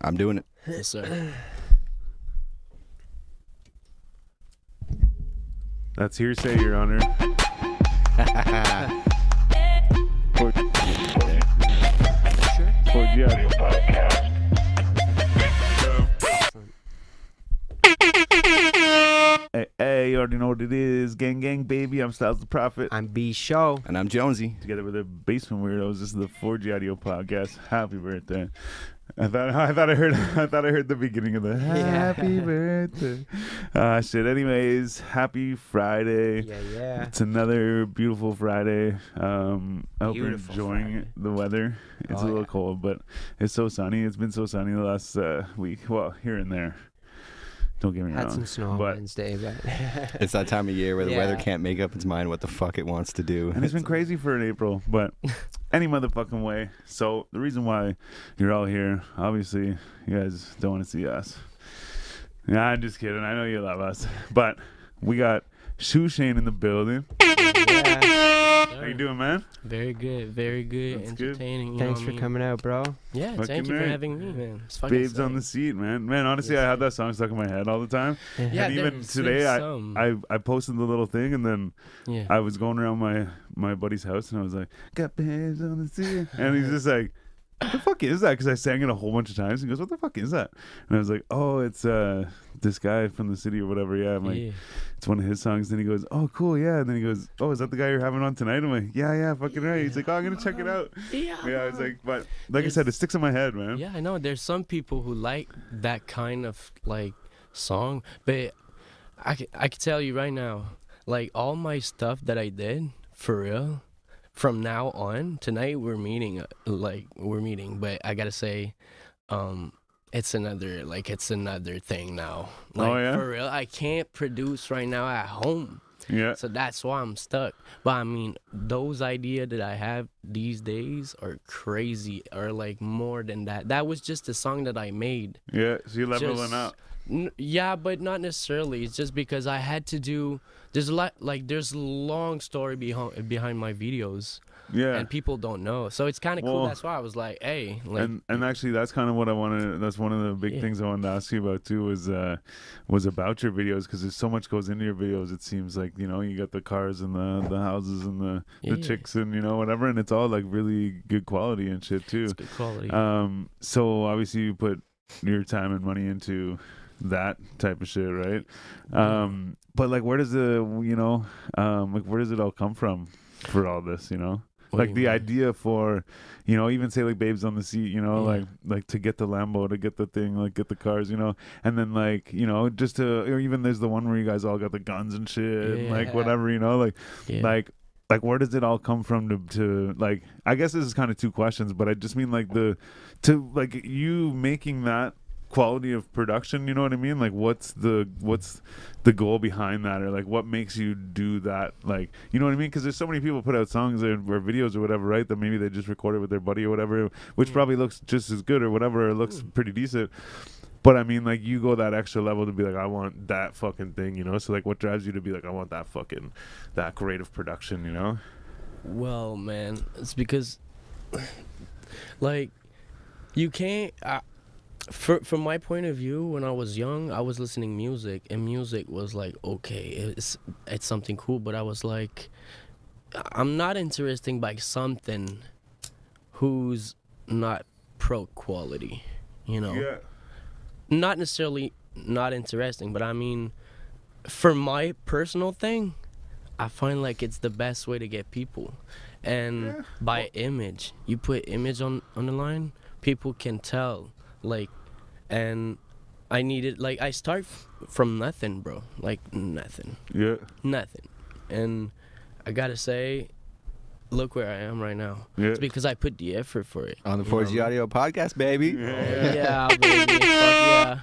I'm doing it. Yes, sir. That's hearsay, Your Honor. For, for Giadio. Hey, hey, you already know what it is. Gang, gang, baby. I'm Styles the Prophet. I'm B Show. And I'm Jonesy. Together with the Basement Weirdos. This is the 4G Audio Podcast. Happy birthday. I thought I thought I heard I thought I heard the beginning of the happy birthday. Uh shit. Anyways, happy Friday. Yeah, yeah. It's another beautiful Friday. Um, I hope you're enjoying Friday. the weather. It's Oh, a little yeah. cold, but it's so sunny. It's been so sunny the last uh, week. Well, here and there. Don't get me Had wrong. some snow on but Wednesday, but It's that time of year where the weather can't make up its mind what the fuck it wants to do. and it's been crazy for an April, but any motherfucking way. So the reason why you're all here, obviously, you guys don't want to see us. Yeah, I'm just kidding. I know you love us, but we got Shoe Shane in the building. yeah. How you doing, man? Very good, very good, That's entertaining. you Thanks for I mean? coming out, bro. Yeah, Fucking thank you for having me, man. It's fucking Babes on the seat, man. Man, honestly, I had that song stuck in my head all the time. Yeah, and even today, I. I I posted the little thing, and then yeah. I was going around my my buddy's house, and I was like, "Got babes on the seat," and he's just like. What the fuck is that? Because I sang it a whole bunch of times. He goes, "What the fuck is that?" And I was like, "Oh, it's uh this guy from the city or whatever." Yeah, I'm like, yeah. "It's one of his songs." Then he goes, "Oh, cool, yeah." And then he goes, "Oh, is that the guy you're having on tonight?" I'm like, "Yeah, yeah, fucking right." He's like, "Oh, I'm gonna check it out." Yeah. Yeah, I was like, but like I said, it sticks in my head, man. Yeah, I know. There's some people who like that kind of like song, but I can, I can tell you right now, like all my stuff that I did for real, from now on tonight we're meeting, uh, like we're meeting, but I gotta say, um, it's another like it's another thing now. Like, Oh, yeah? for real. I can't produce right now at home. Yeah. So that's why I'm stuck. But I mean, those ideas that I have these days are crazy, or like more than that. That was just a song that I made. Yeah. So you're leveling Just- up. N- yeah, but not necessarily. It's just because I had to do. There's a lot, like there's a long story behind behind my videos, Yeah. and people don't know. So it's kind of cool. That's why I was like, hey, like, and and actually that's kind of what I wanted. That's one of the big Yeah. things I wanted to ask you about too. Was uh was about your videos because there's so much goes into your videos. It seems like you know you got the cars and the the houses and the the chicks and you know whatever, and it's all like really good quality and shit too. it's good quality. Um. So obviously you put your time and money into that type of shit, right? Um. But like, where does the you know, um, like where does it all come from for all this? You know What like you the mean? idea for you know even say like babes on the seat you know Yeah. like like to get the lambo to get the thing like get the cars you know and then like you know just to or even there's the one where you guys all got the guns and shit and like whatever you know like yeah. like like where does it all come from to to like i guess this is kind of two questions but i just mean like the to like you making that quality of production you know what i mean? Like what's the what's the goal behind that? Or like what makes you do that? Like you know what i mean? Because there's so many people put out songs or, or videos or whatever right that maybe they just recorded with their buddy or whatever which Mm. probably looks just as good or whatever or looks pretty decent. But i mean like you go that extra level to be like i want that fucking thing you know? So like what drives you to be like i want that fucking that creative production you know? Well, man, it's because, like, you can't. Uh, for, from my point of view, when I was young, I was listening music, and music was like, okay, it's it's something cool, but I was like, I'm not interested by something who's not pro quality, you know. Yeah. Not necessarily not interesting, but I mean, for my personal thing, I find like it's the best way to get people. And Yeah. by image, you put image on on the line, people can tell. Like, and I needed like I start from nothing, bro. Like nothing, yeah nothing. And I gotta say, look where I am right now. yeah It's because I put the effort for it. On the you 4G know? Audio Podcast, baby. Yeah. yeah, baby. Fuck yeah.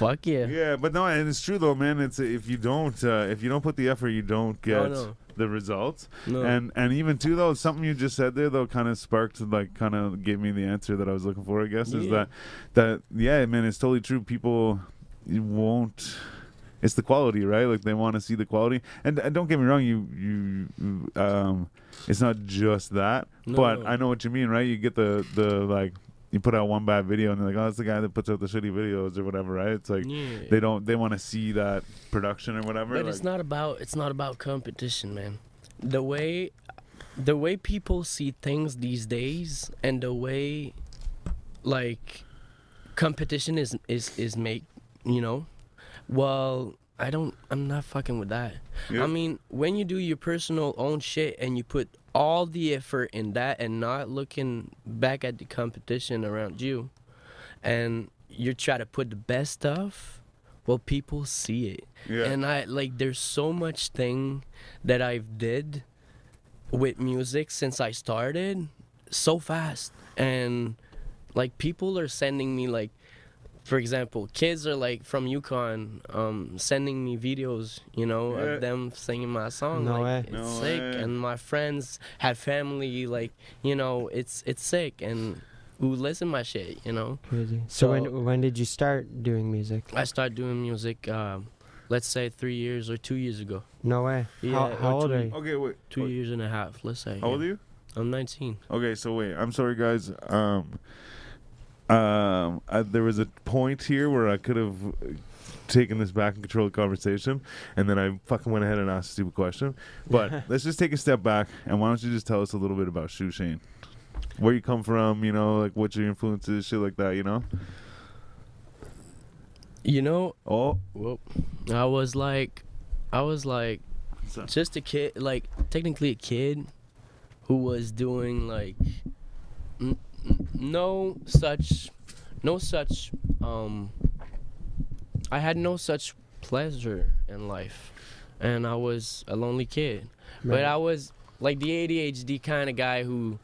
Fuck yeah. Yeah, but no, and it's true though, man. It's if you don't uh, if you don't put the effort, you don't get Oh, no. the results. No. And and even too though, something you just said there though kind of sparked like kind of gave me the answer that I was looking for. I guess is that that yeah, man, it's totally true. People won't. It's the quality, right? Like they want to see the quality. And, and don't get me wrong, you you um, it's not just that, No, but no. I know what you mean, right? You get the the like you put out one bad video and they're like, oh, that's the guy that puts out the shitty videos or whatever, right? It's like yeah. they don't they want to see that production or whatever. But like, it's not about it's not about competition, man. The way the way people see things these days and the way like competition is is is make you know well i don't i'm not fucking with that Yeah. i mean when you do your personal own shit and you put all the effort in that and not looking back at the competition around you. And you try to put the best stuff well people see it. Yeah. and i like there's so much thing that i've did with music since i started so fast. And like people are sending me like for example kids are like from yukon um sending me videos you know Yeah. of them singing my song No like way. it's No sick way. and my friends have family like you know it's it's sick and who listen my shit you know Crazy. So, So- when when did you start doing music? i started doing music um let's say three years or two years ago No way. Yeah, how how old two- are you? okay, wait. two wait. years and a half let's say How old are you? i'm 19 Okay, so wait. I'm sorry, guys. Um, um, I, there was a point here where I could have taken this back and controlled the conversation, and then I fucking went ahead and asked a stupid question. But let's just take a step back, and why don't you just tell us a little bit about Shoe Shane? Where you come from, you know, like what your influences, shit like that, you know? you know Oh, Well, I was like, I was like just a kid, like technically a kid who was doing like n- n- no such, no such, um, I had no such pleasure in life, and I was a lonely kid. But I was like the ADHD kind of guy who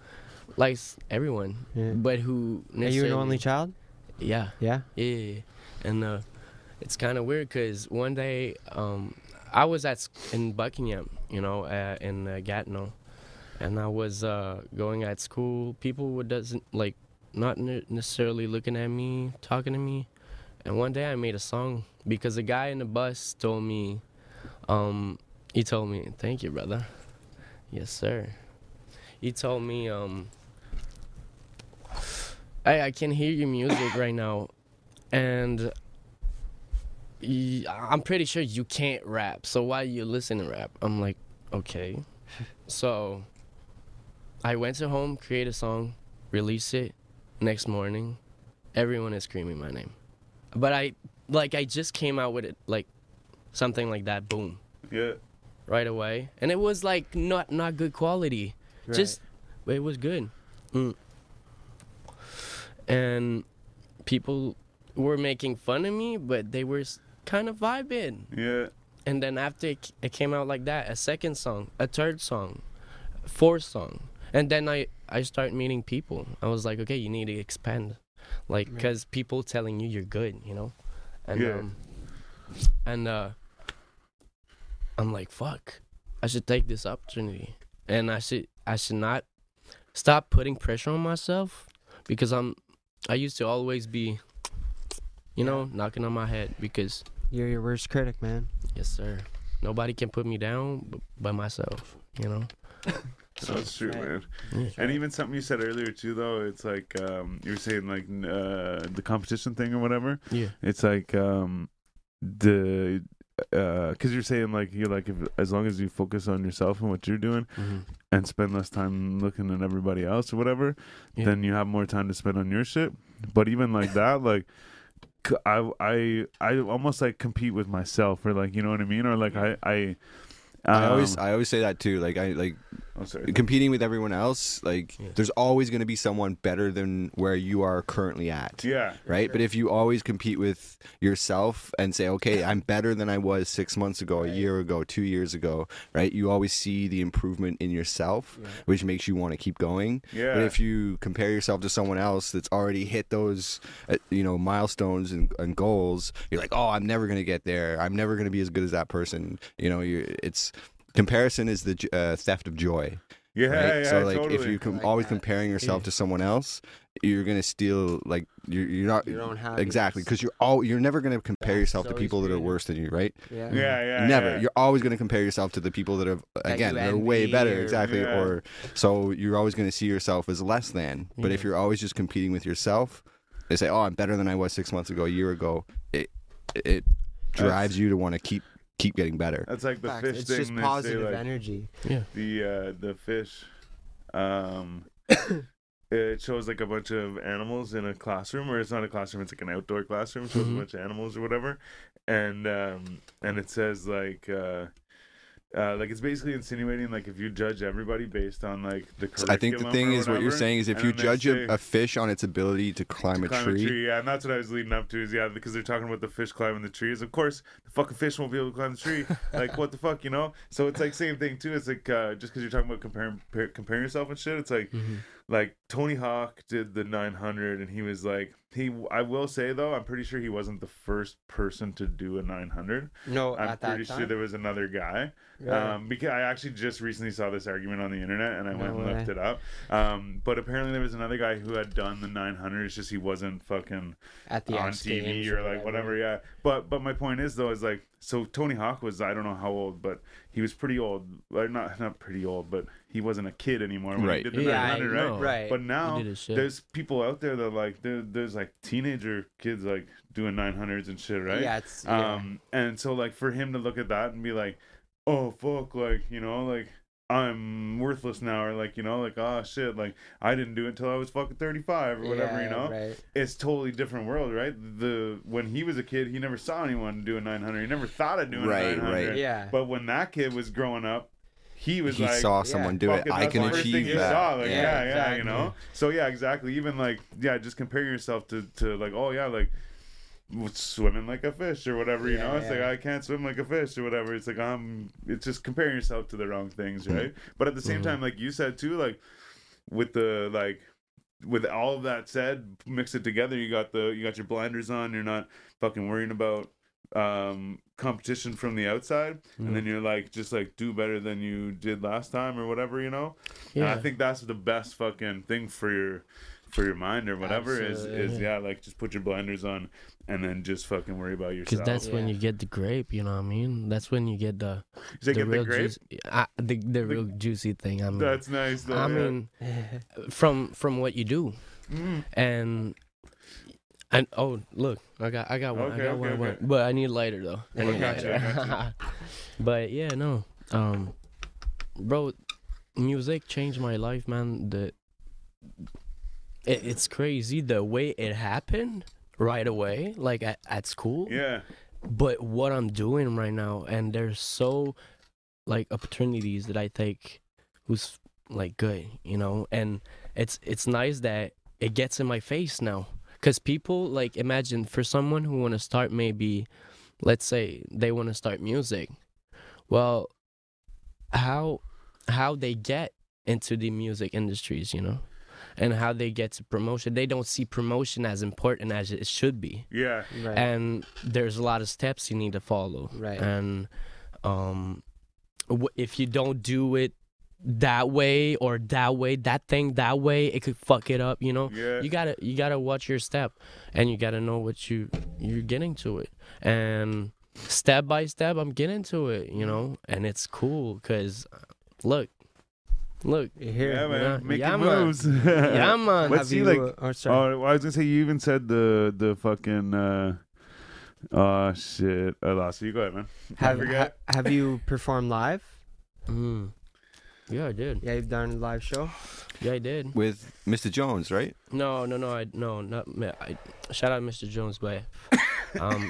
likes everyone, Yeah. but who Are you an only child? Yeah. Yeah. Yeah, and uh, it's kind of weird because one day um, I was at in Buckingham, you know, uh, in uh, Gatineau, and I was uh, going at school. People would doesn't like not necessarily looking at me, talking to me, and one day I made a song because a guy in the bus told me, um, he told me, "Thank you, brother." Yes, sir. He told me, um, I I can hear your music right now, and I'm pretty sure you can't rap. So why you listen to rap? I'm like, okay. so I went to home, create a song, release it. Next morning, everyone is screaming my name. But I like I just came out with it like something like that. Boom, yeah. right away, and it was like not not good quality. Right. Just but it was good. Mm. And people were making fun of me, but they were kind of vibing. Yeah. And then after it, it came out like that, a second song, a third song, fourth song, and then I I start meeting people. I was like, okay, you need to expand, like, Right. cause people telling you you're good, you know, and Yeah. um, and uh, I'm like, fuck, I should take this opportunity, and I should I should not stop putting pressure on myself because I'm I used to always be, you know, knocking on my head because You're your worst critic, man. Yes, sir. Nobody can put me down b- by myself, you know? That's true, Right. man. Yeah. And even something you said earlier too, though, it's like um, you were saying like uh, the competition thing or whatever. Yeah. It's like um, the because you're saying like you're like if, as long as you focus on yourself and what you're doing Mhm. and spend less time looking at everybody else or whatever, Yeah. then you have more time to spend on your shit. But even like that, like. I I I almost like compete with myself or like you know what I mean or like I I I always um, I always say that too. Like I like oh, sorry. competing with everyone else. Like Yeah. there's always going to be someone better than where you are currently at. yeah Right, but if you always compete with yourself and say, "Okay, I'm better than I was six months ago, a year ago, two years ago," right? You always see the improvement in yourself, which makes you want to keep going. yeah But if you compare yourself to someone else that's already hit those, uh, you know, milestones and, and goals, you're like, oh, I'm never gonna get there. I'm never gonna be as good as that person. You know, you it's comparison is the uh, theft of joy. Yeah, right? yeah, so like totally. if you com- like always that. comparing yourself Yeah. to someone else, you're gonna steal like you're you're not Your own happiness. exactly because you're all you're never gonna compare Yeah, yourself to always people that are worse than you, right? Yeah. yeah, yeah, never. yeah. You're always gonna compare yourself to the people that are again you they're way better, or- exactly. Yeah. Or so you're always gonna see yourself as less than. But if you're always just competing with yourself, they say, "Oh, I'm better than I was six months ago, a year ago." It it drives you to want to keep keep getting better. That's like the Facts. fish It's thing. just positive say, like, energy. Yeah. the uh the fish um it shows like a bunch of animals in a classroom or it's not a classroom it's like an outdoor classroom it shows Mhm. a bunch of animals or whatever and um and it says like uh uh, like it's basically insinuating like if you judge everybody based on like the So I think the thing or is what you're saying is if you judge say- a, a fish on its ability to climb a climb tree, yeah, and that's what I was leading up to. Is yeah, because they're talking about the fish climbing the trees. Of course, the fucking fish won't be able to climb the tree. like what the fuck, you know? So it's like same thing too. It's like uh, just because you're talking about comparing compare- comparing yourself and shit. It's like Mhm. like Tony Hawk did the 900, and he was like he. I will say though, I'm pretty sure he wasn't the first person to do a 900. No, I'm at pretty that sure there was another guy. Yeah. Um, because I actually just recently saw this argument on the internet and I No went and looked it up. Um, but apparently there was another guy who had done the 900. It's just he wasn't fucking at the on X TV Games or like whatever. Yeah. But but my point is though is like so Tony Hawk was I don't know how old, but he was pretty old. Like not not pretty old, but he wasn't a kid anymore when Right. he did the Yeah, I 900, right? know. Right. But now did his shit. there's people out there that like there, there's like teenager kids like doing 900s and shit, right? Yeah, it's yeah. Um, and so like for him to look at that and be like, oh fuck, like you know, like I'm worthless now, or like you know, like oh shit, like I didn't do it until I was fucking 35 or whatever, you know. Right. It's totally different world, right? The when he was a kid, he never saw anyone do a 900. He never thought of doing Right, a 900. right. Yeah. But when that kid was growing up, he was he like, saw yeah, someone do it. fucking, I can the first thing achieve that. saw. Like, Yeah, yeah, yeah, you know. So yeah, exactly. Even like, yeah, just compare yourself to to like, oh yeah, like swimming like a fish or whatever. You Yeah, know, it's like. I can't swim like a fish or whatever. It's like I'm, it's just comparing yourself to the wrong things, Mm-hmm. right? But at the same Mhm. time, like you said too, like with the like with all of that said, mix it together. You got the you got your blinders on. You're not fucking worrying about um competition from the outside and Mm. then you're like just like do better than you did last time or whatever you know and i think that's the best fucking thing for your for your mind or whatever is is yeah like just put your blinders on and then just fucking worry about yourself. Because yourself that's when you get the grape, you know what I mean? That's when you get the the get the real grape juicy, uh, the the real juicy thing. I mean, that's nice though, I yeah. mean, from from what you do, Mm. and and oh look, I got I got one, Okay, I got okay, one, okay. one, but I need lighter though. I I need gotcha, I lighter. but yeah, no, um, bro, music changed my life, man. The it, it's crazy the way it happened right away, like at, at school. Yeah. But what I'm doing right now, and there's so like opportunities that I take, who's like good, you know, and it's it's nice that it gets in my face now, cause people like imagine for someone who want to start maybe, let's say they want to start music, well, how how they get into the music industries, you know, and how they get to promotion, they don't see promotion as important as it should be. Yeah. Right. and there's a lot of steps you need to follow. Right. and um w- if you don't do it that way or that way that thing that way it could fuck it up you know? Yeah. You gotta you gotta watch your step and you gotta know what you you're getting to it. And step by step i'm getting to it you know? And it's cool because look look here. yeah man Yeah, making yeah, moves yeah man But Have see, you, like, uh, oh, sorry. Oh, I was gonna say you even said the the fucking uh oh shit. I lost you. You go ahead, man. have, ha- have you performed live? mm. yeah i did Yeah, you've done a live show. yeah i did with Mr. Jones, right? No, no, no, I no, not I, shout out Mr. Jones, but um,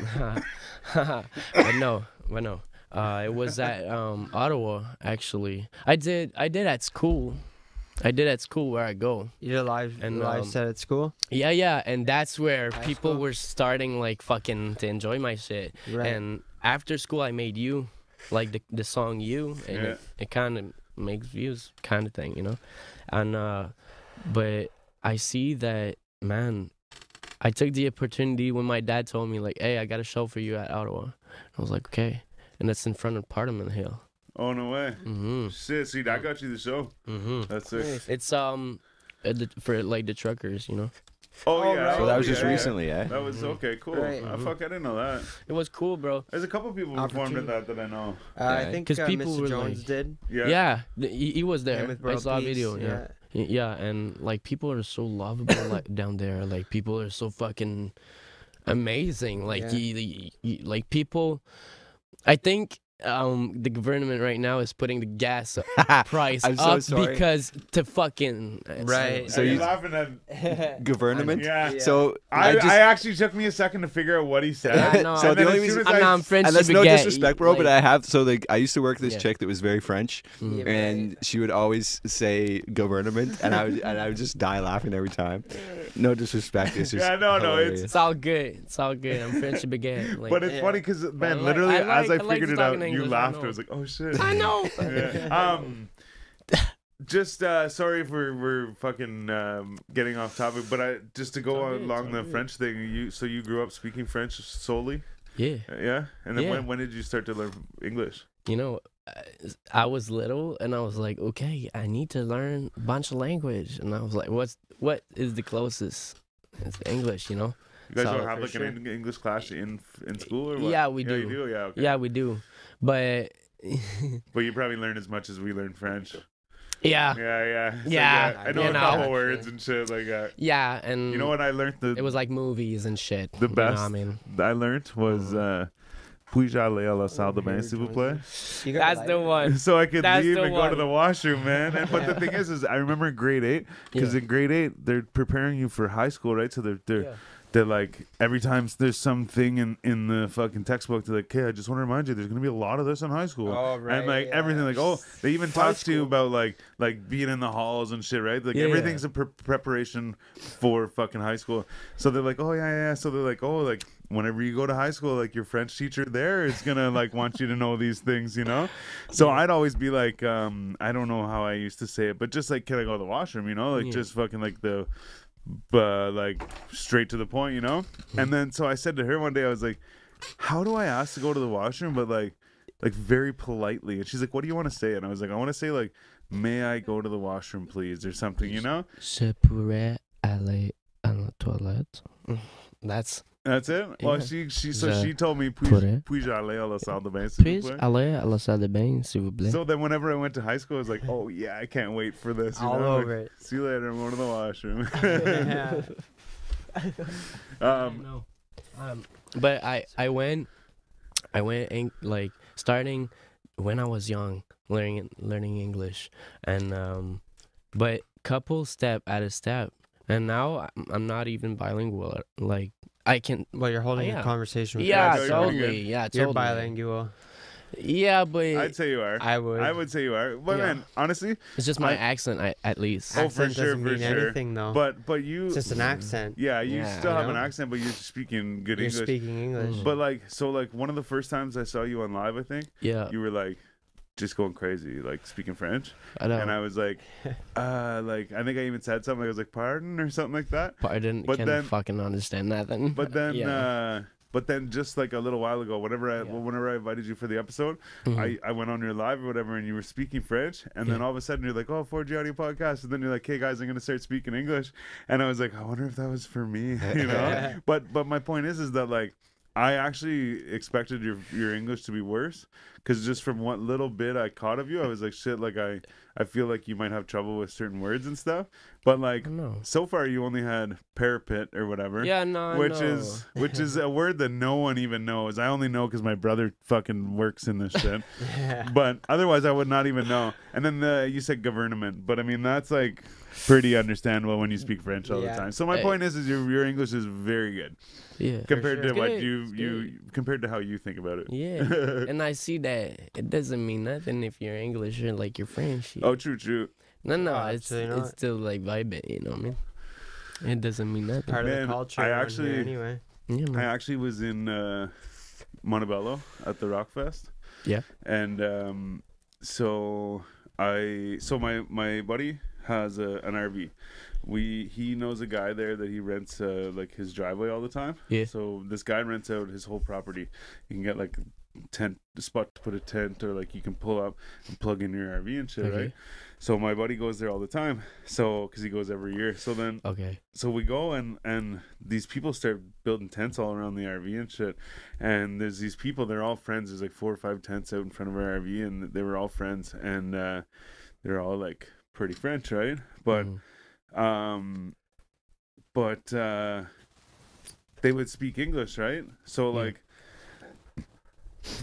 but no, but no. Uh, it was at um Ottawa actually. I did, I did at school. I did at school where I go. You did a live And, live um, set at school. Yeah, yeah, and that's where High people school? were starting like fucking to enjoy my shit. Right. And after school, I made you, like the the song "You," and Yeah. it, it kind of makes views, kind of thing, you know. And uh, but I see that man. I took the opportunity when my dad told me like, "Hey, I got a show for you at Ottawa." I was like, "Okay," and that's in front of Parliament Hill. Oh no way. Mm-hmm. Shit, see, I got you the show. Mm-hmm. That's it. It's um, uh, for like the truckers, you know. Oh, Oh, yeah. right. So that was yeah, just yeah. recently, eh? That was okay, cool. Right. Ah, fuck, I didn't know that. It was cool, bro. There's a couple people who performed in that that I know. Uh, Yeah, I think 'cause uh, people Mr. were Jones like- did. Yeah. Yeah, he, he was there. Him with I World saw a video. Yeah. Y- yeah, and like people are so lovable like down there. Like people are so fucking amazing. Like Yeah. you, you- you- like people. I think um the government right now is putting the gas price I'm so up sorry. because to fucking Right. So So you you- laughing at? Government. Yeah. Yeah. So I, I just I actually took me a second to figure out what he said. Yeah, I know. So And the only reason- soon as I'm I- not French. and that's no disrespect, bro, but I have so like I used to work this Yeah. chick that was very French, Mm. Yeah, and she would always say government, and I would and I would just die laughing every time. No disrespect, it's just Yeah, no, no, it's- It's all good. It's all good. I'm French to baguette. Like, But it's Yeah. funny because man, literally as I I figured it out, you English, I laughed. I, know. was like, oh shit. I know. Yeah. Um, just uh, sorry if we're we're fucking um, getting off topic, but I just to go all good, it's along the. French thing. You so you grew up speaking French solely, yeah. Uh, yeah? And then Yeah. when when did you start to learn English? you know, I- I was little and I was like, okay, I need to learn a bunch of language, and I was like, what's what is the closest? It's English, you know. You guys So- don't have like sure. an English class in in school or what? Yeah, we Yeah, do. you do. Yeah, okay. Yeah, we do, but But you probably learn as much as we learn French. yeah, Yeah, yeah. It's like, Yeah, uh, I know you a know. couple words and shit like that. yeah, and You know what I learned? The It was like movies and shit. The you know best I mean, I learned was uh, Puis-je aller à la salle de bain, s'il vous plaît? That's the one. so I could That's leave the and go to the washroom, man. And, but the thing is, is I remember in grade eight because Yeah. in grade eight they're preparing you for high school, right? So they're they're Yeah. They're like every time there's something in in the fucking textbook, they're like, "Okay, I just want to remind you, there's gonna be a lot of this in high school." Oh, right, and like yeah. everything, like oh, they even High talk to you about like like being in the halls and shit, right? Like Yeah, everything's yeah. a pre- preparation for fucking high school. So they're like, oh yeah, yeah. So they're like, oh, like whenever you go to high school, like your French teacher there is gonna like want you to know these things, you know. So I'd always be like, um, I don't know how I used to say it, but just like, can I go to the washroom? You know, like just fucking like the, uh, like straight to the point, you know. And then so I said to her one day, I was like, how do I ask to go to the washroom, but like, like very politely? And she's like, what do you want to say? And I was like, I want to say like, may I go to the washroom, please, or something, you know. Je pourrais aller à la toilette. That's That's it. Well, Yeah. she she so Je she told me puis pourrais. puis aller à la salle de bain, s'il vous Puis plaît?" aller à la salle de bain, s'il vous plaît. So then, whenever I went to high school, I was like, "Oh yeah, I can't wait for this." You All know? over Like, it. See you later. I'm going to the washroom. Yeah. um, no. Um, but I I went I went in, like starting when I was young learning learning English and um but couple step at a step and now I'm, I'm not even bilingual like I can Well, you're holding yeah. a conversation with yeah so us. you're totally yeah You're bilingual. yeah but I'd say you are. I would. I would say you are. But Yeah. man, honestly, it's just my I- accent I, at least Oh, for Accent sure, doesn't for mean sure. anything though. but but you, it's just an accent. yeah, you Yeah, still you have an accent, but you're speaking good You're English. speaking English. Mm. But like, so like one of the first times I saw you on live, I think yeah you were like just going crazy, like speaking French, I know and I was like, uh, like I think I even said something. I was like, "Pardon" or something like that. but I didn't but can then- fucking understand nothing But then, yeah. uh, but then, just like a little while ago, whenever I Yeah. whenever I invited you for the episode, Mhm. I, I went on your live or whatever, and you were speaking French, and then all of a sudden you're like, "Oh, 4G Audio Podcast," and then you're like, "Hey guys, I'm gonna start speaking English," and I was like, "I wonder if that was for me," you know. but but my point is, is that like. I actually expected your your English to be worse because just from what little bit I caught of you, I was like, shit, like I I feel like you might have trouble with certain words and stuff. But like I so far, you only had parapet or whatever yeah no which know. is which is a word that no one even knows. I only know because my brother fucking works in this shit. yeah. but otherwise, I would not even know. And then the, you said government, but I mean that's like pretty understandable when you speak French all Yeah. the time. So my Hey. point is, is your your English is very good yeah compared sure. to what Good, you it's you compared to how you think about it. Yeah, and I see that it doesn't mean nothing if you're English or like you're French. oh, true, true. no, no, Oh, it's it's still like vibing. You know what I mean? It doesn't mean nothing. Part of the culture. I actually- anyway. Yeah, I actually was in uh, Montebello at the Rockfest. Yeah. And um, so I so my my buddy has a, an RV. We he knows a guy there that he rents uh, like his driveway all the time. Yeah. So this guy rents out his whole property. You can get like tent spot to put a tent or like you can pull up and plug in your RV and shit, Okay. right? So my buddy goes there all the time. So because he goes every year. So then Okay. so we go and and these people start building tents all around the RV and shit. And there's these people, they're all friends. There's like four or five tents out in front of our RV, and they were all friends, and uh, they're all like pretty French, right? But Mhm. um, but uh, they would speak English, right? So Yeah. like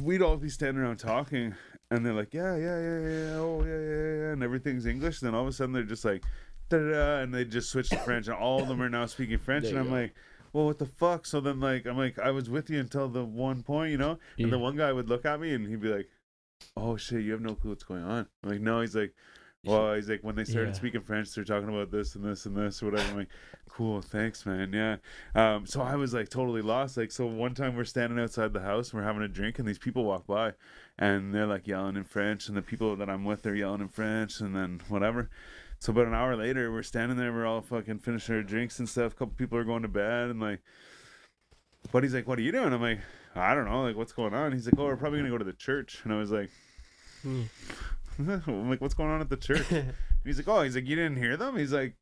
we'd all be standing around talking, and they're like, yeah, yeah, yeah, yeah, oh, yeah, yeah, yeah, and everything's English. Then all of a sudden they're just like, da da and they just switch to French, and all of them are now speaking French, There and I'm go. like. Well, what the fuck? So then, like, I'm like, I was with you until the one point, you know. And the one guy would look at me and he'd be like, "Oh shit, you have no clue what's going on." I'm like, "No." He's like, "Well," he's like, "When they started Yeah. speaking French, they're talking about this and this and this or whatever." I'm like, "Cool, thanks, man." Yeah. Um. So I was like totally lost. Like, so one time we're standing outside the house and we're having a drink, and these people walk by, and they're like yelling in French, and the people that I'm with they're yelling in French, and then whatever. So about an hour later, we're standing there, we're all fucking finishing our drinks and stuff. A couple people are going to bed, and like, buddy's like, "What are you doing?" I'm like, "I don't know, like, what's going on?" He's like, "Oh, we're probably gonna go to the church," and I was like. Hmm. I'm like, what's going on at the church? He's like, oh, he's like, you didn't hear them? He's like,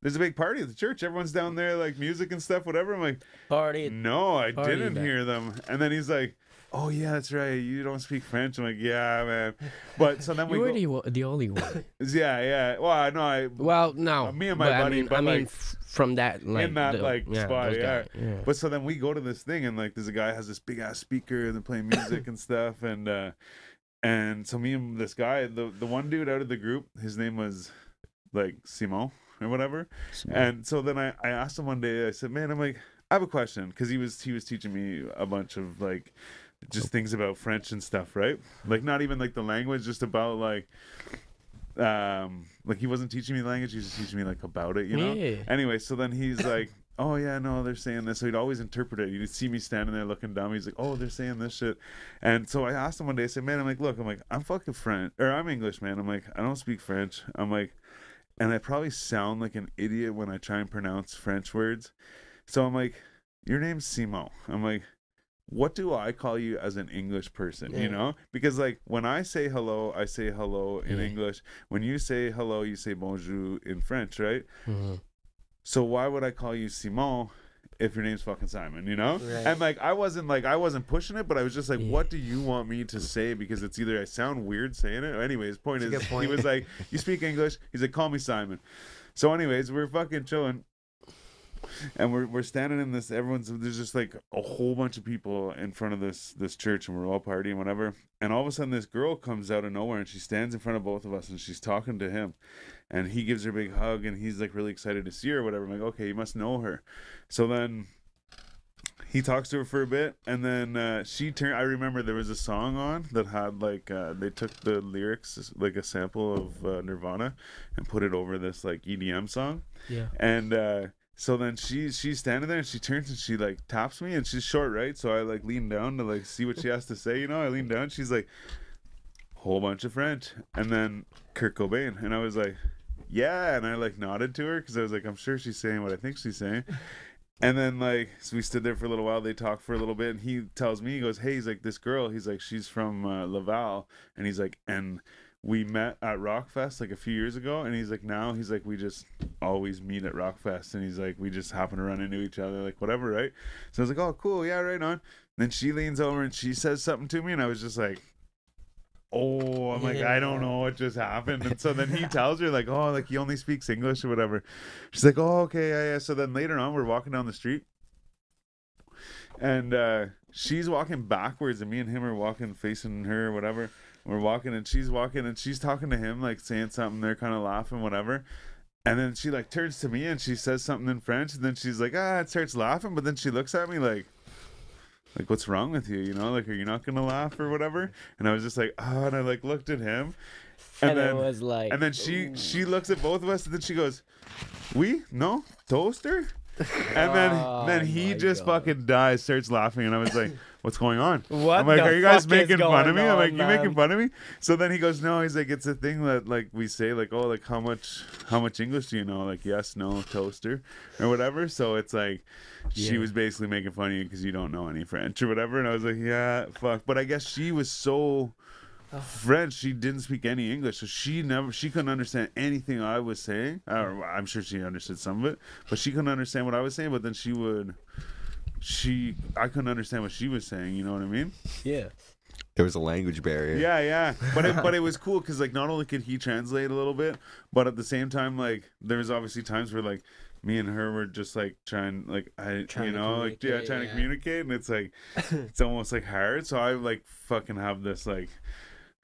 there's a big party at the church. Everyone's down there, like music and stuff, whatever. I'm like, Party. no, I Party didn't back. hear them. And then he's like, oh yeah, that's right. You don't speak French. I'm like, yeah, man. But so then we were go, the, the only one. yeah, yeah. Well, I know I Well, no. Uh, me and my but buddy, I mean, but, I mean, like, f- from that, like, that, the- like, spot, yeah. yeah. But so then we go to this thing and like there's a guy has this big ass speaker and they're playing music and stuff and uh and so me and this guy the the one dude out of the group his name was like Simon or whatever. And so then I I asked him one day I said man I'm like I have a question because he was he was teaching me a bunch of like just things about French and stuff right? Like not even like the language just about like um like he wasn't teaching me the language he was just teaching me like about it you know? Yeah. Anyway, so then he's like, "Oh yeah, no, they're saying this." So he'd always interpret it. He'd see me standing there looking dumb. He's like, "Oh, they're saying this shit," and so I asked him one day. I said, "Man, I'm like, look, I'm like, I'm fucking French, or I'm English, man. I'm like, I don't speak French. I'm like, and I probably sound like an idiot when I try and pronounce French words. So I'm like, your name's Simo. I'm like." What do I call you as an English person? Yeah. You know, because like when I say hello, I say hello in Yeah. English. When you say hello, you say bonjour in French, right? Mhm. So why would I call you Simon if your name's fucking Simon? You know? Right. And like I wasn't like I wasn't pushing it, but I was just like, Yeah. what do you want me to say? Because it's either I sound weird saying it. Anyways, point a is point. he was like, You speak English? He's like, Call me Simon. So anyways, we're fucking chilling. And we're we're standing in this everyone's there's just like a whole bunch of people in front of this this church and we're all partying, whatever. And all of a sudden this girl comes out of nowhere and she stands in front of both of us and she's talking to him and he gives her a big hug and he's like really excited to see her or whatever. I'm like, okay, you must know her. So then he talks to her for a bit and then uh, she turned I remember there was a song on that had like uh, they took the lyrics like a sample of uh, Nirvana and put it over this like EDM song Yeah. and uh so then she she's standing there and she turns and she like taps me and she's short right so I like lean down to like see what she has to say you know I lean down she's like whole bunch of French and then Kurt Cobain and I was like yeah and I like nodded to her because I was like I'm sure she's saying what I think she's saying. And then like so we stood there for a little while they talked for a little bit and he tells me he goes hey he's like this girl he's like she's from uh, Laval and he's like and we met at Rockfest like a few years ago and he's like now he's like we just always meet at Rockfest and he's like we just happen to run into each other like whatever right? So I was like oh cool yeah right on. Then she leans over and she says something to me and I was just like oh I'm like I don't know what just happened. And so then he tells her like oh like he only speaks English or whatever. She's like oh okay yeah yeah. So then later on we're walking down the street. And uh she's walking backwards and me and him are walking facing her or whatever. We're walking and she's walking and she's talking to him like saying something. They're kind of laughing whatever. And then she like turns to me and she says something in french. And then she's like ah and starts laughing. But then she looks at me like like what's wrong with you? You know like are you not gonna laugh or whatever? And i was just like oh and i like looked at him. And, And, then it was like. and then she she looks at both of us and then she goes we? No? Toaster? And then Oh then he just God. fucking dies, starts laughing, and I was like, "What's going on?" What I'm like, "Are you guys making fun of me?" going I'm like, on, "You making fun of me?" So then he goes, "No." He's like, "It's a thing that like we say, like, oh, like how much how much English do you know? Like, yes, no, toaster, or whatever." So it's like she Yeah. was basically making fun of you because you don't know any French or whatever, and I was like, "Yeah, fuck." But I guess she was so. French, she didn't speak any English, so she never, she couldn't understand anything I was saying. Or I'm sure she understood some of it, but she couldn't understand what I was saying. But then she would, she, I couldn't understand what she was saying. You know what I mean? Yeah. There was a language barrier. Yeah, yeah. But it, but it was cool because like not only could he translate a little bit, but at the same time, like there was obviously times where like me and her were just like trying, like I, Trying you know, like yeah, communicate, trying to communicate, and it's like it's almost like hard. So I like fucking have this like.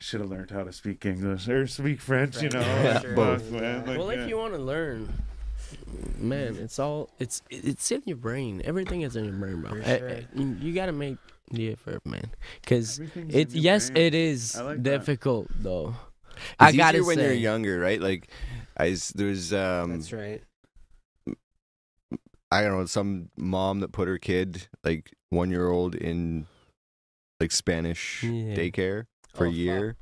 Should have learned how to speak English or speak French, you know. French, like, sure. fuck, Yeah. man. Like, well, yeah. if you want to learn, man, it's all it's it's in your brain. Everything is in your brain, bro. Eh, sure. eh, you, you gotta make the effort, man. Because Everything's it's yes, brain. it is I like that. difficult though. It's I gotta when say, you're younger, right? Like, I there's um, That's right. I don't know, some mom that put her kid, like one year old, in like Spanish Yeah. daycare for Oh, a fuck. year,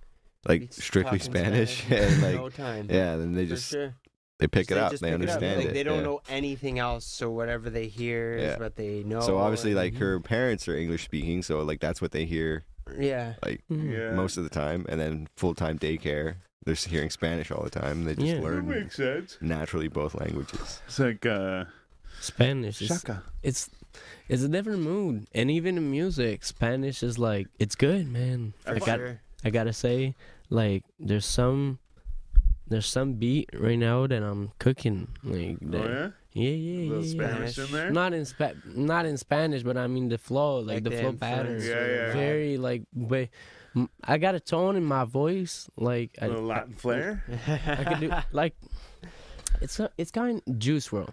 like Be strictly talking Spanish, and like no time. yeah, then they For just sure. They pick They it up, they pick it up. understand Like, it. They don't yeah. know anything else, so whatever they hear Yeah. is what they know. So obviously, and- like her parents are English speaking, so like that's what they hear yeah, like Mhm. yeah. most of the time, and then full time daycare, they're hearing Spanish all the time. They just Yeah. learn makes sense. naturally both languages. It's like uh, Spanish is shaka. it's it's a different mood, and even in music, Spanish is like it's good, man. For I got sure. I gotta say, like there's some there's some beat right now that I'm cooking, like Oh that- yeah, yeah, yeah, little yeah, yeah. Spanish in there. Not in spa- not in Spanish, but I mean the flow, like, Like the, the flow influence pattern. Yeah, or yeah. Very like way. m- I got a tone in my voice, like I, little Latin flair. I could do like it's a, it's kind of Juice WRLD.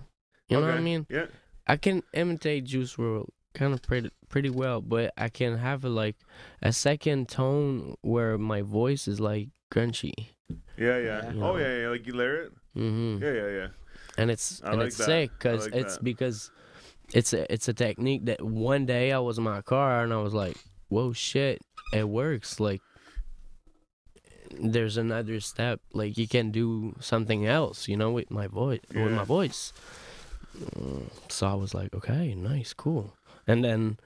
You know what I mean? Yeah. I can imitate Juice WRLD kind of pretty pretty well, but I can have a, like a second tone where my voice is like crunchy. Yeah, yeah. You Oh yeah, yeah. Like you layer it. Mm-hmm. Yeah, yeah, yeah. and it's I and like it's that. sick because like it's that. because it's a it's a technique that one day I was in my car and I was like, whoa shit, it works. Like there's another step. Like you can do something else, you know, with my voice with my voice. Mm, So I was like, okay, nice, cool. And then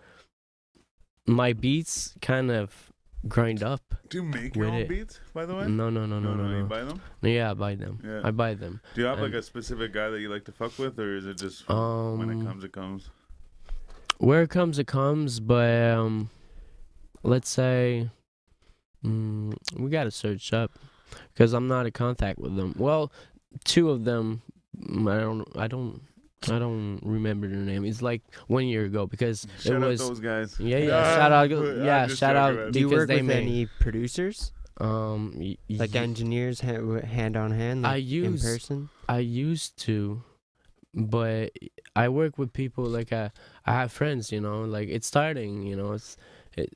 my beats kind of grind up. Do you make your own it. beats, by the way? No, no, no, no, no, You no. buy them? Yeah, I buy them. Yeah. I buy them. Do you have like a specific guy that you like to fuck with, or is it just when Um, it comes, it comes? where it comes it comes but um let's say mm, we gotta search up because i'm not in contact with them well two of them i don't i don't i don't remember their name it's like one year ago because Shout it out was those guys. yeah yeah Ah, shout out yeah shout out man. Do you because work they with made any producers, um y- like y- engineers, ha- hand on hand, I like in person? I used to, but I work with people like I I have friends, you know, like it's starting, you know, it's it.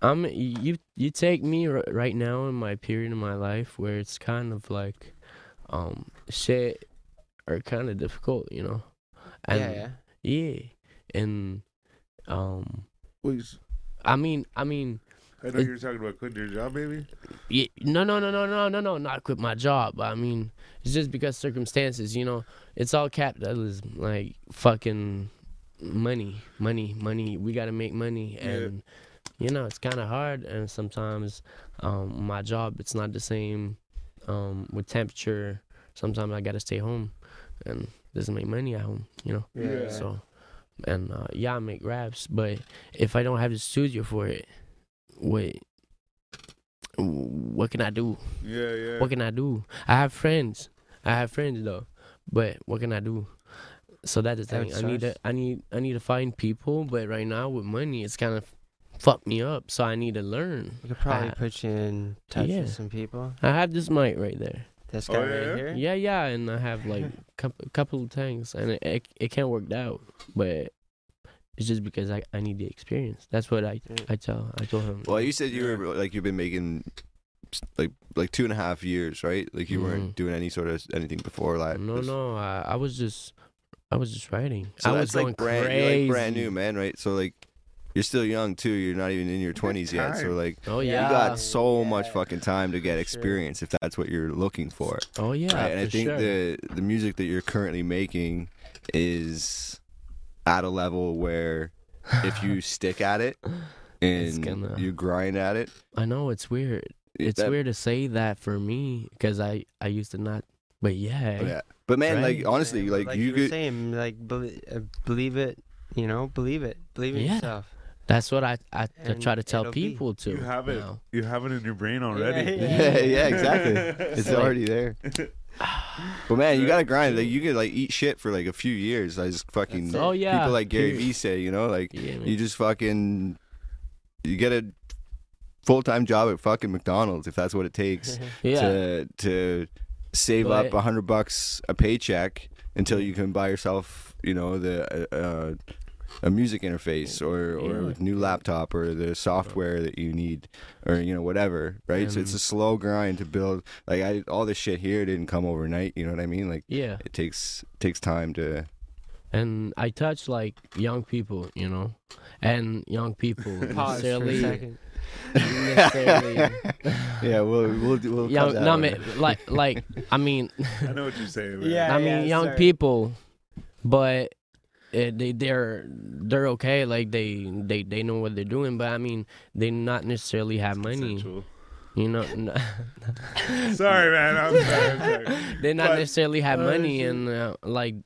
I'm you you take me r- right now in my period in my life where it's kind of like, um, shit are kind of difficult, you know, and yeah, yeah. yeah, and um, Please. I mean I mean I know It- you're talking about quitting your job, baby. Yeah, no, no, no, no, no, no, no, not quit my job. I mean, it's just because circumstances, you know, it's all capitalism, like fucking money, money, money. We gotta make money, Yeah. and you know, it's kind of hard. And sometimes, um, my job, it's not the same, um, with temperature. Sometimes I gotta stay home, and doesn't make money at home, you know. Yeah. Yeah. So, and uh, yeah, I make raps, but if I don't have the studio for it, wait, what can I do? Yeah, yeah. What can I do? I have friends. I have friends though, but what can I do? So that's the thing. I need to. I need. I need to find people. But right now with money, it's kind of fucked me up. So I need to learn. We could probably Ah. put you in touch Yeah. with some people. I have this mic right there. This Oh, guy yeah, yeah? right here. Yeah, yeah, and I have like a couple of tanks, and it it, it can't work out. But it's just because I I need the experience. That's what I I tell I told him. Well, you said you were like you've been making like like two and a half years, right? Like you Mhm. weren't doing any sort of anything before that. No, Just- no, I, I was just I was just writing. So I was that's going like brand, crazy. like brand new, man, right? So like, you're still young too. You're not even in your twenties yet. So like, Oh Yeah. yeah. you got so much fucking time to get Sure. experience if that's what you're looking for. oh yeah. right? And I think sure. the the music that you're currently making is at a level where if you stick at it and gonna- you grind at it, I know it's weird. It's that- weird to say that for me because I I used to not. But yeah. Yeah. But man, Right? like honestly, Yeah, like, like you you were could saying, like belie- uh, believe it. You know, believe it. Believe in Yeah. yourself. That's what I I, I And try to tell it'll be. people too. You have it. now. You have it in your brain already. Yeah, Yeah, yeah, exactly. It's like- already there. But man, you gotta grind. Like you could like eat shit for like a few years. I just fucking That's. Oh yeah. people like Gary Vee say, you know, like Yeah, you just fucking you get a full time job at fucking McDonald's if that's what it takes yeah. to to save But- up a hundred bucks a paycheck until you can buy yourself, you know, the uh, a music interface or or Yeah. new laptop or the software that you need or you know whatever, right? so it's a slow grind to build. Like I all this shit here didn't come overnight. You know what I mean? Like yeah. it takes takes time to. And I touch like young people, you know, and young people Pause for a necessarily. second. necessarily Yeah, we'll we'll do- we'll. cut young, no, I one. mean, like, like, I mean, I know what you're saying. Man. Yeah. I mean, young sorry. people, but uh, they they're they're okay. Like they they they know what they're doing, but I mean, they not necessarily have money. Consensual. You know, n- Sorry, man. I'm sorry. I'm sorry. they not But- necessarily have Oh, money, shit. and uh, like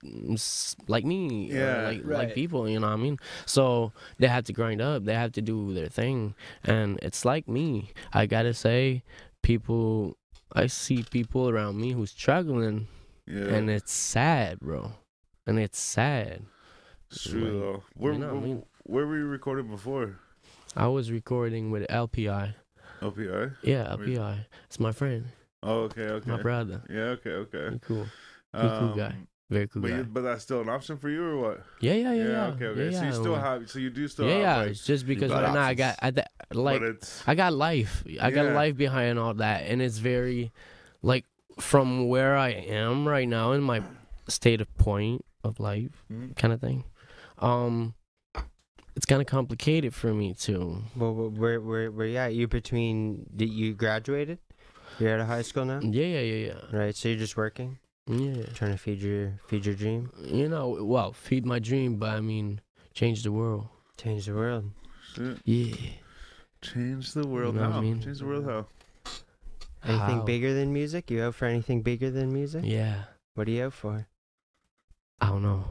like me, Yeah. like like people. You know what I mean? So they have to grind up. They have to do their thing, and it's like me. I gotta say, people. I see people around me who's struggling, Yeah. and it's sad, bro. And it's sad. It's true though. Where, you know what I mean? where were you recording before? I was recording with LPI. LPI. Yeah, LPI. It's my friend, Oh, okay, okay. my brother. Yeah, okay, okay. He cool. He cool guy. Um, Very cool But, guy. you, but that's still an option for you, or what? Yeah, yeah, yeah, yeah. okay, okay. Yeah, so you yeah, still have, so you do still yeah, have, yeah. like, it's just because right now I got I th- like I got life. I got life behind all that, and it's very like from where I am right now in my state of point of life, Mhm. kind of thing. Um, it's kind of complicated for me too. Well, wh- where where where you at? You between? Did you graduated? You're out of high school now, Yeah, yeah, yeah, yeah. right? So you're just working, Yeah. trying to feed your feed your dream, You know, well, feed my dream, but I mean, change the world. change the world. shit. Yeah. change the world. know what I mean? Change the world how? Anything How? bigger than music? You out for anything bigger than music? Yeah. What are you out for? I don't know,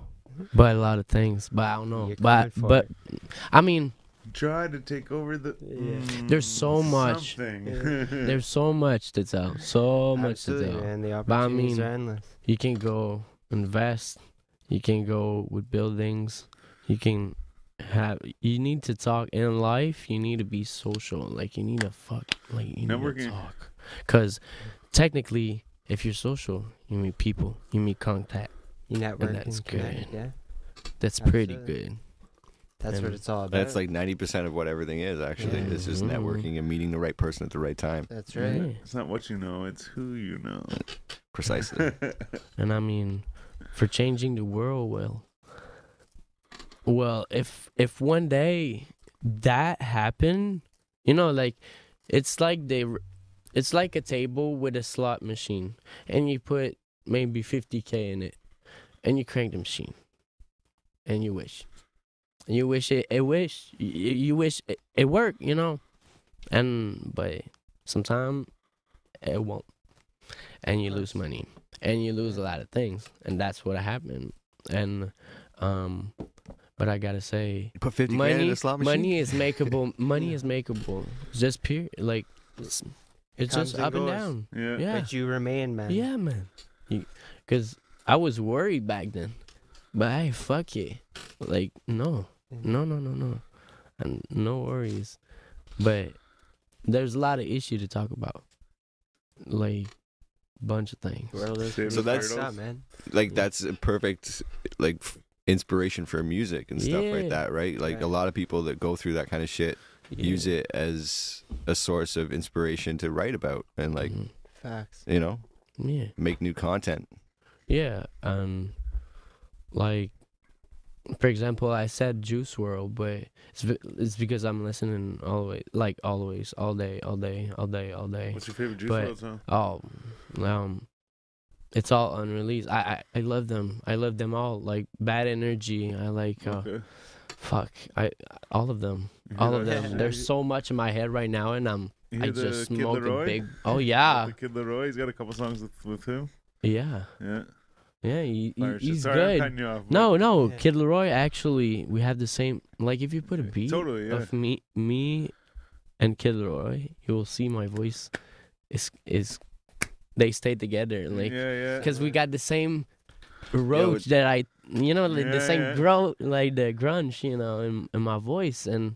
but a lot of things. But I don't know. You're But coming but it. I mean, Try to take over the. Yeah. Mm, There's so much. Something. there's so much to tell. So much to tell. man. The But I mean- are endless. You can go invest. You can go with buildings. You can have. You need to talk in life. You need to be social. Like you need to fuck. Like you need to talk. Cause technically, if you're social, you meet people. You meet contact. You network that's and connect, good. Yeah, That's pretty Absolutely. good. that's what it's all about. That's like ninety percent of what everything is. Actually, Yeah. it's just Mhm. networking and meeting the right person at the right time. That's right. Yeah. It's not what you know; it's who you know. Precisely. And I mean, for changing the world, well, well, if if one day that happened, you know, like it's like they, it's like a table with a slot machine, and you put maybe fifty k in it, and you crank the machine, and you wish, and you wish it, it wish, you, you wish it, it worked, you know, and but sometimes it won't, and you lose money. And you lose a lot of things. And that's what happened. And um but i gotta say You put fifty grand in money a slot machine. money is makeable money is makeable. It's just pure like it's, it's just and up and down. Yeah. yeah. But you remain, man. yeah man. Because i was worried back then but hey fuck it like no no no no no and no worries but there's a lot of issue to talk about like bunch of things World is Save So that's- turtles. man. like that's a perfect like f- inspiration for music and stuff Yeah. like that, right? Like a lot of people that go through that kind of shit use it as a source of inspiration to write about and like Mhm. Facts. you know yeah make new content. Yeah, um, like for example, I said Juice WRLD, but it's it's because I'm listening always, like always, all day, all day, all day, all day. What's your favorite Juice But- WRLD song? Oh, um, it's all unreleased. I, I I love them. I love them all. Like Bad Energy. I like uh, Okay. fuck. I all of them. All of them. There's so much in my head right now, and I'm I just smoked a big. Oh The yeah, Kid LAROI. He's got a couple songs with, with him. yeah, Yeah. Yeah. He, he- he's Sorry, I'm good. cutting you off. No, no, Yeah. Kid LAROI. Actually, we have the same. Like, if you put a beat Totally, yeah. of me, me, and Kid LAROI, you will see my voice is is they stay together. Like, yeah, yeah. because we got the same roach that I, you know, like the same yeah. grow, like the grunge, you know, in, in my voice, and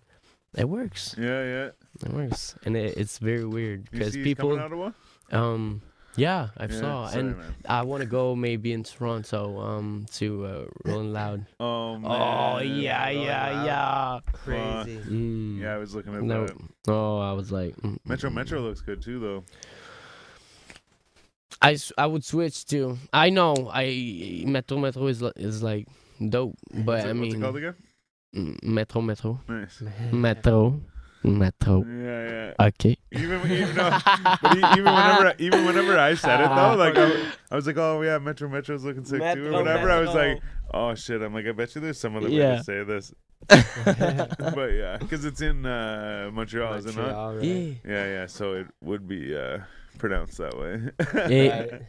it works. Yeah, yeah. It works, and it, it's very weird You because see he's people, coming out of one? um, yeah, I Yeah, saw, sorry, and man. I want to go maybe in Toronto, um, to uh, Rolling Loud. Oh, man. Oh yeah, Oh, yeah, yeah. Crazy. Mm. Yeah, I was looking at No, that. oh, I was like, mm, Metro mm, Metro looks good too, though. I, I would switch to. I know I Metro Metro is is like dope, but What's I it, what's it mean called again? mm, Metro Metro Nice. Metro Metro. Yeah, yeah. Okay. Even even though, but e- even whenever I, even whenever I said it though, like I, I was like, oh yeah, Metro Metro's looking sick too, or Metro, whatever. I was like, oh shit. I'm like, I bet you there's some other way to say this. but yeah, because it's in uh, Montreal, is it not? Montreal, right? Yeah. Yeah, yeah. So it would be uh, pronounced that way. Yeah.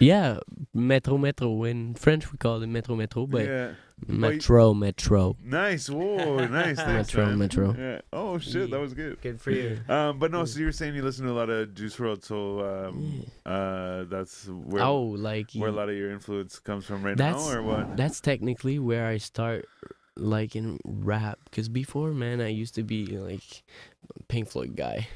Yeah, Metro Metro. In French we call it Metro Metro, but yeah. Metro Metro. Nice. Whoa, nice. Thanks, Metro man. Metro. Yeah. Oh shit, that was good. Good for you. Um, but no, so you were saying you listen to a lot of Juice WRLD, so um, uh, that's where oh, like where a lot of your influence comes from right That's- now, or what? that's technically where I start like in rap because before man I used to be like Pink Floyd guy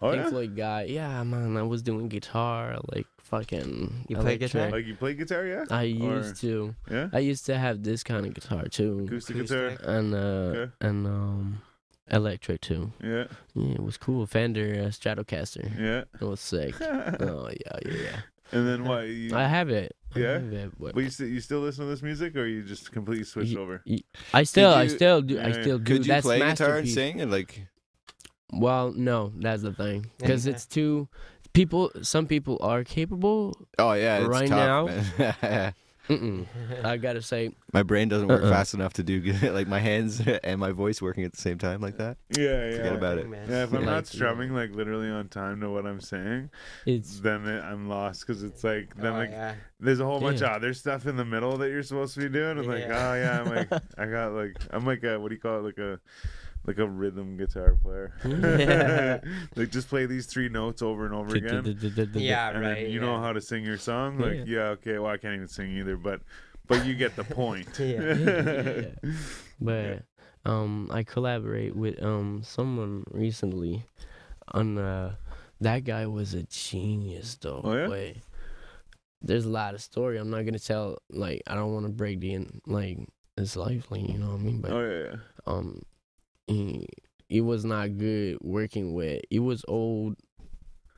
Oh Pink yeah, Floyd guy yeah man I was doing guitar like fucking You play guitar? like you play guitar, yeah, I Or- used to yeah, I used to have this kind of guitar too acoustic Acoustic. guitar, and uh Okay. and um electric too yeah, yeah it was cool Fender uh, Stratocaster yeah. it was sick oh yeah yeah yeah and then what? You, I have it I Yeah? have it, but but you still you still listen to this music, or you just completely switched Ye- over? I still I still do I Yeah. still do Could you that's play guitar and sing and like? Well, no, that's the thing because Yeah. it's too people. Some people are capable. Oh yeah, it's Right tough, now? I gotta say, my brain doesn't work Uh-uh. fast enough to do good, like my hands and my voice working at the same time like that. Yeah, yeah. Forget about it. Man. Yeah, if I'm not strumming like literally on time to what I'm saying, it's then it, I'm lost because it's like then Oh, like yeah. there's a whole bunch of other stuff in the middle that you're supposed to be doing. I'm like, Yeah. oh yeah, I'm like I got like I'm like a what do you call it like a like a rhythm guitar player. Yeah. like just play these three notes over and over again. Yeah, and right. you yeah. know how to sing your song. Like Yeah. yeah, okay, well I can't even sing either, but but you get the point. Yeah. But um, I collaborate with um someone recently, on uh, that guy was a genius though. Oh, yeah? There's a lot of story. I'm not gonna tell. Like I don't want to break the in, like his life. Like you know what I mean. But oh yeah, yeah. um he, he was not good working with he was old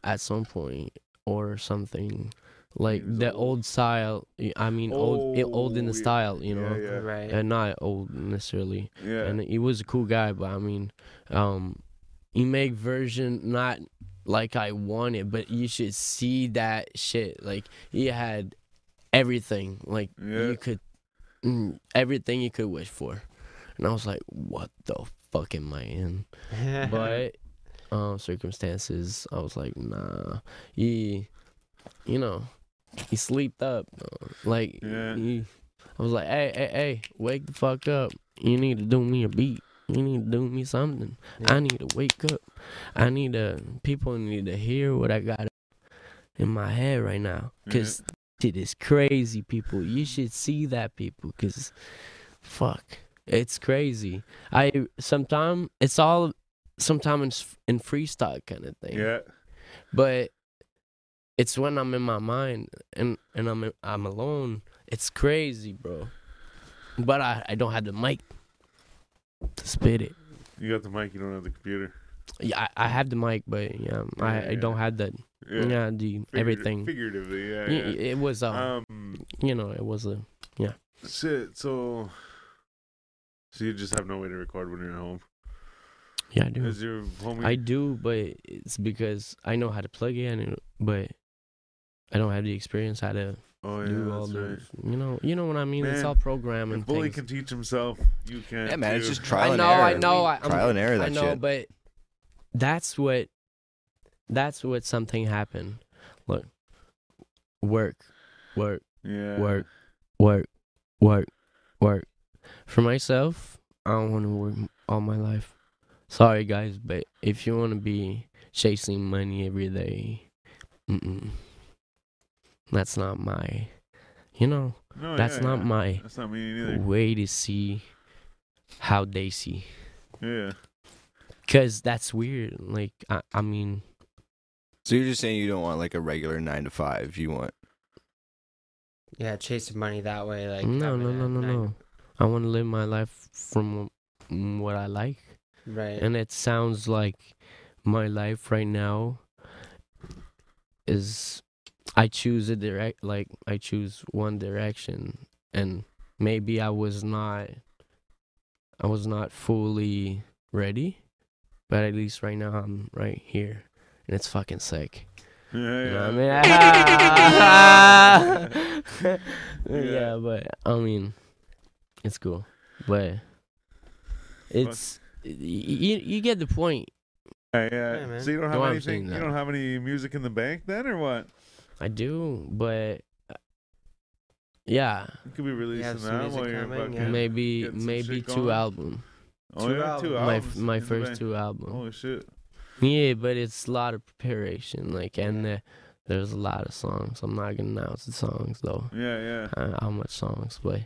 at some point or something like the old. old style i mean old old in the Oh, yeah. style you know Yeah, yeah. Right. and not old necessarily Yeah. and he was a cool guy but i mean um he make version not like i wanted but you should see that shit like he had everything like Yeah. you could mm, everything you could wish for and i was like what the fuck am i but um circumstances i was like nah. He you know he sleeped up like Yeah. he, i was like hey hey hey wake the fuck up. You need to do me a beat. You need to do me something. Yeah. i need to wake up. I need to people need to hear what i got in my head right now. Because shit is crazy people. You should see that people because fuck it's crazy i sometimes it's all sometimes in freestyle kind of thing yeah. but it's when i'm in my mind and and i'm i'm alone it's crazy bro but i i don't have the mic to spit it You got the mic, you don't have the computer. yeah i, I have the mic but yeah, Yeah, I, I don't have that Yeah. yeah, the everything Figuratively, yeah. Yeah. it was uh, Um, you know it was a yeah. Shit. So, so you just have no way to record when you're at home. Yeah, I do. Is your homie? I do, but it's because I know how to plug in, but I don't have the experience how to oh yeah, do all that's the. right. You know, you know what I mean. it's all programming. If Bully things. can teach himself, you can. Yeah, man, it's just trial I and know, error. I know, I- I'm- trial and error. That I know, shit. but that's what that's what something happened. Look, work, work, yeah. work, work, work, work. For myself, I don't want to work all my life. Sorry, guys, but if you want to be chasing money every day, mm-mm, that's not my. You know, No, that's yeah, not yeah. my That's not me neither. way to see how they see. Yeah. Cause that's weird. Like I, I mean, so you're just saying you don't want like a regular nine to five. You want Yeah, chasing money that way. Like no, no, no, no, nine- no. I want to live my life from what I like, Right. and it sounds like my life right now is I choose a direct, like I choose one direction, and maybe I was not, I was not fully ready, but at least right now I'm right here, and it's fucking sick. Yeah, You know what I mean? yeah. Yeah. but I mean, it's cool. But it's you, you get the point. Yeah, yeah. Yeah, man. So you don't have I'm anything. You don't have any music in the bank then, or what? I do, but uh, yeah, You could be releasing that music while you're coming, fucking. yeah. maybe maybe two going. album. Oh Two yeah, two albums. My my in first two album. Holy shit. Yeah, but it's a lot of preparation. Like, and uh, there's a lot of songs. I'm not gonna announce the songs though. Yeah, yeah. Uh, how much songs, but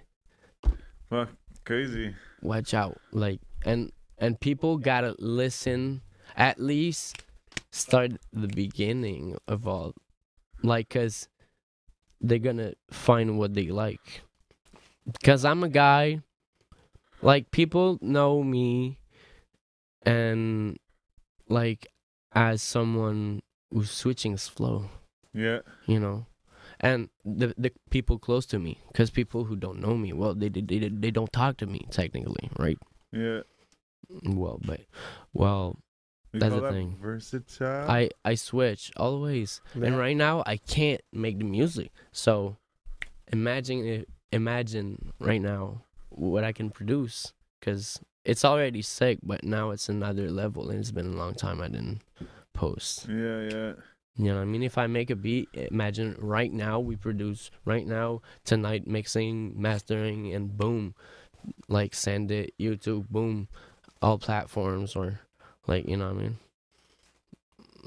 Fuck, crazy. watch out like and and people gotta listen at least start the beginning of all like because they're gonna find what they like. Because i'm a guy like people know me and like as someone who's switching his flow. Yeah, you know and the the people close to me because people who don't know me well they, they they they don't talk to me technically right yeah. well but well We That's the thing. Versatile. i i switch always and right now i can't make the music so imagine imagine right now what i can produce because it's already sick but now it's another level and it's been a long time i didn't post Yeah, yeah. You know what I mean? If I make a beat, imagine right now we produce right now, tonight mixing, mastering, and boom, like send it YouTube, boom, all platforms or like you know what I mean.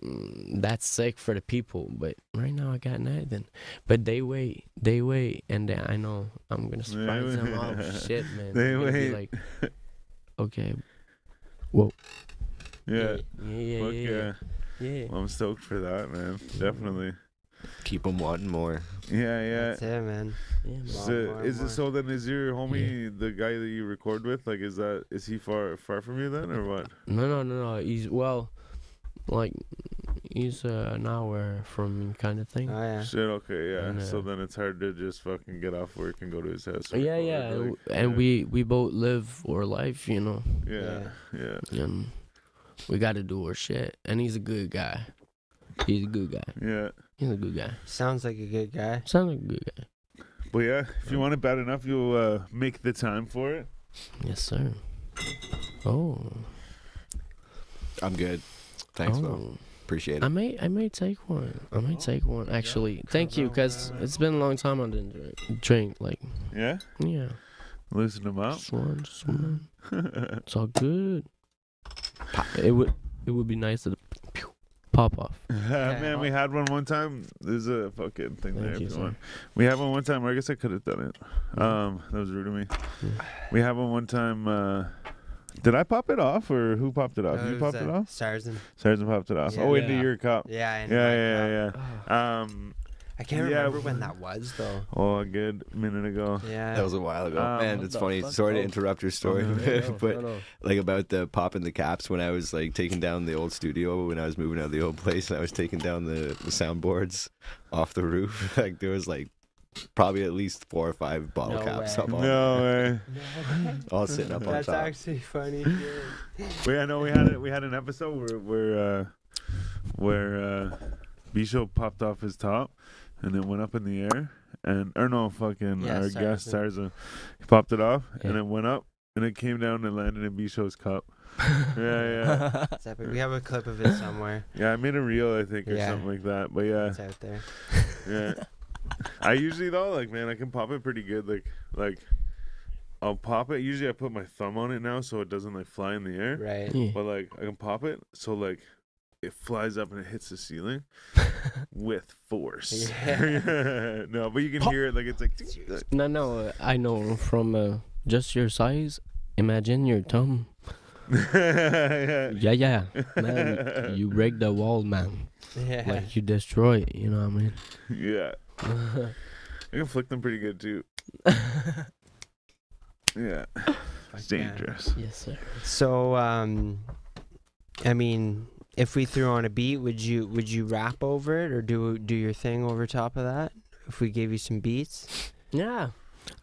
Mm, That's sick for the people, but right now I got nothing. But they wait, they wait, and then I know I'm gonna surprise them. Oh shit, man! They wait. Like, okay, Yeah. yeah, yeah, Fuck yeah, yeah. Yeah. Well, I'm stoked for that, man. Definitely. keep them wanting more. Yeah, yeah. That's it, man. yeah. Is, More, it, more, is more. it so then? Is your homie the guy that you record with? Like, is that is he far far from you then, or what? No, no, no, no. He's well, like he's uh, an hour from kind of thing. Oh yeah. Shit. Okay. Yeah. And, so uh, then it's hard to just fucking get off work and go to his house. yeah, yeah, and, like, and yeah. we we both live our life, you know, Yeah. Yeah. and we got to do our shit. And he's a good guy. He's a good guy. Yeah. He's a good guy. Sounds like a good guy. Sounds like a good guy. But yeah, if you want it bad enough, you'll uh, make the time for it. Yes, sir. Oh, I'm good. Thanks, oh. Will. Appreciate I may I may take one. I may take one actually. Thank you, cause it's been a long time I didn't drink. Drink like Yeah. yeah, Loosen them up. just one, just one. It's all good. It would it would be nice to pew, pop off. Man, we had one one time. There's a fucking thing Thank there. you, you sir. We had one one time. I guess I could have done it. Um, that was rude of me. Yeah. We had one one time. Uh, did I pop it off or who popped it off? Uh, you was, popped uh, it off. Sarzen. Sargent popped it off. Yeah. oh, into Yeah. your cup. Yeah. I Yeah, know, yeah, yeah. Um, I can't Yeah, remember when that was though. oh, a good minute ago. Yeah. That was a while ago. Um, Man, it's funny. Sorry to Oh. interrupt your story, no, but like about the popping the caps when I was like taking down the old studio when I was moving out of the old place and I was taking down the, the soundboards off the roof. Like there was like probably at least four or five bottle No caps way. up on No way. all sitting up on top That's actually funny. We I know we had it. We had an episode where where uh, where uh, Bisho popped off his top, and it went up in the air, and or no, fucking Yeah, our guest Tarzan. Tarzan, he popped it off, and it went up, and it came down and landed in Bisho's cup. yeah, yeah, It's epic. We have a clip of it somewhere. yeah. I made a reel, I think, or Yeah. something like that. But yeah, It's out there. yeah. I usually though, like man, I can pop it pretty good. Like like. I'll pop it. Usually, I put my thumb on it now so it doesn't like fly in the air. Right. Yeah. But like I can pop it so like it flies up and it hits the ceiling with force. Yeah. no, but you can hear it like it's like No, no, I know from uh, just your size. Imagine your thumb. yeah. Yeah, yeah, man. You break the wall, man. Yeah. Like you destroy it. You know what I mean? Yeah. I can flick them pretty good too. Yeah. It's yeah. dangerous. yes, sir. So, um, I mean, if we threw on a beat, would you would you rap over it or do do your thing over top of that? If we gave you some beats, Yeah,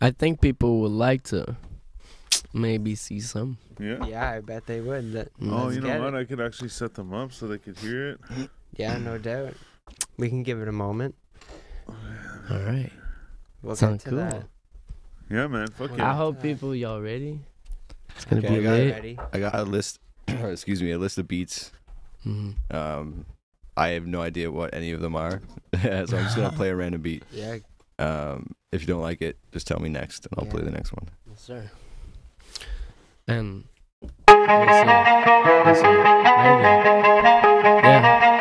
I think people would like to maybe see some. Yeah. yeah, I bet they would. Let, Oh, you know what? it. I could actually set them up so they could hear it. Yeah, no doubt. We can give it a moment. All right. We'll Sound get to cool. that. Yeah, man. Fuck Well, I hope people y'all ready. It's gonna Okay, be I got Ready? I got a list. excuse me, a list of beats. Mhm. Um, I have no idea what any of them are, so I'm just gonna play a random beat. Yeah. Um, if you don't like it, just tell me next, and I'll play the next one. Yes, sir. And listen, listen, maybe. Yeah.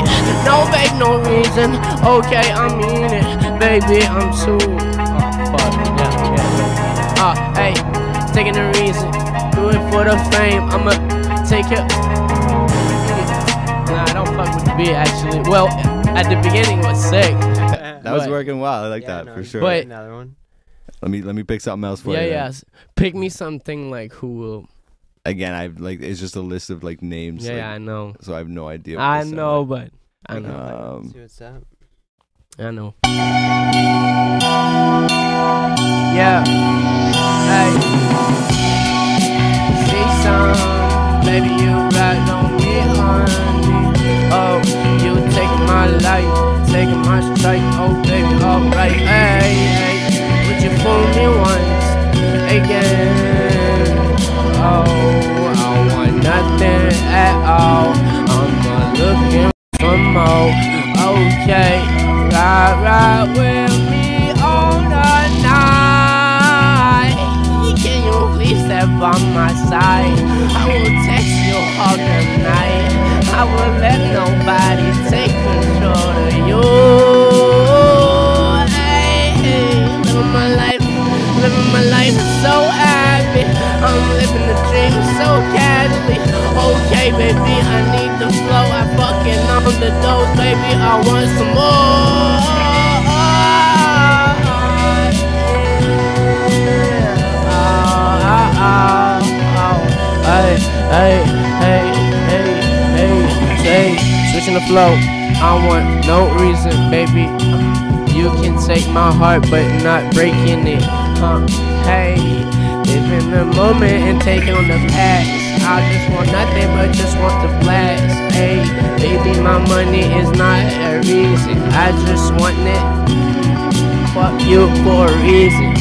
Kill a strike. No fake, no reason. Okay, I mean it, baby, I'm too. Oh, fuck, yeah, yeah. Ah, hey, taking the reason, do it for the fame. I'ma take it. Nah, I don't fuck with the beat actually. Well, at the beginning it was sick. That was working well. I like Yeah, that no, for sure. can But- another one. let me let me pick something else for yeah, you. yeah. then. s- Pick me something like who will. Again, I've like it's just a list of like names. Yeah, like, yeah, I know. So I have no idea. what I they know, like. but I know. Um, See what's up. I know. Yeah. Hey. See some, baby, you right on me, honey. Oh, you taking my life, taking my strike. Oh, baby, alright. Hey, hey. Would you fool me once again? Oh, I want nothing at all. I'm not looking for more. Okay, ride, ride with me all the night. Can you please step on my side? I will text you all the night. I will let nobody take control of you. Living my life, living my life so. Living the dream so casually. Okay, baby, I need the flow. I fucking on the dose, baby. I want some more. Oh, oh, oh, oh. Hey, hey, hey, hey, hey, hey. Switching the flow. I want no reason, baby. You can take my heart, but not breaking it. Huh? Hey, in the moment and take on the past. I just want nothing but just want the blast. Hey, baby, my money is not a reason. I just want it. Fuck you for a reason.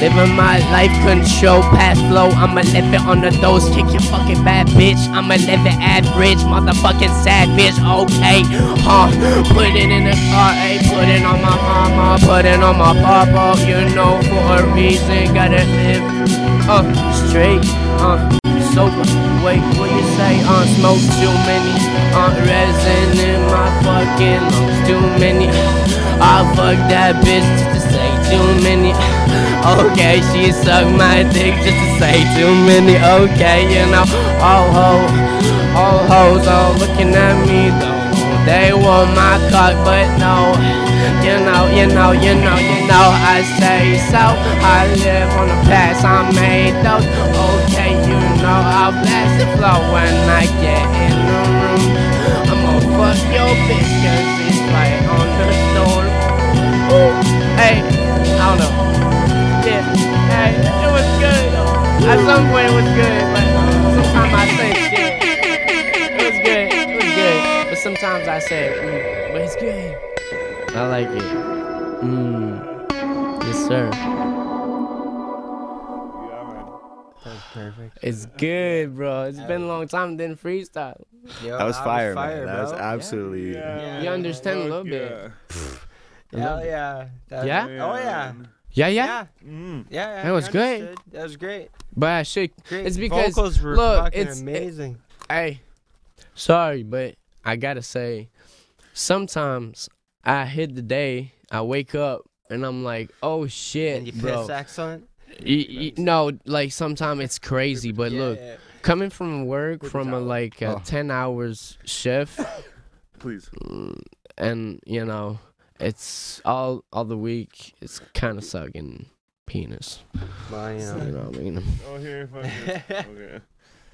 Living my life, control past flow. I'ma live it on the dose, kick your fucking bad bitch. I'ma live it average, motherfucking savage. Okay, huh? Put it in the car, ayy. Put it on my mama, put it on my papa. You know, for a reason, gotta live uh straight, uh sober. Wait, what you say? Uh, smoke too many, uh, resin in my fucking lungs. Too many. I fuck that bitch just to say too many. Okay, she sucked my dick just to say too many. Okay, you know, all hoes, all hoes are looking at me though. They want my cut, but no. You know, you know, you know, you know, I say so. I live on the past, I made those. Okay, you know, I'll blast the flow when I get in the room. I'ma fuck your bitch, cause it's right on the storm. Ooh, hey, I don't know. Yeah, hey, it was good. At some point it was good, but sometimes I say shit. Good. But sometimes I say, mm, but it's good. I like it. Mmm. Yes, sir. That's perfect. It's good, bro. It's been a long time. Didn't freestyle. Yo, That was fire, fire, man. That was bro. absolutely. You understand a little bit. Hell yeah. That- Yeah? Oh yeah. Yeah, yeah. Yeah. Mm. Yeah. yeah, That was I great. That was great. But I should. Great. It's because vocals were look, fucking it's- amazing. Hey, sorry, but I gotta say, sometimes I hit the day, I wake up, and I'm like, oh shit, and you bro. piss excellent. Y- y- no, like sometimes it's crazy, but Yeah, look, yeah. coming from work Put from a like a Oh. ten hours shift, Please. mm, and you know, it's all all the week. It's kind of sucking penis. Well, you You know. know what I mean? Oh, here. fuck it. Okay.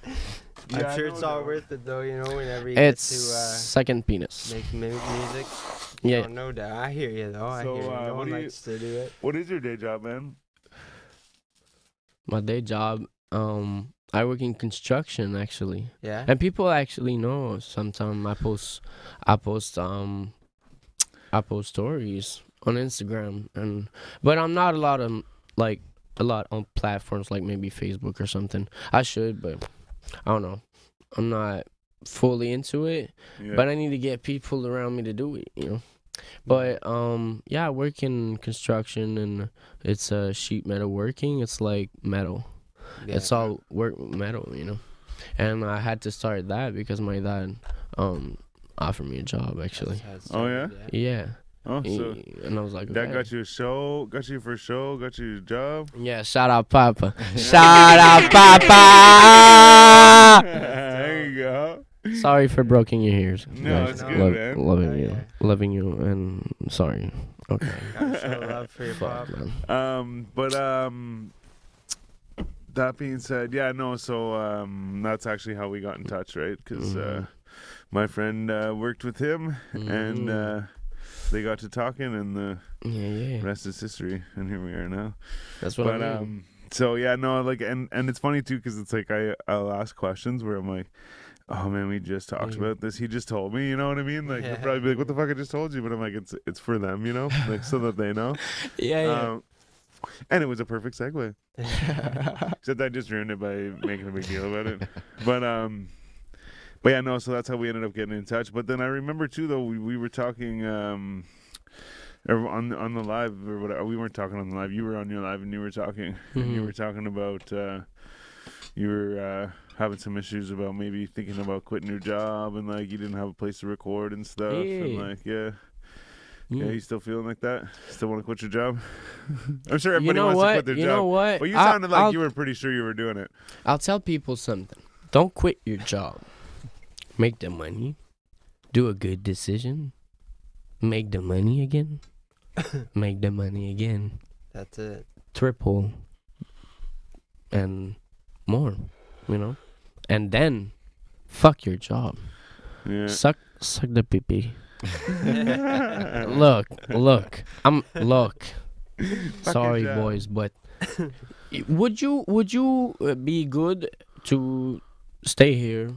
I'm Yeah, I sure know it's all that. worth it though. You know, whenever you It's get to uh, second penis. make music. Yeah. Oh, no doubt. I hear you though. I So, hear you. uh, No what one do you- likes to do it. What is your day job, man? My day job, um, I work in construction actually. Yeah. And people actually know. Sometimes I post, I post, um, I post stories on Instagram, and but I'm not a lot of like a lot on platforms like maybe Facebook or something. I should, but I don't know. I'm not fully into it, Yeah. but I need to get people around me to do it. You know. But um, yeah, I work in construction, and it's uh, sheet metal working. It's like metal. yeah. It's all work metal, you know. And I had to start that because my dad um offered me a job actually. That's how it Oh, yeah? Yeah. Oh, so and I was like, that got you a show, got you for a show, got you a job. Yeah, shout out Papa. shout out Papa. there you go. Sorry for breaking your ears. No, guys. it's good, Love- man. Loving Oh, you. yeah. Loving you and sorry. Okay. Show love for your. Fuck. Um, but um, that being said, yeah, no. So um, that's actually how we got in touch, right? Because uh, Mhm. my friend uh, worked with him, and Mhm. uh, they got to talking, and the Yeah, yeah. rest is history. And here we are now. That's what but I mean. um, so yeah, no, like, and and it's funny too, because it's like I I'll ask questions where I'm like. Oh man, we just talked Mhm. about this. He just told me, you know what I mean? Like, Yeah. probably be like, "What the fuck? I just told you," but I'm like, "It's it's for them, you know, like so that they know." yeah, yeah. Um, and it was a perfect segue. Except I just ruined it by making a big deal about it. But um, but yeah, no. So that's how we ended up getting in touch. But then I remember too, though we, we were talking um, on on the live or whatever. We weren't talking on the live. You were on your live and you were talking. And you Mhm. were talking about uh, you were uh, having some issues about maybe thinking about quitting your job and like you didn't have a place to record and stuff. And Yeah. like yeah. Yeah, you still feeling like that? Still want to quit your job? I'm sure you everybody know wants to quit their You job. know what? Well, you sounded like I'll- you were pretty sure you were doing it. I'll tell people something. Don't quit your job. Make the money. Do a good decision. Make the money again. Make the money again. That's it. Triple. And more. You know? And then fuck your job. Yeah. Suck suck the pee pee. Look, look. I'm look. Sorry boys, but would you would you uh, be good to stay here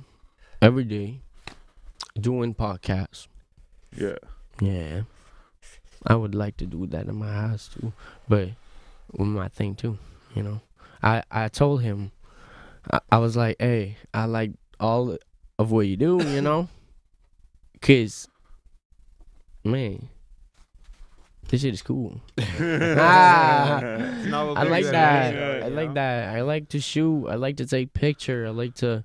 every day doing podcasts? Yeah. Yeah. I would like to do that in my house too, but with my thing too, you know. I I told him I, I was like, "Hey, I like all of what you do, you know? Cuz man, this shit is cool. Ah. It's not what I like do that. anyway, I you like that. I like to shoot. I like to take picture. I like to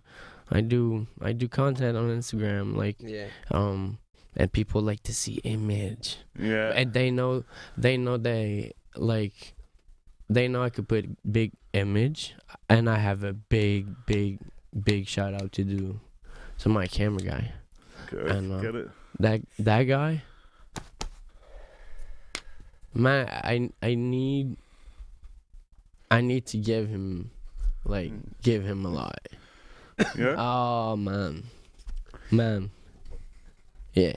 I do I do content on Instagram like Yeah. um and people like to see image. Yeah. And they know they know they like they know I could put big image, and I have a big, big, big shout out to do to my camera guy. Good. And, uh, Get it? That that guy, man, I I need I need to give him like Mm. give him a lot. Yeah. Oh man, man, yeah.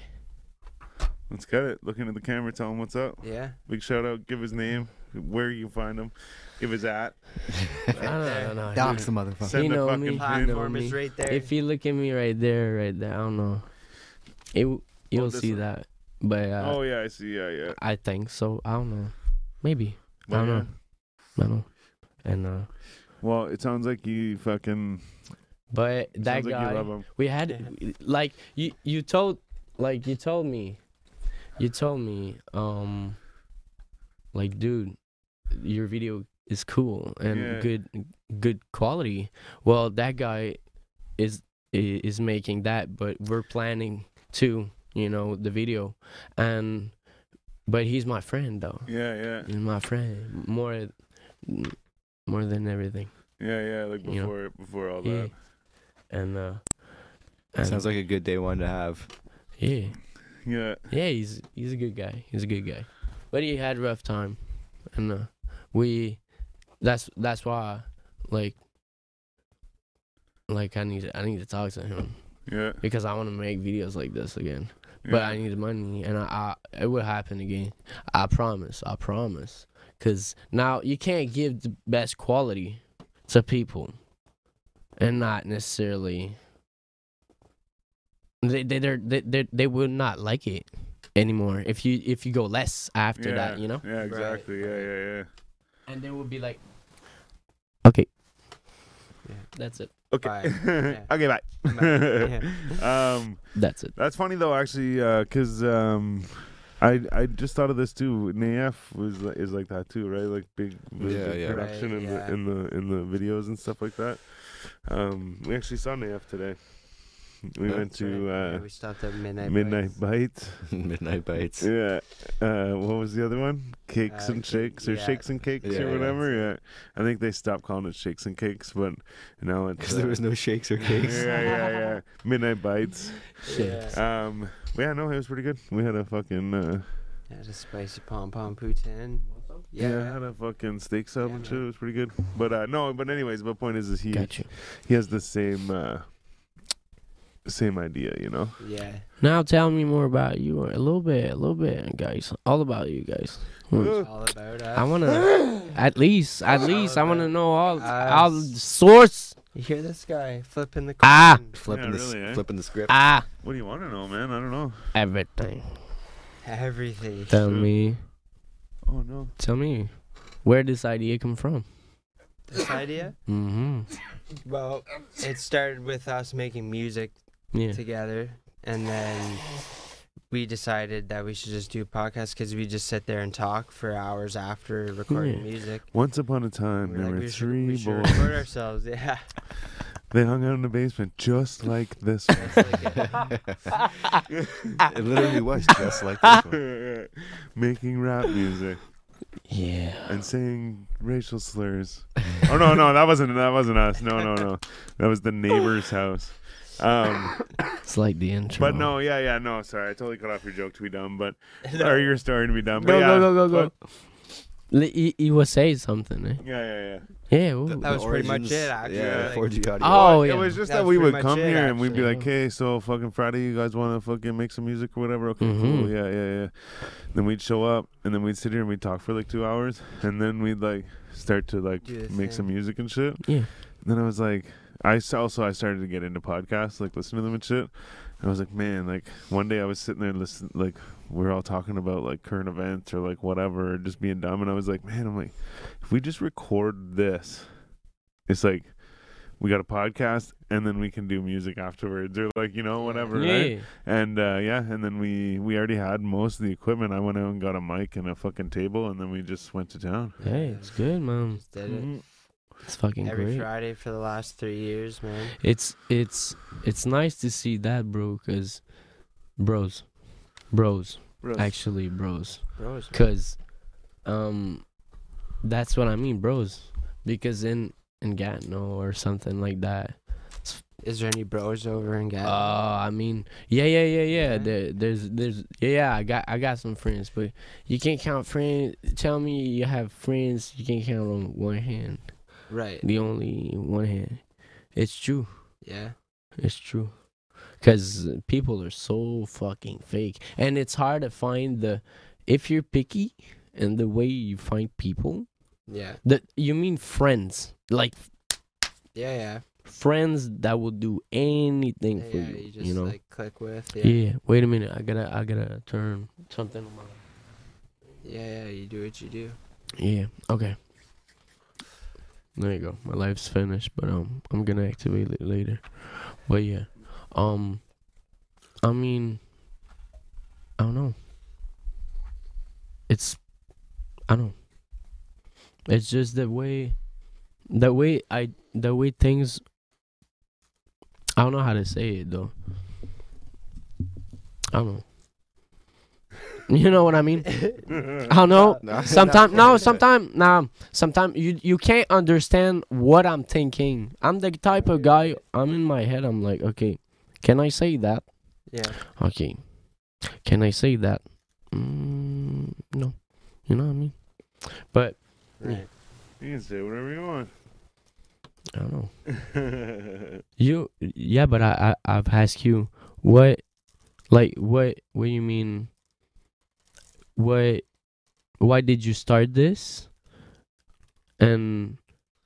Let's get it. Looking at the camera, tell him what's up. Yeah. Big shout out. Give his name, where you find him. Give his at. I don't know. no, Dox he- the motherfucker. Send You know fucking me. pin. Platform me. is right there. If you look at me right there, right there, I don't know. It you'll this see one. that, but uh, oh yeah, I see. Yeah, yeah. I think so. I don't know. Maybe I don't yeah. know. I don't know. And uh, Well, it sounds like you fucking. But that sounds like guy. him. we had like you you told like you told me you told me um like dude your video is cool and Yeah. good good quality well that guy is is making that but we're planning to you know the video and but he's my friend though Yeah, yeah, he's my friend more more than everything yeah, yeah. Like You know. before, before all yeah that. And uh and, Sounds like a good day one to have. yeah Yeah. Yeah, he's he's a good guy. He's a good guy, but he had a rough time, and uh, we that's that's why like like I need I need to talk to him Yeah. because I want to make videos like this again. But yeah. I need money, and I, I it will happen again. I promise. I promise. Cause now you can't give the best quality to people, and not necessarily. They they they're- they they they will not like it anymore if you if you go less after yeah. that, you know. Yeah, exactly. Yeah, yeah, yeah. And they will be like, okay, Yeah. that's it. Okay. Bye. Yeah. okay, bye. Yeah. um, That's it. that's funny though, actually, because um, I I just thought of this too. Naf was is like that too, right? Like big, big Yeah, big yeah. production Right, in yeah. the in the in the videos and stuff like that. Um, we actually saw Naf today. We Yeah. went to Yeah, uh, we stopped at midnight. Midnight Bites. Bites. Midnight bites. Yeah. Uh, what was the other one? Cakes Uh, and cake- shakes or yeah. shakes and cakes Yeah, or whatever. Yeah. I think they stopped calling it shakes and cakes, but now it's Because there uh, was no shakes or yeah, cakes. yeah, yeah. Yeah. Midnight bites. Shit. Yeah. Um, yeah, no, it was pretty good. We had a fucking uh, Had a spicy pom pom poutine. Yeah, Yeah. had a fucking steak sub Yeah, and shit. man. It was pretty good. But uh, no, but anyways, my point is, is he Got you. he has the same uh, same idea, you know. Yeah. Now tell me more about you, a little bit, a little bit, guys. All about you guys. Hmm. All about us. I wanna, at least, at least, I wanna about know all, us. all the source. You hear this guy flipping the Ah. Flipping, Yeah, the, really, eh? flipping the script. Ah, What do you want to know, man? I don't know. everything. Everything. Tell True. me, Oh no. tell me, where did this idea come from? This idea? Mm-hmm. Well, it started with us making music Yeah. together, and then we decided that we should just do podcasts because we just sit there and talk for hours after recording Yeah. music. Once upon a time, We're there like, were we should, three we should boys. record ourselves. Yeah. They hung out in the basement just like this one. It. it literally was just like this one. Making rap music Yeah. and saying racial slurs. Oh no, no, that wasn't that wasn't us. No, no, no. That was the neighbor's house. Um, It's like the intro. but no, yeah, yeah, no. Sorry, I totally cut off your joke to be dumb, but or your story to be dumb. But Go, yeah, go, go, go, go. but- Li- He, he was saying something, eh? Yeah, yeah, yeah. Yeah. ooh. That was pretty much it, actually, Yeah, like- 4G audio. Oh, yeah. It was just That that, was we would come it, here and we'd be like, "Hey, so fucking Friday, you guys want to fucking make some music or whatever?" Okay, Mhm. cool. Yeah, yeah, yeah. Then we'd show up and then we'd sit here and we'd talk for like two hours and then we'd like start to like Do the make some music and shit. Yeah. then I was like, I also I started to get into podcasts, like listen to them and shit. And I was like, man, like one day I was sitting there listening, like we are all talking about like current events or like whatever, or just being dumb, and I was like, man, I'm like, if we just record this, it's like we got a podcast and then we can do music afterwards or like you know whatever, right? And uh, yeah, and then we we already had most of the equipment. I went out and got a mic and a fucking table, and then we just went to town. Hey, it's good, man. Just did it. Mhm. It's fucking Every great. Friday for the last three years, man. It's it's it's nice to see that, bro. Cause bros, bros, Bros. actually bros. Bros. Cause um, that's what I mean, bros. Because in in Gatineau or something like that. Is there any bros over in Uh, Gatineau? I mean, yeah, yeah, yeah, yeah. Yeah. There, there's, there's, yeah, yeah. I got, I got some friends, but you can't count friends. Tell me you have friends, you can't count on one hand. right. The only one hand. It's true. Yeah. It's true. Cause people are so fucking fake, and it's hard to find the. If you're picky, and the way you find people, Yeah. that you mean friends, like Yeah. Yeah. friends that will do anything Yeah, for yeah, you. you just you know. like click with. Yeah. Yeah. Wait a minute. I gotta. I gotta turn something on my. Yeah. Yeah. You do what you do. Yeah. Okay. There you go. My life's finished, but um, I'm gonna activate it later. But yeah, um, I mean, I don't know. It's, I don't. know. It's just the way, the way I, the way things. I don't know how to say it though. I don't know. You know what I mean? I don't know. No. Sometimes no, sometimes nah. Sometimes you you can't understand what I'm thinking. I'm the type of guy. I'm in my head. I'm like, okay, can I say that? Yeah. Okay, can I say that? Mm, no, you know what I mean. But Right. You can say whatever you want. I don't know. You yeah, but I, I I've asked you what, like what what do you mean? What, why did you start this? And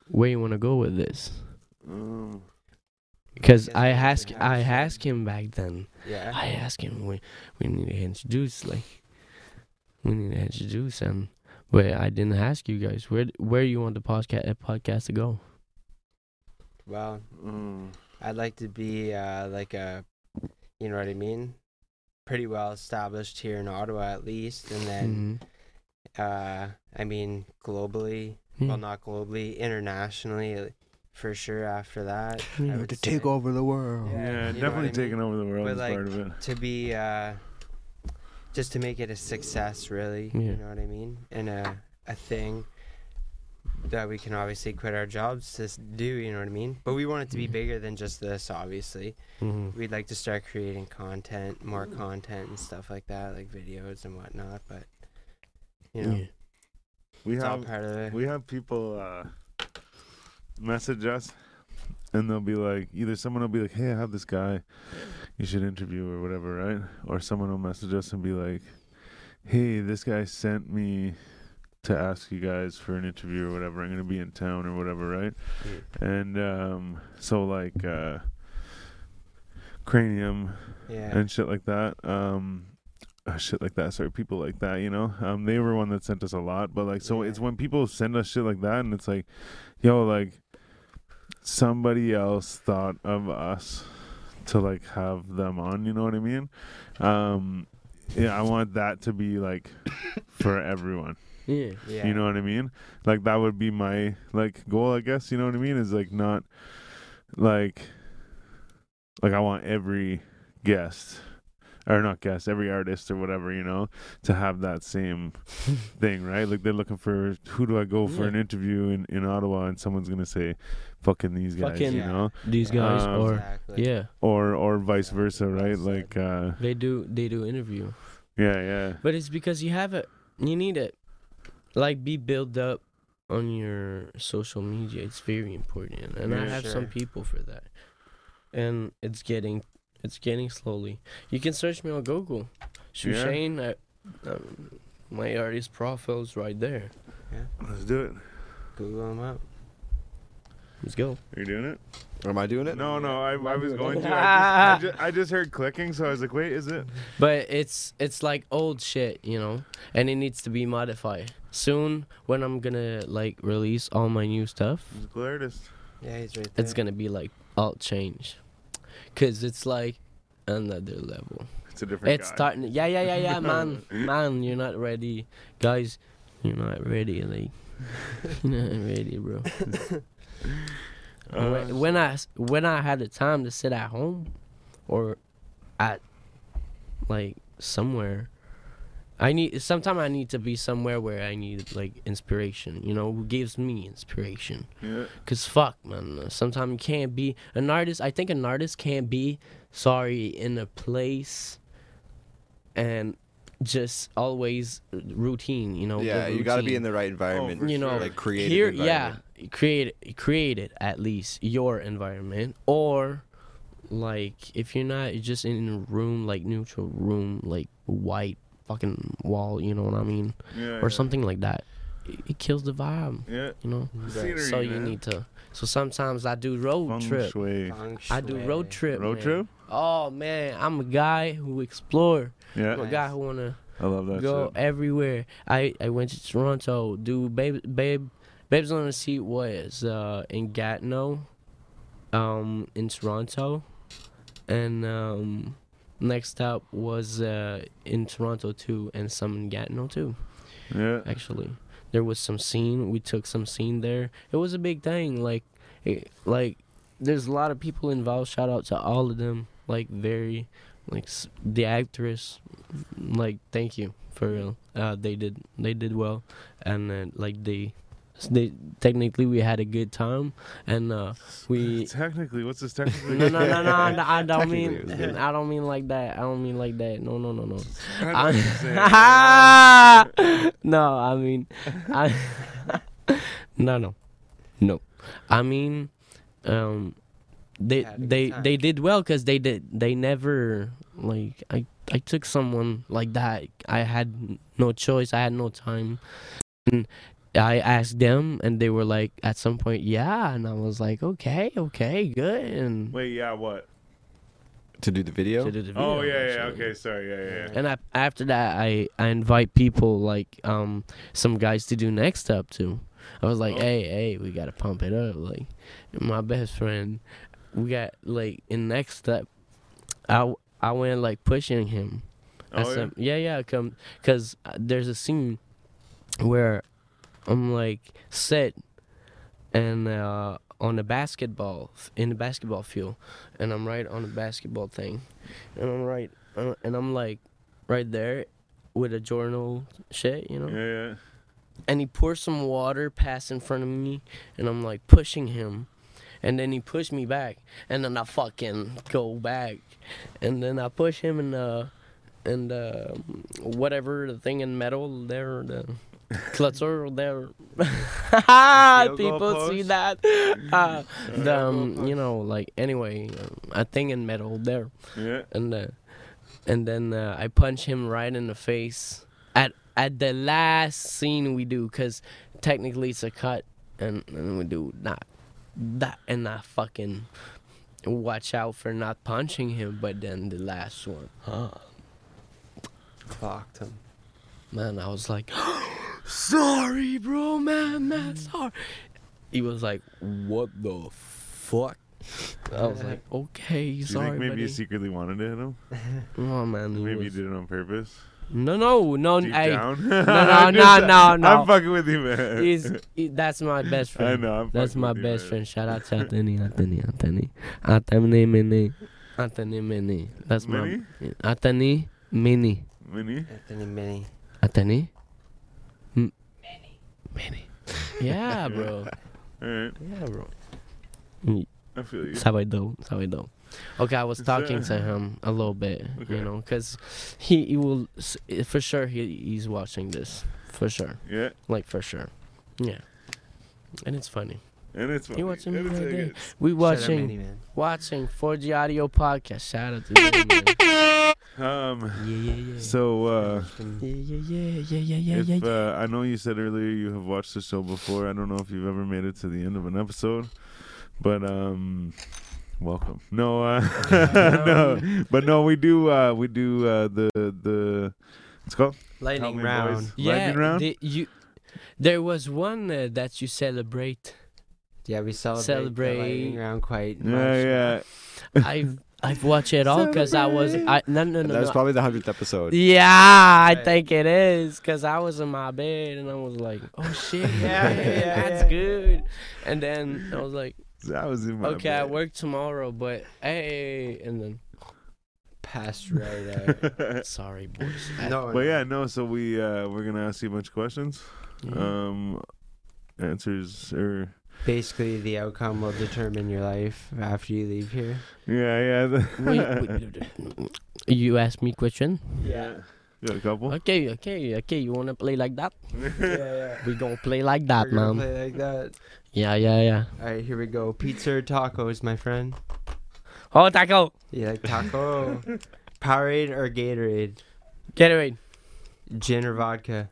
where you want to go with this? Oh. Because I we have to asked I some- asked him back then. Yeah. I asked him we we need to introduce like we need to introduce him. But I didn't ask you guys where where you want the podcast podcast to go. Well, Oh. I'd like to be uh, like a, you know what I mean, pretty well established here in Ottawa at least, and then Mhm. uh, I mean globally, Yeah. well not globally, internationally, uh, for sure. After that, I Yeah. to say take over the world. Yeah. Yeah, you know definitely I taking mean? over the world But, is like, part of it. to be uh, just to make it a success, really. Yeah. You know what I mean, and a a thing that we can obviously quit our jobs to do. You know what I mean? But we want it to be bigger than just this, obviously. Mhm. we'd like to start creating content, more content and stuff like that, like videos and whatnot. But you know, Yeah. We it's all have part of it. we have people uh, message us, and they'll be like, either someone will be like, "Hey, I have this guy, you should interview or whatever," right? Or someone will message us and be like, "Hey, this guy sent me." To ask you guys for an interview or whatever, I'm gonna be in town or whatever, right? And um, so like uh, Cranium yeah, and shit like that. Um, uh, shit like that. Sorry, people like that. You know, um, they were one that sent us a lot. But like, so Yeah. it's when people send us shit like that, and it's like, yo, like somebody else thought of us to like have them on. You know what I mean? Um, yeah, I want that to be like for everyone. Yeah. yeah, You know what I mean? Like that would be my like goal, I guess. You know what I mean? Is like not like like I want every guest or not guest, every artist or whatever, you know, to have that same thing, right? Like they're looking for who do I go for Yeah. an interview in, in Ottawa and someone's gonna say fucking these guys, Fucking- you Yeah. know? These guys Um, or exactly. yeah, Or or vice Yeah, versa, right? said. Like uh they do they do interview. yeah, yeah. But it's because you have it you need it like be built up on your social media. It's very important, and I Yeah, have some people for that. And it's getting it's getting slowly. You can search me on Google, Yeah. Shane. I, um, my artist profile is right there. Yeah. Let's do it. Google them up. Let's go. Are you doing it? Am I doing it? No, no, I, I was going it. to. I just, I, just, I just heard clicking, so I was like, wait, is it? But it's it's like old shit, you know, and it needs to be modified. Soon, when I'm gonna like release all my new stuff, Musical artist. Yeah, he's right there. it's gonna be like alt change, cause it's like another level. It's a different It's guy. starting. Yeah, yeah, yeah, yeah, man, man, you're not ready, guys. You're not ready, like you're not ready, bro. Uh, when, I when I had the time to sit at home, or at like somewhere, I need sometimes I need to be somewhere where I need like inspiration. You know, who gives me inspiration? Yeah. Cause fuck, man. Sometimes you can't be an artist. I think an artist can't be sorry in a place and just always routine. You know. yeah, you got to be in the right environment. Oh, for you know, sure. like creative here, yeah, create create it at least your environment, or like if you're not just in a room like neutral room like white fucking wall, you know what I mean, Yeah. or yeah. something like that. It, it kills the vibe, Yeah. you know. Scenery, so you man. need to. So sometimes I do road Feng trip. shui. I do road trip. Road man. trip? Oh man, I'm a guy who explore. Yeah. I'm a guy who wanna I love that go shit. everywhere. I I went to Toronto. Do babe babe babes on the seat was uh in Gatineau, um in Toronto, and um next up was uh in Toronto too, and some in Gatineau too. Yeah. Actually, there was some scene. We took some scene there. It was a big thing. Like, it, like there's a lot of people involved. Shout out to all of them. Like very, like the actress. Like thank you for real. Uh, they did they did well, and then like they. They technically we had a good time, and uh, we Technically, what's this technically? no no no no no, I don't mean it was good. I don't mean like that I don't mean like that no no no no I know what you're saying. no, I mean, I no, no, no. I mean, um, they Had a good they they did well because they did they never like I I took someone like that. I had no choice. I had no time, and I asked them, and they were like, at some point, yeah, and I was like, okay, okay, good, and Wait, yeah, what? To do the video. to do the Oh, video, yeah, yeah, actually. okay, sorry, yeah, yeah, yeah. And I, after that, I, I invite people like um some guys to do next up too. I was like, Oh. hey, hey, we gotta pump it up. Like my best friend, we got like in next step. I I went like pushing him. Oh, yeah? said, yeah, yeah, come, cause uh, there's a scene where I'm like set and uh, on the basketball in the basketball field, and I'm right on the basketball thing, and I'm right, uh, and I'm like right there with a journal shit, you know, Yeah, yeah. and he pours some water past in front of me, and I'm like pushing him. And then he pushed me back, and then I fucking go back, and then I push him, and uh, and uh, whatever the thing in metal there, the clutzer there. Field goal People see that. Uh, the um, you know, like anyway, um, a thing in metal there, Yeah. and uh, and then uh, I punch him right in the face at at the last scene we do, cause technically it's a cut, and, and we do not that and I fucking watch out for not punching him, but then the last one, huh? Clocked him. man, I was like, sorry, bro, man, man, sorry. He was like, what the fuck? I was like, okay, Do you sorry, think maybe buddy. you secretly wanted to hit him? oh man, Maybe was- you did it on purpose? No, no, no, Deep I, down? no, I'm no, no, no. I'm fucking with you, man. he's he, that's my best I friend. know. I'm That's my with you, best man. friend. Shout out to Anthony, Anthony, Anthony, Anthony Mini, Anthony Mini. That's Mini? my Anthony Mini, Mini? Anthony Mini. Anthony, M- Mini. Yeah, bro. Alright. Yeah, bro. Mm. I feel you. Sabado, Sabado. Okay, I was Is talking that- to him a little bit, Okay. you know, because he, he will for sure he he's watching this for sure, Yeah. like for sure, yeah, and it's funny. And it's funny. watching me it's, right there. We Shout out watching man. watching 4G Audio Podcast. Shout out to Mini, man. Um. Yeah, yeah, yeah. So, uh, yeah, yeah, yeah, yeah, yeah, yeah, if yeah, yeah. uh, I know you said earlier you have watched the show before. I don't know if you've ever made it to the end of an episode, but um, welcome. No, uh, no, but no, we do. Uh, we do uh, the the. It's called Lightning round. boys. Yeah, lightning round? the- you. There was one uh, that you celebrate. Yeah, we celebrate, Celebrate. the lightning round quite much. Yeah, yeah. I've I've watched it all because I was I no no no. that was no. probably the hundredth episode. Yeah, I Right. think it is because I was in my bed and I was like, "Oh shit, Yeah, yeah, yeah, that's good." And then I was like, That was in my. "Okay, I work tomorrow, but hey," and then passed right out. Sorry, boys. I- no, But yeah, no. So we uh, we're gonna ask you a bunch of questions. Yeah. Um, answers or basically the outcome will determine your life after you leave here. yeah, yeah. Wait, wait, wait. You asked me question. Yeah. You got a couple. Okay, okay, okay. You wanna play like that? Yeah, yeah. We gonna play like that, We're man. play like that. Yeah, yeah, yeah. All right, here we go. Pizza or tacos, my friend? Oh, taco. You like taco? Powerade or Gatorade? Gatorade. Gin or vodka?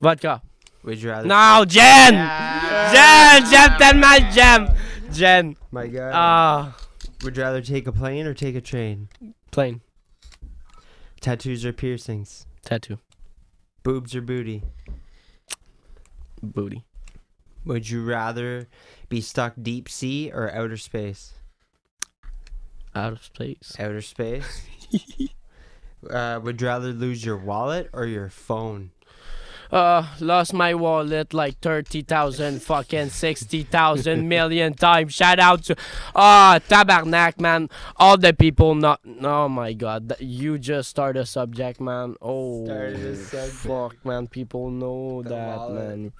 Vodka. Would you rather? No, Jen. Jen, Jen, ten my Jen. Jen. My God. Ah, Would you rather take a plane or take a train? Plane. Tattoos or piercings? tattoo. Boobs or booty? Booty. Would you rather be stuck deep sea or outer space? Out of space. Outer space. uh, would you rather lose your wallet or your phone? Uh, lost my wallet like 30,000 fucking 60,000 million times. Shout out to, ah, tabarnak, man. All the people not, oh my god. You just start a subject, man. Oh, Started a subject. fuck, man. People know The that, wallet. man.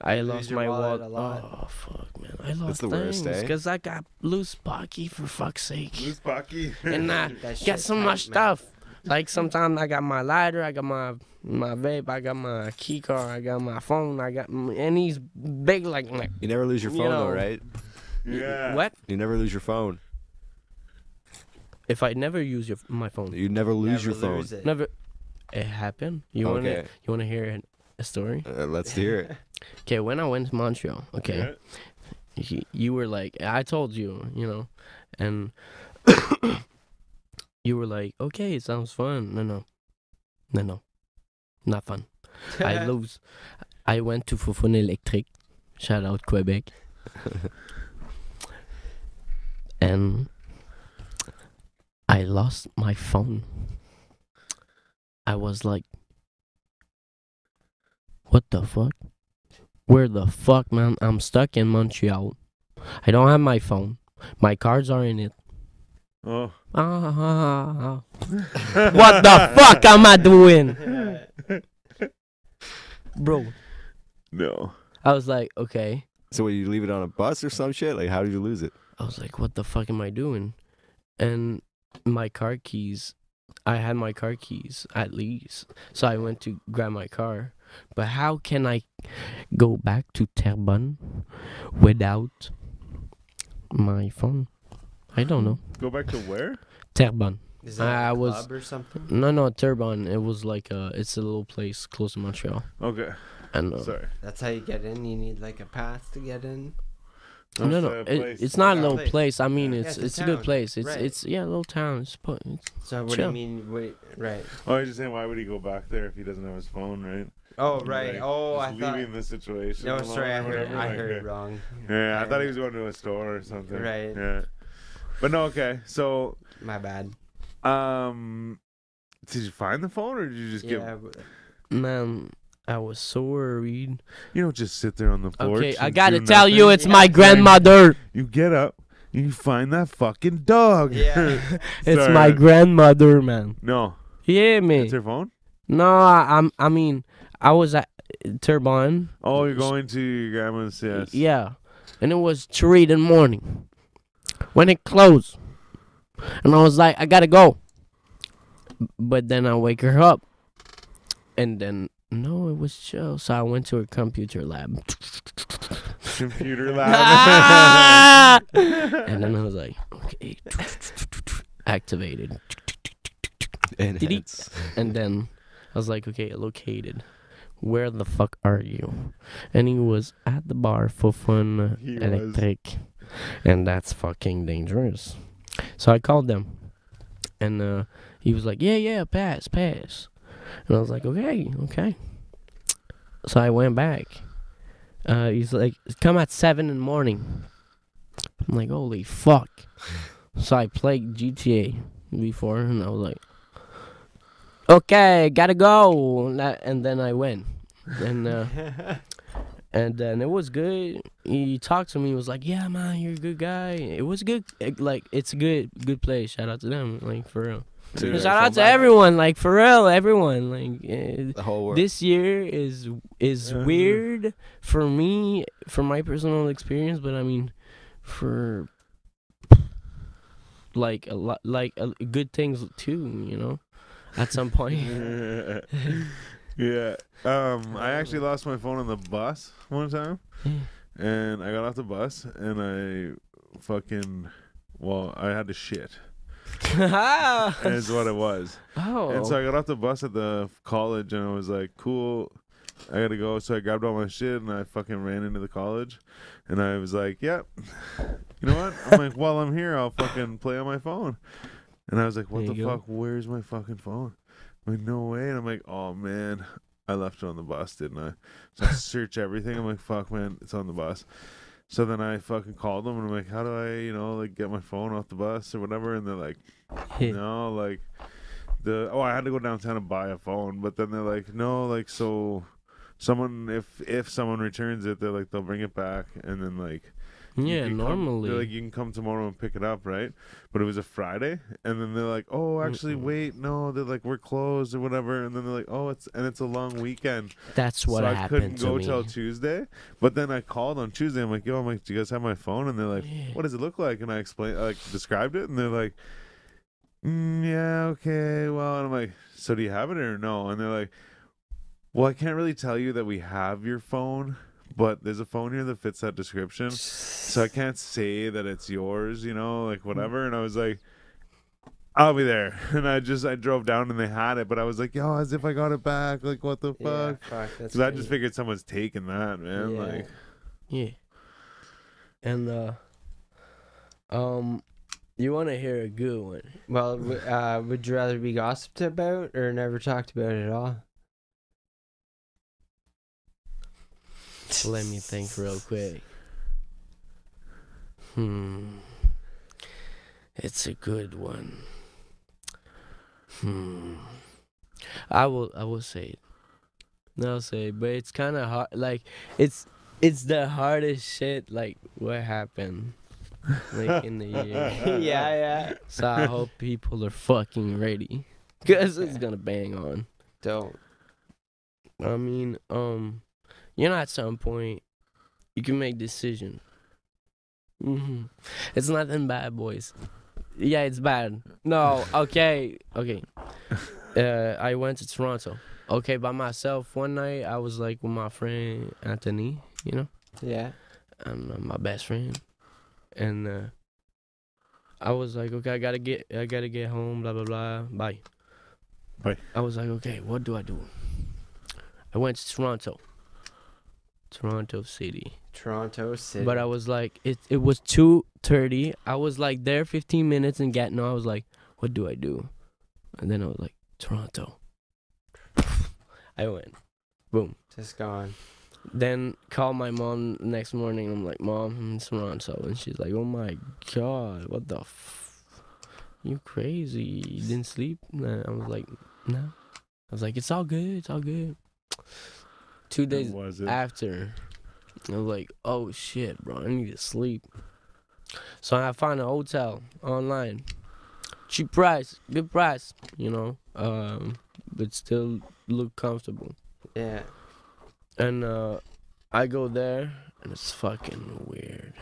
I Lose lost my wallet wallet. a lot. Oh, fuck, man. I lost the worst, things eh? because I got loose pocky for fuck's sake. Who's Bucky? And I Keep that got so much man. stuff. Like sometimes I got my lighter, I got my my vape, I got my key card, I got my phone, I got and he's big like like You never lose your You phone know. though, right? yeah. what? You never lose your phone. If I never use your my phone, You never lose Never your phone. it. never. It happened. You wanna you wanna hear a story? uh, let's hear it. Okay, when I went to Montreal, okay, Yeah. you, you were like, I told you, you know, and you were like, okay, it sounds fun. No, no, no, no, not fun. I lose. I went to Foufounes Électriques. Shout out Quebec. and I lost my phone. I was like, what the fuck? Where the fuck, man? I'm stuck in Montreal. I don't have my phone. My cards are in it. Oh. Ah, what the fuck am I doing? Bro, No. I was like, okay. So, what, you leave it on a bus or some shit? Like, how did you lose it? I was like, what the fuck am I doing? And my car keys, I had my car keys at least. So I went to grab my car. But how can I go back to Terrebonne without my phone? I don't know. Go back to where? Terrebonne. Is that I a was- club or something? No, no, Terrebonne. It was like a, it's a little place close to Montreal. Okay. And uh, Sorry. That's how you get in. You need like a pass to get in. no, no, it, it's not a little Place. place. I mean, Yeah, it's it's a it's a good place. It's Right. it's yeah, a little town. It's, pu- it's So what Chill. do you mean? Wait, right. Oh, I was just saying, why would he go back there if he doesn't have his phone, right? Oh, right. Like, oh, I just thought. leaving the situation. No, sorry, I heard. whatever, I like, heard yeah. wrong. Yeah, I thought he was going to a store or something. Right. Yeah. But no, okay. So, My bad. um, did you find the phone or did you just Yeah. get? w- man. I was so worried. You don't just sit there on the porch. Okay, I gotta tell you, it's my grandmother. You get up and you find that fucking dog. Yeah. It's Sorry. my grandmother, man. No, You hear me? it's her phone. No, I, I'm. I mean, I was at Terrebonne. Oh, you're going to your grandma's. Yes. Yeah, and it was three in the morning when it closed, and I was like, I gotta go. But then I wake her up, and then no, it was chill. So I went to her computer lab, Computer lab. And then I was like, okay, activated. And he- And then I was like, okay, located. Where the fuck are you? And he was at the bar for fun He was. And that's fucking dangerous. So I called them. And uh, he was like, yeah, yeah, pass, pass. And I was like, okay, okay. So I went back. Uh, he's like, come at 7 in the morning. I'm like, holy fuck. So I played GTA before, and I was like, okay, gotta go. And then I went. And uh, and then it was good. He talked to me. He was like, "Yeah, man, you're a good guy." It was good. It- like it's a good, good place. Shout out to them, like for real. Dude, Shout out to back. everyone, like for real, everyone. Like uh, The whole world. this year is is Uh-huh. weird for me, for my personal experience. But I mean, for like a lot, like uh, good things too. You know, at some point. yeah. Um, I actually lost my phone on the bus one time, and I got off the bus and I fucking well, I had to shit. is what it was. oh, And so I got off the bus at the college and I was like, cool, I gotta go. So I grabbed all my shit and I fucking ran into the college. And I was like, yep. You know what? I'm like, while I'm here, I'll fucking play on my phone. And I was like, what There the you go. fuck? Where's my fucking phone? Like, no way. And I'm like, oh man, I left it on the bus, didn't I? So I search everything. I'm like, fuck, man, it's on the bus. So then I fucking called them and I'm like, how do I, you know, like get my phone off the bus or whatever? And they're like, no, like the oh, I had to go downtown and buy a phone, but then they're like, no, like so someone if if someone returns it, they're like they'll bring it back and then like yeah, come- normally. they're like you can come tomorrow and pick it up, right? But it was a Friday, and then they're like, oh, actually, Mm-mm. wait, no, they're like we're closed or whatever, and then they're like, oh, it's and it's a long weekend, That's what so I happened couldn't go till Tuesday. But then I called on Tuesday. I'm like, yo, I'm like, do you guys have my phone? And they're like, what does it look like? And I explained, like, described it, and they're like, mm, yeah, okay, well, and I'm like, so do you have it or no? And they're like, well, I can't really tell you that we have your phone, but there's a phone here that fits that description, so I can't say that it's yours, you know, like whatever. And I was like. I'll be there, and I just I drove down and they had it, but I was like, "Yo, as if I got it back, like what the Yeah, fuck?" fuck. That's Because I just figured someone's taking that, man. Yeah. Like, Yeah. And uh um you want to hear a good one. Well, uh, would you rather be gossiped about or never talked about at all? Let me think real quick. Hmm. It's a good one. Hmm. I will I will say it. I'll say it, but it's kind of hard like it's it's the hardest shit like what happened like in the year. yeah, yeah. So I hope people are fucking ready cuz it's going to bang on. Don't. I mean, um, you know, at some point, you can make decision. hmm It's nothing bad, boys. Yeah, it's bad. No, okay, okay. Uh, I went to Toronto. Okay, by myself one night. I was like with my friend Anthony, you know, Yeah. and uh, my best friend, and uh, I was like, okay, I gotta get, I gotta get home. Blah blah blah. Bye. Bye. I was like, okay, what do I do? I went to Toronto. Toronto City. Toronto City. But I was like, it it was two thirty. I was like there fifteen minutes and getting. I was like, what do I do? And then I was like, Toronto. I went, boom. just gone. Then call my mom next morning. I'm like, mom, I'm in Toronto, and she's like, oh my god, what the. F- you crazy? You didn't sleep? Nah, I was like, no. I was like, it's all good. It's all good. Two days was it? after, I was like, oh shit, bro, I need to sleep. So I found a hotel online, cheap price, good price, you know, um, but still look comfortable. Yeah. And uh, I go there, and it's fucking weird.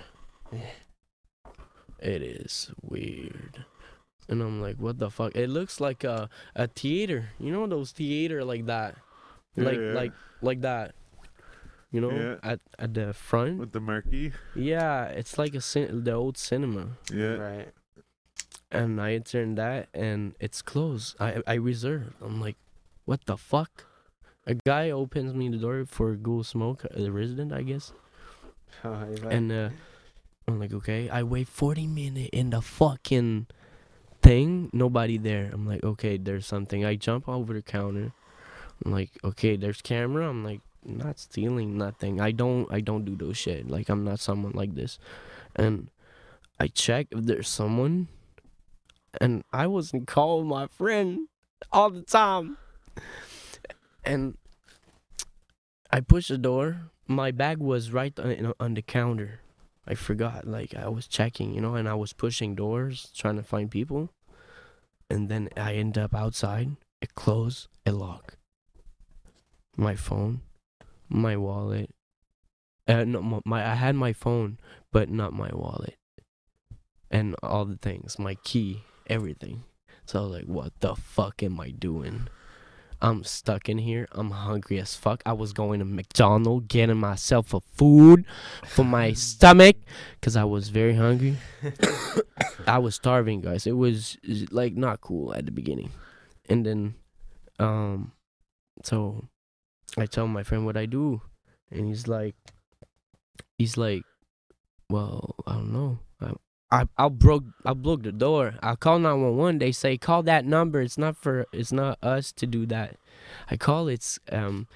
It is weird. And I'm like, what the fuck? It looks like a a theater. You know those theater like that, Yeah, like yeah. like like that. You know, Yeah. at at the front. with the marquee. Yeah, it's like a cin- the old cinema. Yeah. Right. And I turned that, and it's closed. I I reserved. I'm like, what the fuck? A guy opens me the door for go smoke. A resident, I guess. Oh, you're And uh, I'm like, okay. I wait 40 minutes in the fucking thing. Nobody there. I'm like, okay, there's something. I jump over the counter. I'm like, okay, there's camera. I'm like, not stealing nothing. I don't. I don't do those shit. Like I'm not someone like this. And I check if there's someone. And I wasn't calling my friend all the time. And I push the door. My bag was right on, on the counter. I forgot. Like I was checking, you know, and I was pushing doors trying to find people. and then I end up outside. It closed. It locked. My phone, my wallet. Uh, no, my- my I had my phone, but not my wallet, and all the things, my key, everything. So I was like, "What the fuck am I doing?" I'm stuck in here. I'm hungry as fuck. I was going to McDonald's getting myself a food for my stomach because I was very hungry. I was starving, guys. It was like not cool at the beginning, and then, um, so I tell my friend what I do, and he's like, he's like, well, I don't know. I I I broke I broke the door. I call nine one one. They say call that number. It's not for it's not us to do that. I call it's um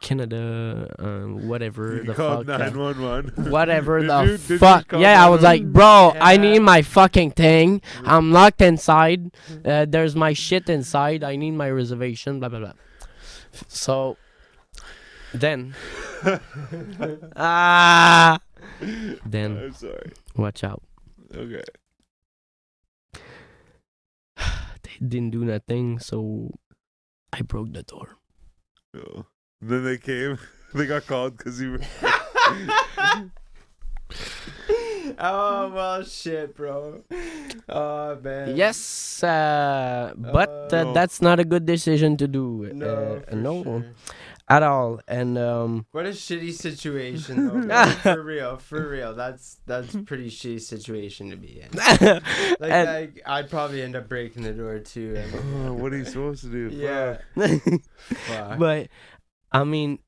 Canada um whatever You the called fuck. uh, 911. whatever Did the you- did you fuck. call Yeah, I was like, 911? bro, I need my fucking thing. I'm locked inside. Uh, there's my shit inside. I need my reservation. Blah blah blah. So then, ah, then I'm sorry. watch out. Okay. They didn't do nothing, so I broke the door. Oh. Then they came. They got called because you were. oh well, shit, bro. Oh man. Yes, uh, but uh, Uh, that's not a good decision to do. No, uh, no, sure. At all. And um, What a shitty situation, though. bro. for real, for real. That's that's pretty shitty situation to be in. Like, and- like I'd probably end up breaking the door too. Oh, what are you supposed to do? yeah. But I mean,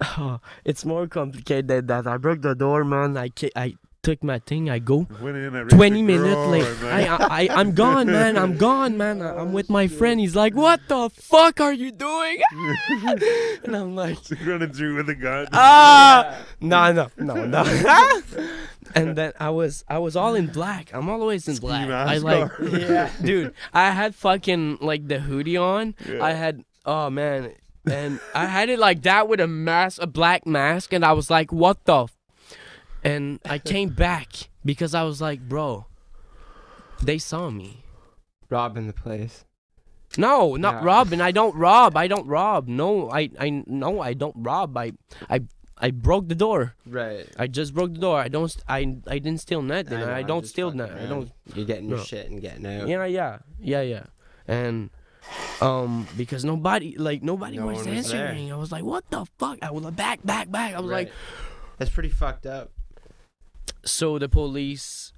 it's more complicated than that. I broke the door, man. I ca- I took my thing. I go. Went in. I 20 minutes later, I, I, I, I'm gone, man. I'm gone, man. I- I'm with my friend. He's like, What the fuck are you doing? and I'm like, running through with a gun. Ah! No, no, no, no. and then I was, I was all in black. I'm always in black. I like, yeah, dude. I had fucking like the hoodie on. I had, oh man, and I had it like that with a mask, a black mask, and I was like, what the? And I came back because I was like, bro, they saw me. robbing the place. No, not robbing. I don't rob. I don't rob. No, I, I, no, I don't rob. I, I, I broke the door. Right. I just broke the door. I don't. I, I didn't steal nothing. know, I, don't steal nothing. I don't. You're getting your shit and getting out. Yeah, yeah, yeah, yeah. And um, because nobody, like nobody No was one was answering. I was like, what the fuck? I was like, back, back, back. I was like, that's pretty fucked up. So the police.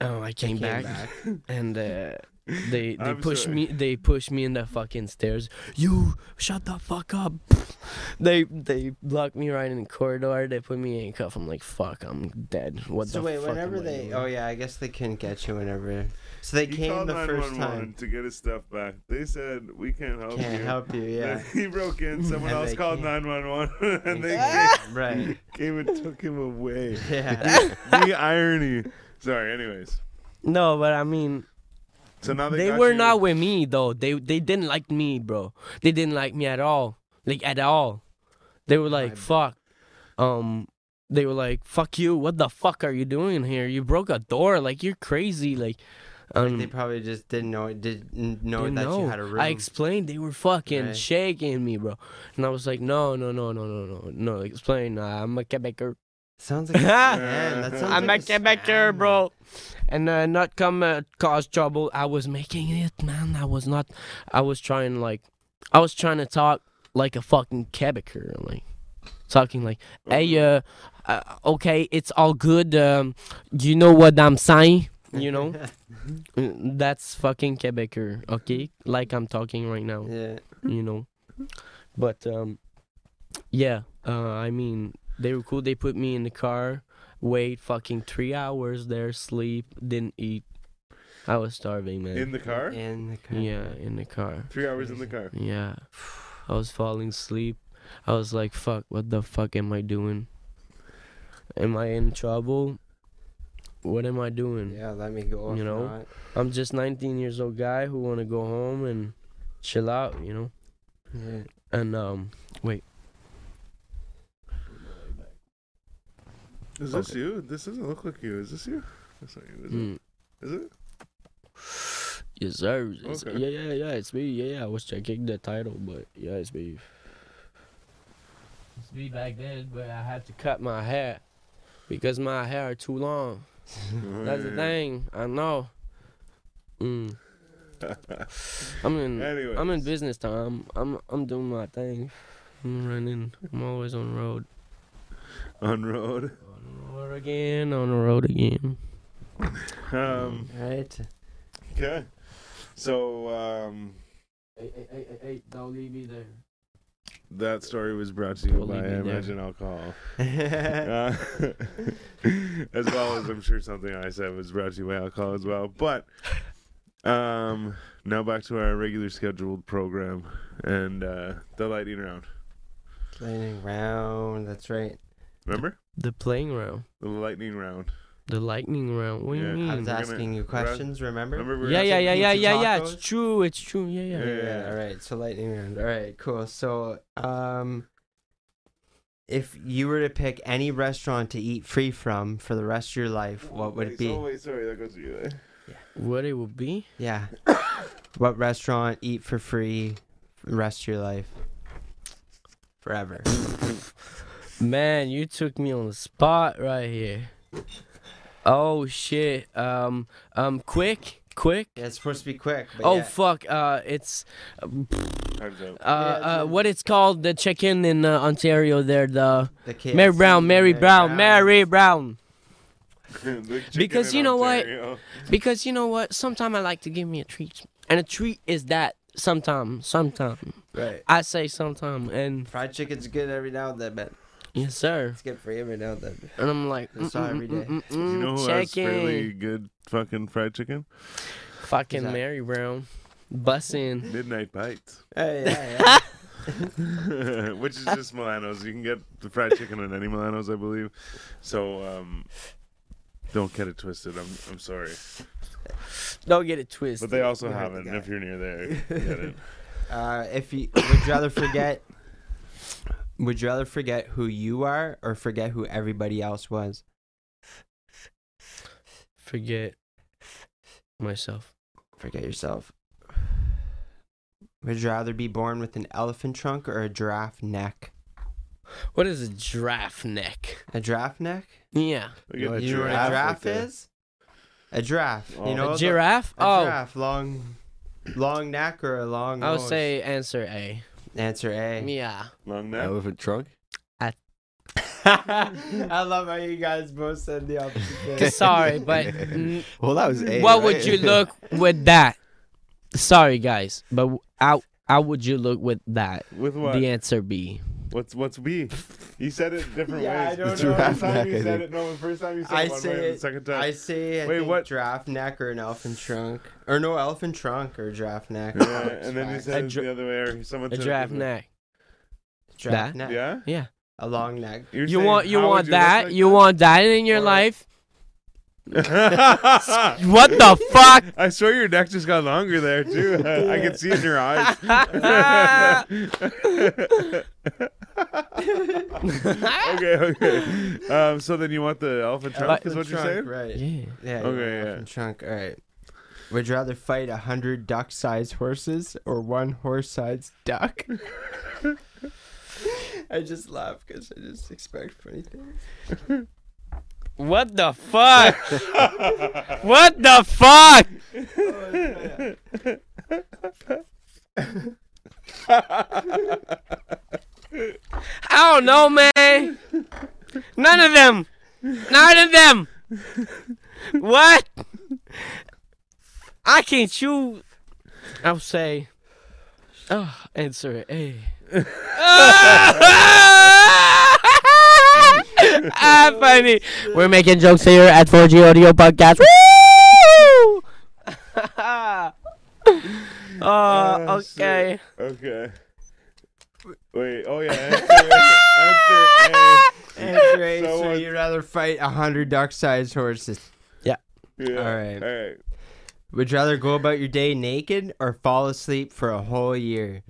Oh, I came, back, and uh, they they I'm pushed sorry. me. They pushed me in the fucking stairs. You shut the fuck up. they they blocked me right in the corridor. They put me in cuff. I'm like, fuck, I'm dead. What so the wait, fuck? whenever they, oh yeah, I guess they can't get you whenever. So they He came the first 911 time. to get his stuff back. They said we can't help Can't you. help you, yeah. Then he broke in. Someone else called 911, and they right. came, came and took him away. Yeah. the irony. Sorry. Anyways, No, but I mean, so now they, they were you- not with me though. They they didn't like me, bro. They didn't like me at all. Like at all. They were like, I- "Fuck." Um they were like, "Fuck you. What the fuck are you doing here? You broke a door. Like you're crazy." Like um they probably just didn't know it. didn't know didn't that know. you had a room. I explained they were fucking Right. shaking me, bro. And I was like, "No, no, no, no, no, no. No, explain. Uh, I'm a Quebecer. Sounds like a scam. That sounds I'm like a Quebecer, bro." And uh, not come uh, cause trouble. I was making it, man. I was not. I was trying like, I was trying to talk like a fucking Quebecer, like talking like, "Hey, uh, uh, okay, it's all good. Um, you know what I'm saying? You know, Mm, that's fucking Quebecer, okay? Like I'm talking right now, yeah. you know. But um, yeah. Uh, I mean, they were cool. They put me in the car. Wait, fucking three hours there, sleep, didn't eat. I was starving, man. in the car. In the car. yeah, in the car. Three hours in the car. Yeah. I was falling asleep. I was like, fuck, what the fuck am I doing? Am I in trouble? What am I doing? Yeah, let me go. You know? not. I'm just 19 years old guy who want to go home and chill out, you know? Yeah. And um wait. Is this Okay. you? This doesn't look like you. Is this you? That's not you. Is Mm. it? Is it? Yes, sir. Yes, Okay. Yeah, yeah, yeah. It's me. Yeah, yeah. I was checking the title, but yeah, it's me. It's me back then, but I had to cut my hair because my hair too long. That's the thing. I know. Mm. I'm in. I'm in business time. I'm I'm doing my thing. I'm running. I'm always on the road. On road. On road again. On the road again. Um, Right. okay. So um, hey, hey, hey, hey! Don't leave me there. That story was brought to you We'll by leave it there. Imagine Alcohol. Uh, as well as I'm sure something I said was brought to you by alcohol as well. But um, now back to our regular scheduled program and uh, the lightning round. Lightning round. That's right. Remember The playing round. the lightning round? The lightning round. What do you mean? I was asking you we're questions. Remember? Remember? we yeah, yeah, yeah, yeah, yeah, yeah. It's true. It's true. Yeah, yeah. Yeah. Yeah. All right. So lightning round. All right. Cool. So um, if you were to pick any restaurant to eat free from for the rest of your life, what would Wait, it be? Oh wait, sorry, that goes to you. There. What it would be? Yeah. what restaurant eat for free the rest of your life? Forever. Man, you took me on the spot right here. Oh shit. Um. Um. Quick. Quick. Yeah, it's supposed to be quick. But Oh yeah. fuck. Uh. It's. Uh. Time's up. uh what it's called? The check-in in uh, Ontario. There. The the KFC, Mary Brown. Mary Brown. Mary Brown. Because you know what? Because you know what? Sometimes I like to give me a treat, and a treat is that. Sometime. Sometime. Right. I say sometime, and Fried chicken's good every now and then, but yes, sir. it's good for you every now and then. And I'm like, It's not every day. mm, mm, mm, you know who has checking. fairly good fucking fried chicken? Fucking Who's that? Mary Brown. Bussin'. Midnight Bites. Hey, yeah, yeah. Which is just Milanos. You can get the fried chicken at any Milanos, I believe. So um, don't get it twisted. I'm I'm sorry, Don't get it twisted. but they also You heard have the it. And if you're near there, get it. uh, if you would you rather forget, would you rather forget who you are or forget who everybody else was? Forget myself. Forget yourself. Would you rather be born with an elephant trunk or a giraffe neck? What is a giraffe neck? A giraffe neck? Yeah. You at know, the you know what a giraffe, giraffe like is? A giraffe. Oh. You know a the- giraffe? A oh, giraffe, long, long neck or a long. I would nose? say answer A. answer A. Yeah. long neck. Elephant trunk. I love how you guys both said the opposite thing. Sorry, but Well, that was A. what would you look with that? Sorry, guys, but how how would you look with that? With what? The answer B. What's what's B? You said it different Yeah, I ways. don't the know. first time Giraffe you I said think. it, no, the first time you said I it one say way, it- the second time. I say I Wait, what? giraffe neck or an elephant trunk. Or no, elephant trunk or giraffe neck. yeah, and then you Facts. said A it the other way. Or someone A said giraffe neck. giraffe that? neck. Yeah. Yeah. A long neck. You're You want you want that? like you want that in your Or- life? That? What the fuck? I swear your neck just got longer there too. I can see it in your eyes. okay, okay. Um, so then you want the elephant trunk? Like- is what you're saying? Right. Yeah. Yeah. Okay, okay. yeah. Elephant trunk. All right. Would you rather fight a hundred duck-sized horses or one horse-sized duck? I just laugh because I just expect funny things. What the fuck? what the fuck? I don't know, man. None of them. None of them. What? I can't choose. I'll say. Oh, answer it. A. ah, funny. We're making jokes here at 4G Audio Podcast. Woo! oh, Ah, okay. Okay. Wait. Oh yeah. Answer, answer Answer A, So so, you'd rather fight a hundred duck-sized horses. A. Yeah. All right. All right. Would you rather go about your day naked or fall asleep for a whole year?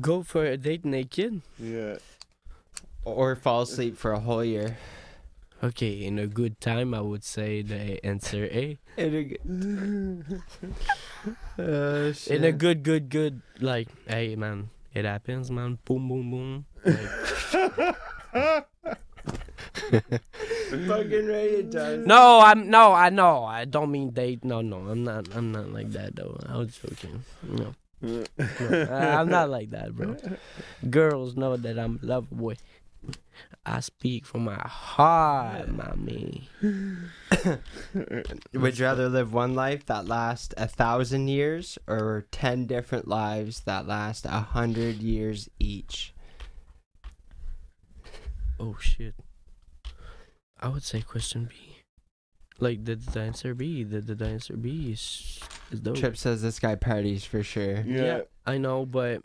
Go for a date naked. Yeah. Or fall asleep for a whole year? Okay, in a good time, I would say the answer A. In a good, oh. In a good, good, good, like, hey man, it happens, man. Boom, boom, boom. Like, fucking right, it does. no, I'm no, I know. I don't mean date. No, no, I'm not. I'm not like that though. I was joking. No, no I- I'm not like that, bro. Girls know that I'm a lover boy. I speak from my heart, mommy. Would you rather live one life that lasts a thousand years or ten different lives that last a hundred years each? Oh shit. I would say question B. Like the, the answer B. The, the answer B is is dope. Trip says this guy parties for sure. Yeah. I know, but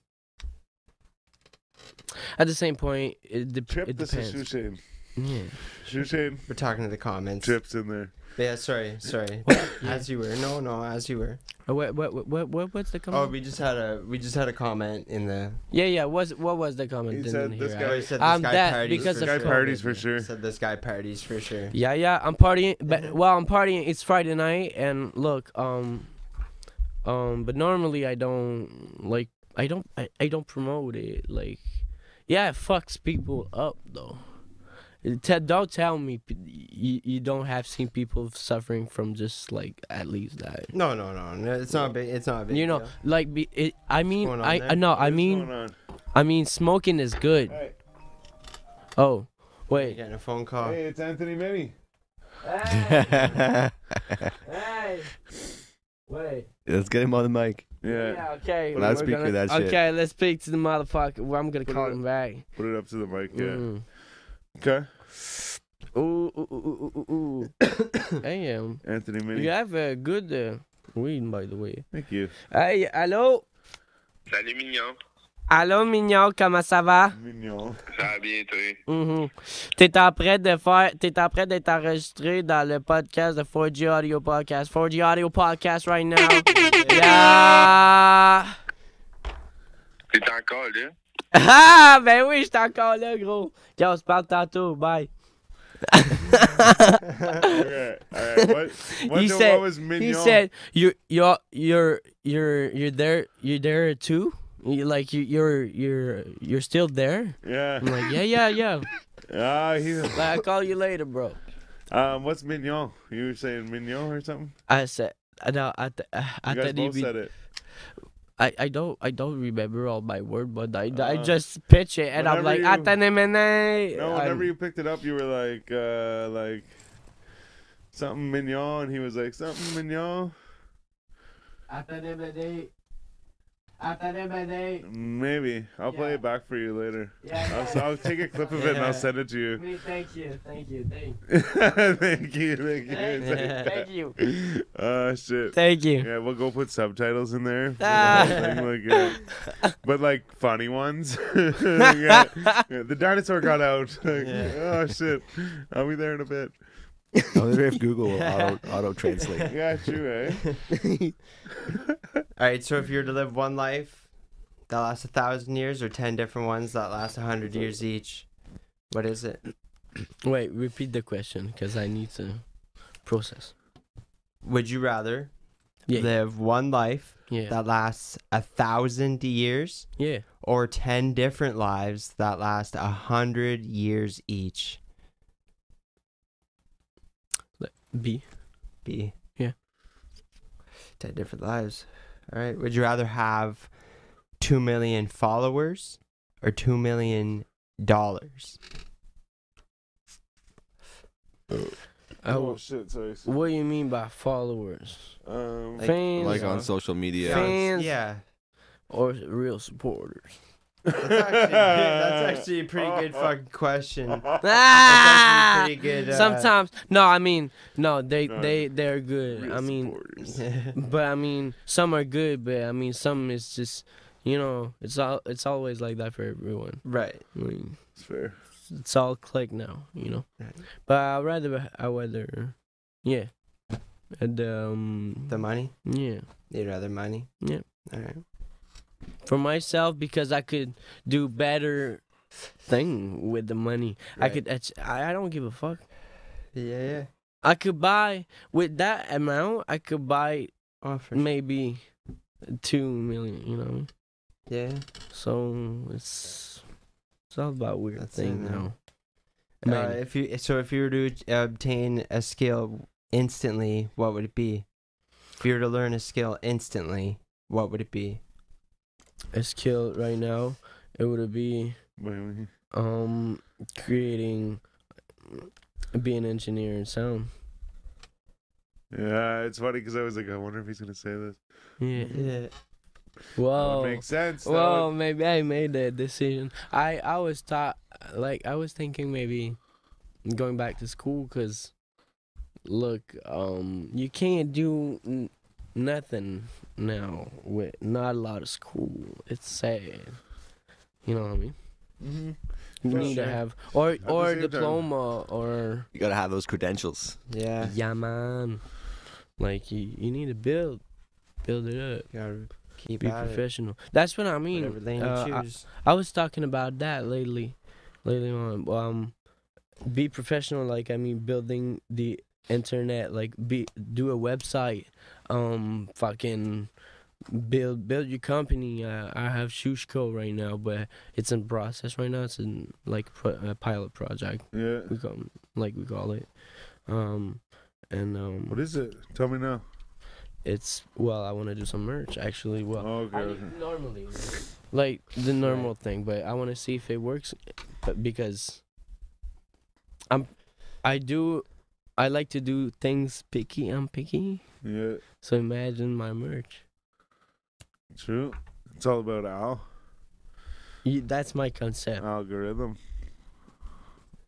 at the same point, it, dep Trip, it this depends. is Shushain. Yeah. Shushain, We're talking to the comments. Trip's in there. Yeah, sorry, sorry. As you were. No, no, as you were. Oh, what, what, what, what, what, what's the Oh, comment? we just had a we just had a comment in the. yeah, yeah. What's, what was the comment? He Didn't said hear this it. guy- Oh, he said this Um, guy that- parties because This for of guy sure. parties for sure. Said this guy parties for sure. Yeah, yeah. I'm partying, but well, I'm partying. It's Friday night, and look, um, um, but normally I don't like. I don't. I, I don't promote it. Like, yeah, it fucks people up though. Te- don't tell me you, you don't have seen people suffering from just like at least that. No, no, no, no. It's not a big. It's not a big. You know, deal. like be, it. I mean, I, there? I no, I mean. I mean, smoking is good. Hey, Oh, You're wait. getting a phone call. hey, it's Anthony Minnie. Hey, hey, wait. Let's get him on the mic. Yeah. okay. Well, we're speak for gonna- that shit. Okay, let's speak to the motherfucker. Well, I'm gonna Put call it- him back. Put it up to the mic. Yeah. Mm. Okay. Ooh, ooh, ooh, ooh, ooh, ooh. hey, um, Anthony Minnie. you have a good uh, weed, by the way. Thank you. Hey, hello. Salut mignon, Allô, mignon, comment ça va? Mignon. ça va bien toi? Mhm. T'es en train de faire, t'es en train d'être enregistré dans le podcast de 4G Audio Podcast. 4G Audio Podcast right now. yeah. T'es encore là? Ah, ben oui, j'étais encore là, gros. Ok, on se parle tantôt. Bye. Okay. Right. What? What, He the- said- what was Mignon? He said, "You're, you're, you're, you're, you're there. You're there too? You, like you, you're, you're, you're still there." Yeah. I'm like, "Yeah, yeah, yeah." Ah, he. Like, I'll call you later, bro. Um, what's Mignon? You were saying Mignon or something? I said, I know, I, th- I You guys both he said it. I, I don't I don't remember all my word, but I, I Uh, just pitch it and I'm whenever like you- "Atanimene." No, I'm- whenever you picked it up, you were like, uh, like something mignon. And he was like something mignon. Atanimene. Atanimene. Maybe I'll play it back for you later. Yeah, I'll, I'll take a clip of it and I'll send it to you. Me, thank you, thank you, thank you. thank you, thank you. you, thank you, Oh shit. thank you. Yeah, we'll go put subtitles in there. for the Ah. like, uh, but like funny ones. yeah, yeah, the dinosaur got out. Like, Yeah. Oh shit. I'll be there in a bit. I wonder if Google will auto auto translate. Yeah, true, eh? All right. So if you were to live one life that lasts a thousand years, or ten different ones that last a hundred years each, what is it? Wait, repeat the question because I need to process. Would you rather Yeah, live one life yeah, that lasts a thousand years, yeah. or ten different lives that last a hundred years each? B. B. Yeah. Ten different lives. All right. Would you rather have two million followers or two million dollars? Oh shit, sorry. What do you mean by followers? Um, Like- Fans Like on social media. Fans. Yeah. or real supporters? That's actually, that's actually a pretty good fucking question. Ah! That's pretty good. Uh, Sometimes, no, I mean, no, they No, they they're good. I mean, but I mean, some are good, but I mean, some is just, you know, it's all it's always like that for everyone. right. I mean, It's fair. it's all click now, you know. Right. But I rather I rather, yeah, and um, The money. yeah, You'd rather money. Yeah. All right. For myself because I could do better thing with the money. I could. I I don't give a fuck. Yeah, yeah. I could buy with that amount. I could buy Oh, maybe two million. You know. Yeah. So it's it's all about weird That's thing it, now. Uh, if you so if you were to obtain a skill instantly, what would it be? If you were to learn a skill instantly, what would it be? A skill right now, it would be um creating, being an engineer in sound. Yeah, it's funny because I was like, I wonder if he's gonna say this. Yeah. Yeah. That Whoa. would sense. That Well, would- maybe I made that decision. I I was taught like I was thinking maybe going back to school because look, um, you can't do n- nothing now with not a lot of school. It's sad. You know what I mean? Mhm. You For need sure. to have or the or same time- diploma or You gotta have those credentials. Yeah. yeah man. Like you, you need to build build it up. You gotta keep Be at it. professional. That's what I mean. Whatever lane Uh, you I- I was talking about that lately, lately on. Um, be professional. Like I mean, building the internet. Like be do a website. Um, fucking build build your company. Uh, I have Shushko right now, but it's in process right now. It's in like pro- a pilot project. yeah. We call like we call it. Um, and um, What is it? Tell me now. it's well, I want to do some merch actually. Well, Oh, okay. Okay. normally like the normal thing, but I want to see if it works, because I'm, I do, I like to do things picky. I'm picky, Yeah, so imagine my merch. true. It's all about Al You, that's my concept. algorithm.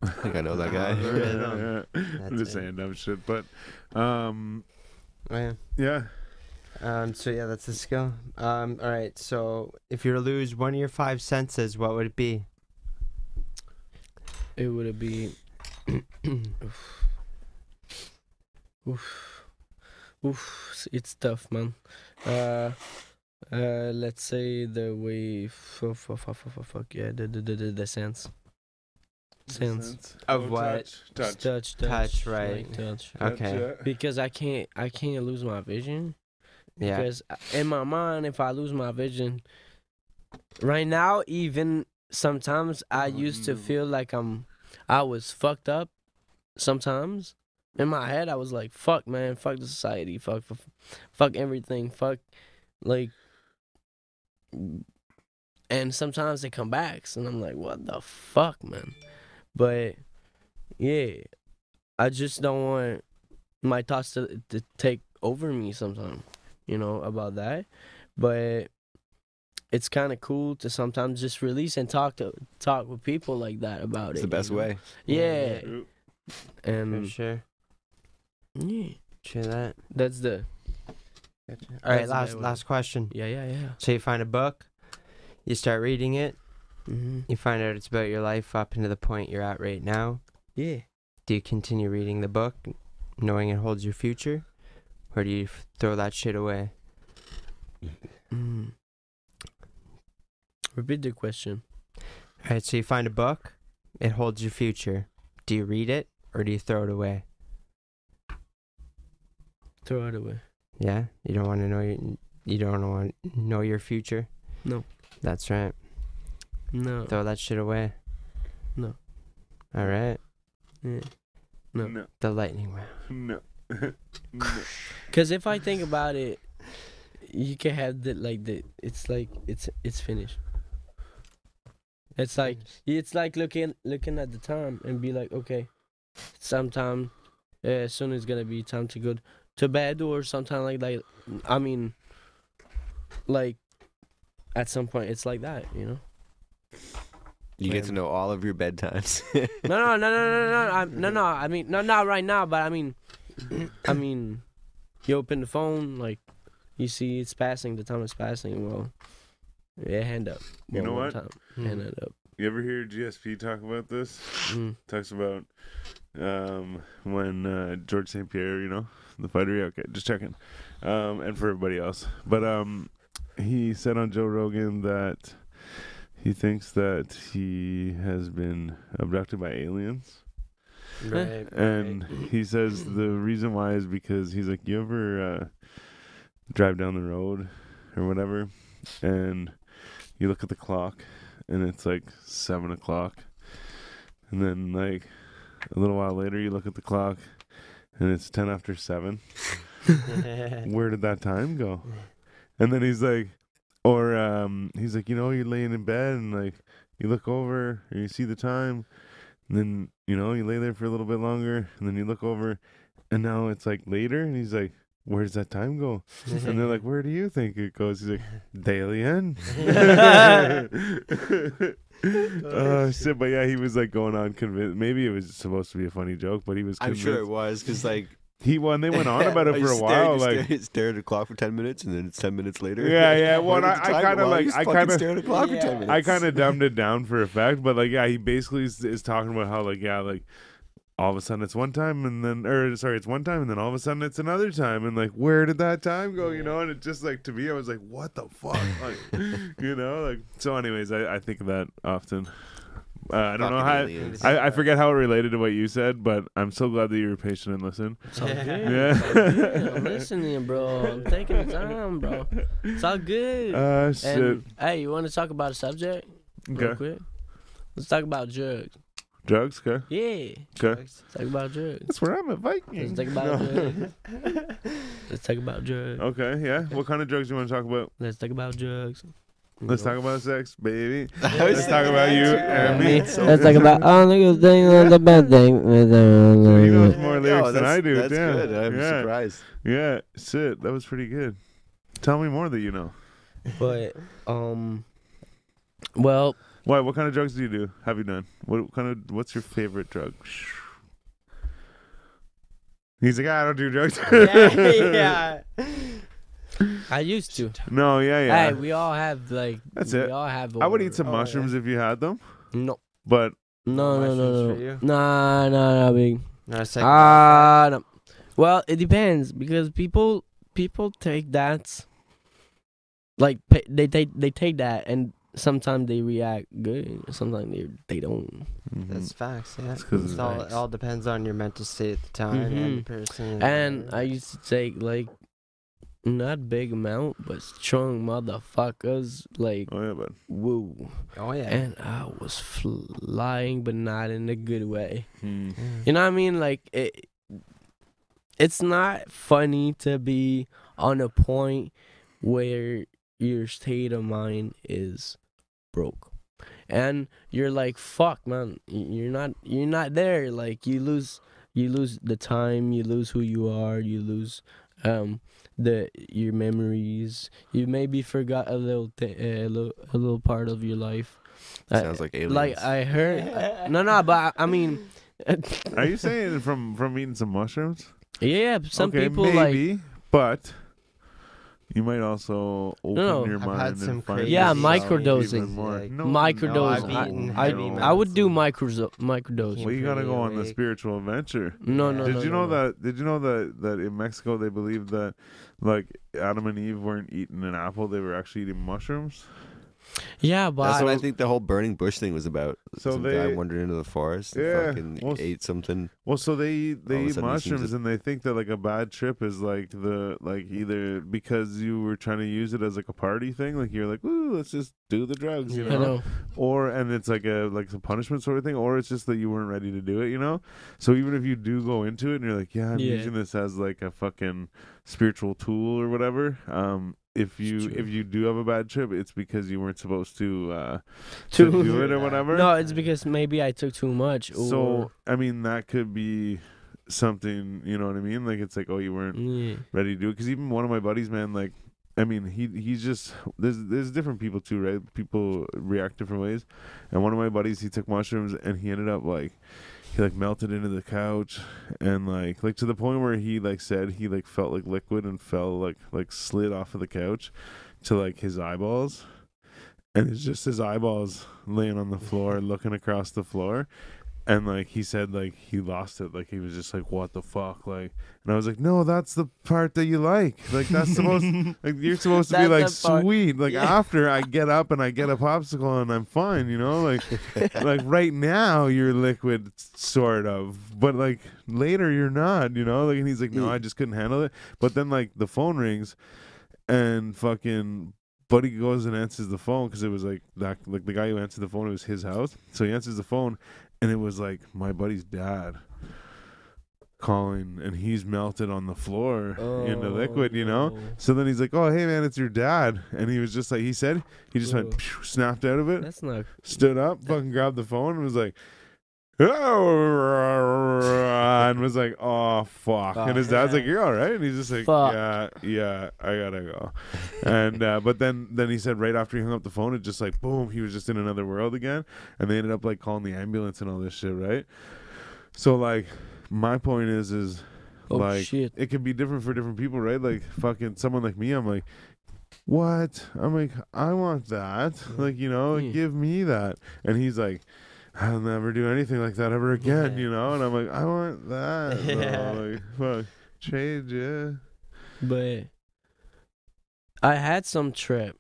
I think I know that guy. Algorithm. yeah. I'm That's just it. saying dumb shit, but um, Oh, yeah. yeah. Um. So yeah, that's a skill. Um. All right. So if you were to lose one of your five senses, what would it be? It would be, oof, oof, oof. It's tough, man. Uh, uh, let's say the way, fuck, fuck, fuck, fuck, fuck, yeah, the the the the, the sense. Sense. Of Oh, what? Touch. Touch. touch, Touch, right. like touch. Okay. Touch, yeah. Because I can't, I can't lose my vision. Yeah. Because in my mind, if I lose my vision, right now, even sometimes I used to Mm. feel like I'm, I was fucked up. Sometimes in my head, I was like, "Fuck, man, fuck the society, fuck, fuck, fuck everything, fuck," like. And sometimes they come back, and I'm like, "What the fuck, man?" But yeah, I just don't want my thoughts to to take over me sometimes, you know, about that. But it's kind of cool to sometimes just release and talk to talk with people like that about It's it. the best you know? way. Yeah, True. For and sure. Yeah, True that. that's the Gotcha. All right. That's the Last last question. yeah yeah yeah. So you find a book, you start reading it, Mm-hmm. you find out it's about your life up into the point you're at right now. Yeah. Do you continue reading the book, knowing it holds your future, or do you f- throw that shit away? Mm. Repeat the question. All right. So you find a book, it holds your future. Do you read it or do you throw it away? Throw it away. Yeah. You don't want to know your, you don't want to know your future. No. That's right. No. Throw that shit away. No. All right. Yeah. No. No. The lightning round. No. no. Cause if I think about it, you can have the like the. It's like it's it's finished. It's like it's like looking looking at the time and be like, okay, sometime uh, soon it's gonna be time to go to bed or sometime like that. I mean, like at some point it's like that, you know. You get to know all of your bedtimes. No, no, no, no, no, no, no, I'm, no, no. I mean, no, not right now, but I mean, I mean, you open the phone, like you see it's passing. The time is passing. Well, yeah, hand up. You One know more what? Time. Hmm. Hand it up. You ever hear GSP talk about this? Mm. Talks about um, when uh, George St. Pierre, you know, the fighter. Yeah, okay, just checking. Um, and for everybody else, but um, he said on Joe Rogan that he thinks that he has been abducted by aliens, Right. and he says the reason why is because he's like, you ever uh, drive down the road or whatever, and you look at the clock, and it's like seven o'clock, and then like a little while later, you look at the clock, and it's ten after seven. Where did that time go? And then he's like, or um, he's like, you know, you're laying in bed and like you look over and you see the time, and then you know you lay there for a little bit longer, and then you look over, and now it's like later, and he's like, where does that time go? And they're like, where do you think it goes? He's like, daily end. oh shit! But yeah, he was like going on convinced. Maybe it was supposed to be a funny joke, but he was. I'm Convinced. sure it was because like He won. They went on about it oh, for a stared- while. Like, stare, stare at the clock for ten minutes, and then it's ten minutes later. Yeah, yeah, well, I- I kinda like- I kinda- stare at the clock for ten minutes. I kind of dumbed it down for effect, but like, yeah, he basically is, is talking about how like, yeah, like all of a sudden it's one time and then, or sorry, it's one time and then all of a sudden it's another time, and like, where did that time go? You know, and it just like to me, I was like, what the fuck, like, you know, like. So, anyways, I, I think of that often. Uh, I don't know how. aliens. I, I forget how it related to what you said, but I'm so glad that you were patient and listened. It's all good. Yeah. It's all good. I'm listening, bro. I'm taking the time, bro. It's all good. Uh, shit. and hey, you want to talk about a subject? Real Okay. quick. Let's talk about drugs. Drugs, okay, Yeah. okay. Let's talk about drugs. That's where I'm at Viking. Let's talk about drugs. Let's talk about drugs. Okay, yeah. What kind of drugs do you want to talk about? Let's talk about drugs. Let's talk about sex, baby. Let's talk about you and me. Let's talk about all the good thing and the bad thing. So he knows more Yo, lyrics than I do. That's Damn. good. I'm yeah. surprised. Yeah, shit. That was pretty good. Tell me more that you know. But um, well, Why? What kind of drugs do you do? Have you done? What kind of? What's your favorite drug? He's like, I don't do drugs. yeah, yeah. I used to. no, yeah, yeah. Hey, we all have like. That's we it. all have. I would eat some Oh, mushrooms if you had them, No, but no, no, no, mushrooms no, for you? nah, nah, nah, big. No, Ah, no. Well, it depends because people people take that. Like pa- they take they take that and sometimes they react good, sometimes they they don't. that's facts. Yeah, It's it's all, facts. it all depends on your mental state at the time and the person. And I used to take like not big amount but strong motherfuckers like oh yeah, but woo, oh yeah, and I was flying but not in a good way. Mm. You know what I mean? Like it it's not funny to be on a point where your state of mind is broke. And you're like, fuck man, you're not you're not there. Like you lose you lose the time, you lose who you are, you lose um the your memories. You maybe forgot a little th- a little a little part of your life. Sounds like aliens. like I heard no no, but I, I mean Are you saying from from eating some mushrooms? Yeah, some okay, people like maybe, but you might also open no. your I've mind had and some find crazy Yeah, yourself microdosing. even more. Like, No, microdose. No, I've eaten I, heavy I, I would do medicines. micro microdose. Well, you gotta go on the Awake. spiritual adventure. No, no, did no. you no, know no. that? Did you know that that in Mexico they believe that like Adam and Eve weren't eating an apple; they were actually eating mushrooms. Yeah, but That's what I, I think the whole burning bush thing was about. So Some they- guy wandered into the forest and Yeah, fucking well, ate something. Well, so they eat they of eat sudden he seems mushrooms to- and they think that like a bad trip is like the like either because you were trying to use it as like a party thing, like you're like, ooh, let's just do the drugs, you know? know. or and it's like a like a punishment sort of thing, or it's just that you weren't ready to do it, you know. So even if you do go into it and you're like, yeah, I'm Yeah. using this as like a fucking spiritual tool or whatever, um. If you if you do have a bad trip, it's because you weren't supposed to uh, to do it or whatever. No, it's because maybe I took too much. Or, So I mean, that could be something. You know what I mean? Like it's like, oh, you weren't yeah. ready to do it. Because even one of my buddies, man, like, I mean, he he's just there's there's different people too, right? People react different ways. And one of my buddies, he took mushrooms and he ended up like he like melted into the couch and like like to the point where he like said he like felt like liquid and fell like like slid off of the couch to like his eyeballs. And it's just his eyeballs laying on the floor looking across the floor and like he said like he lost it. Like he was just like what the fuck? Like and i was like no that's the part that you like. Like that's supposed like you're supposed to be like That's the part. sweet. Like Yeah. after i get up and i get a popsicle and i'm fine you know? Like like right now you're liquid sort of. But like later you're not you know? Like and he's like no i just couldn't handle it. But then like the phone rings and fucking buddy goes and answers the phone because it was like that like the guy who answered the phone it was his house. So he answers the phone and it was like my buddy's dad calling and he's melted on the floor in the oh, liquid you know Oh, no. so then he's like oh hey man it's your dad and he was just like he said he just went snapped out of it That's not. stood up, fucking grabbed the phone, and was like, and was like, "Oh fuck!" And his dad's like, "You're all right," and he's just like, Fuck. "Yeah, yeah, I gotta go." And uh, but then then he said right after he hung up the phone, it just like boom, he was just in another world again, and they ended up like calling the ambulance and all this shit, right? So like, my point is is Oh like shit. it can be different for different people, right? Like fucking someone like me, I'm like, what? I'm like, I want that. Like, you know, Yeah. give me that. And he's like, I'll never do anything like that ever again, Yeah. you know? And I'm like, I want that. Yeah. Like, fuck, change it. But I had some trip,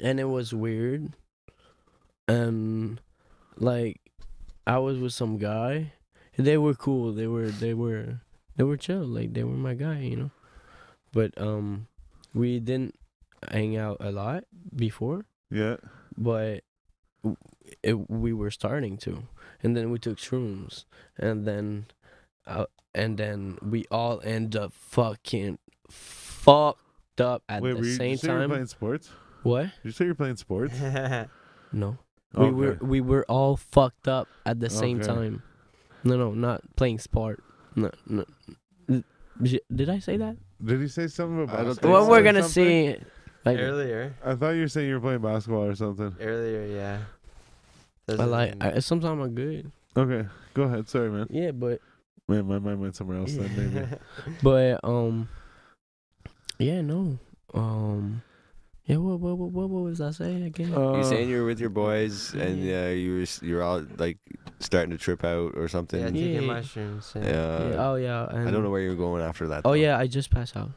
and it was weird. And like, I was with some guy. They were cool. They were they were they were chill. Like they were my guy, you know. But um, we didn't hang out a lot before, Yeah. but it, we were starting to, and then we took shrooms, and then, uh, and then we all end up fucking fucked up at Wait, the were you, did same you say you were time. playing sports? What? Did you say you're playing sports? No, we were we were all fucked up at the same Okay. time. No, no, not playing sport. No, no. Did I say that? Did he say something about I don't think Well, we're gonna something? see. Like, earlier, I thought you were saying you were playing basketball or something. earlier, yeah. I Doesn't like. I, sometimes I'm good. Okay, go ahead. Sorry, man. Yeah, but Man, my mind went somewhere else then, maybe. But um, yeah, no, um, yeah. What what what what, what was I saying again? Uh, you saying you're with your boys and Yeah. uh, you were you're all like starting to trip out or something. yeah, Yeah. taking Yeah. mushrooms. Yeah. yeah, oh yeah, and I don't know where you're going after that. Oh though. yeah, I just passed out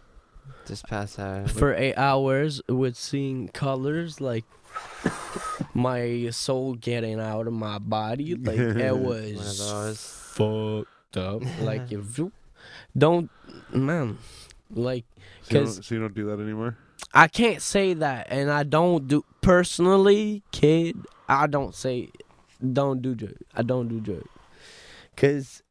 Just pass out. for eight hours with seeing colors like my soul getting out of my body. Like it was those. fucked up. Like if you don't, man, like So you, 'Cause- so you don't do that anymore? I can't say that, and I don't do personally, kid. I don't say, don't do drugs. I don't do drugs, cause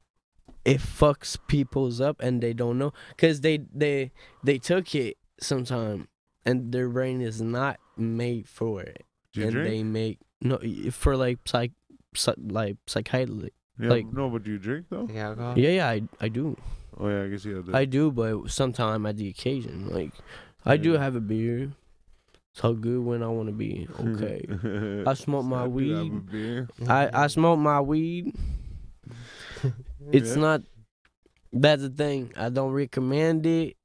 it fucks people's up, and they don't know, cause they they they took it sometime, and their brain is not made for it, Do you and drink? they make no for like psych, psych like psychiatry. yeah, like- no, but do you drink though? Take alcohol. Yeah, yeah, I I do, Oh yeah, I guess you have. I do, but sometime at the occasion, like I do have a beer. It's all good when I want to be okay. I smoke my I do have a weed. beer. I, I smoke my weed. It's Yeah. not. That's the thing. I don't recommend it.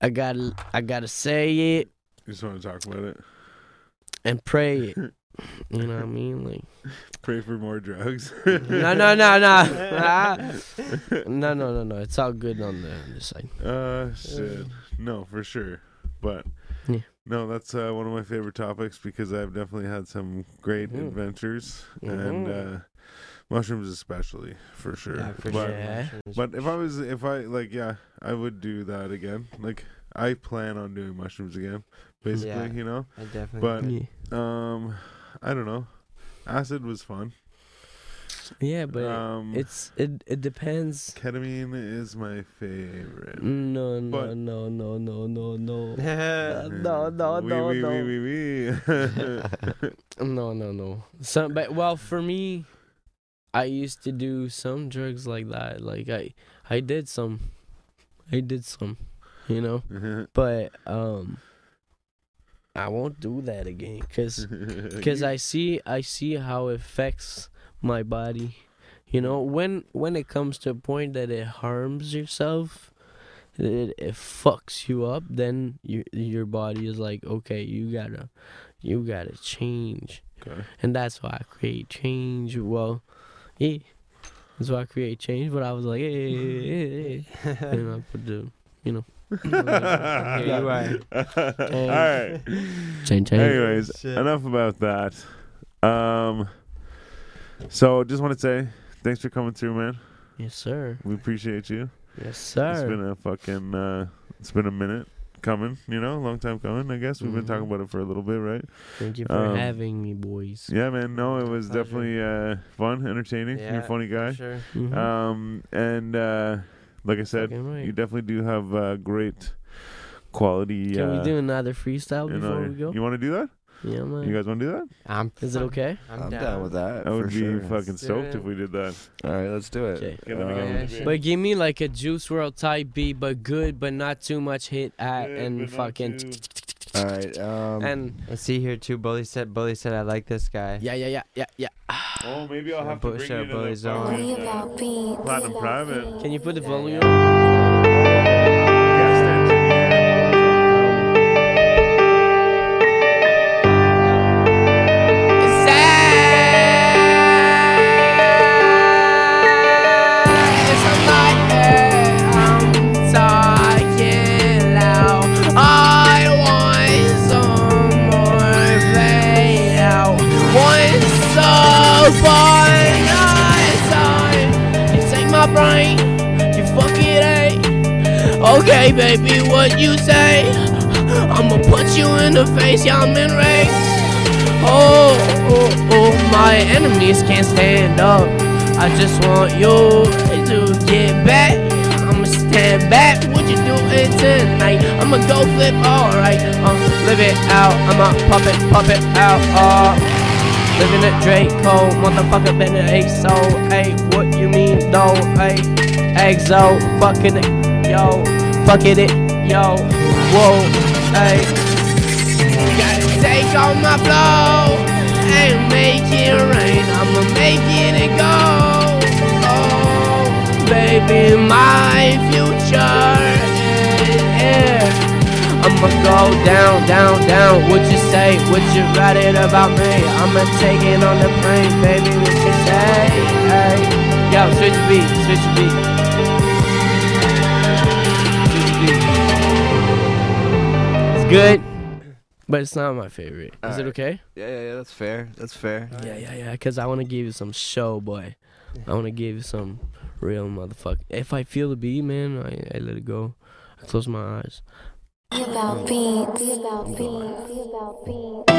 I gotta I gotta say it You just want to talk about it. and pray it. You know what I mean? Like Pray for more drugs. no no no no no no no no. It's all good on the, on the side. Uh, shit. No, for sure. But Yeah. no, that's uh, one of my favorite topics because I've definitely had some great Mhm. adventures and Mhm. uh, mushrooms especially for sure. Yeah, for but, sure. Yeah. But if I was, if I like, yeah, I would do that again. Like I plan on doing mushrooms again, basically. Yeah. You know, I definitely. but- Yeah, um, I don't know. Acid was fun. yeah but um, it's it it depends. ketamine is my favorite. No no But- no no no no no. yeah. no, no, Wee, no, wee, no. wee, wee, wee. No, no, no. Some, but well, for me, I used to do some drugs like that. Like I, I did some, I did some, you know. But um, I won't do that again, cause, cause I see, I see how it affects my body. You know, when when it comes to a point that it harms yourself, it it fucks you up. Then your your body is like, okay, you gotta, you gotta change Okay. and that's why I create change. Well, yeah, that's why I create change. But I was like, hey, hey, hey, hey. and I put the, you know, Here you are. All right. change, change. Anyways, Shit. enough about that. Um, so just want to say thanks for coming through, man. Yes, sir. We appreciate you. Yes, It's sir. been a fucking. Uh, it's been a minute coming. You know, a long time coming. I guess we've been talking Mhm. about it for a little bit, right? Thank you for um, having me, boys. Yeah, man. No, it was Pleasure. definitely uh, fun, entertaining. You're a funny guy. Sure. Mhm. Um, and uh, like I said, right. you definitely do have uh, great quality. Can uh, we do another freestyle before know- we go? You want to do that? Yeah, man. You guys want to do that? I'm Is it okay? I'm, I'm down. down with that. I would be sure. fucking do stoked if we did that. All right, let's do it. Okay. Get let me get Um, Yeah. But give me like a Juice WRLD type beat, but good, but not too much hit at Good, and fucking. All right. Um, And I see here too. Bully said. Bully said I like this guy. yeah, yeah, yeah, yeah, yeah. Oh, maybe I'll have to push bring you up to Bully's the own. fucking, Worry about beats. Platinum Private. Can you put the Yeah, volume? Brain, you fuck it, eh? Okay, baby, what you say? I'ma put you in the face, yeah, I'm enraged. Oh, oh, oh, my enemies can't stand up. I just want you to get back. I'ma stand back. What you doing tonight? I'ma go flip, alright. Uh, live it out. I'ma pop it, pop it out. Uh, living it Draco, motherfucker, been an ASO. Hey, what you mean though? Hey, exo, fucking it, yo, fucking it, yo, whoa, hey. Gotta take all my blow and make it rain. I'ma make it go. Oh, baby, my future. I'ma go down, down, down. What you say? What you write it about me? I'ma take it on the plane, baby. What you say? Hey, yo, switch the beat, switch beat. Switch beat. It's good. But it's not my favorite. Is it okay? yeah, yeah, yeah. That's fair. That's fair. Yeah, yeah, yeah. Cause I want to give you some show, boy. I want to give you some real motherfucker. If I feel the beat, man, I, I let it go. I close my eyes. About beats. About beats. About beats.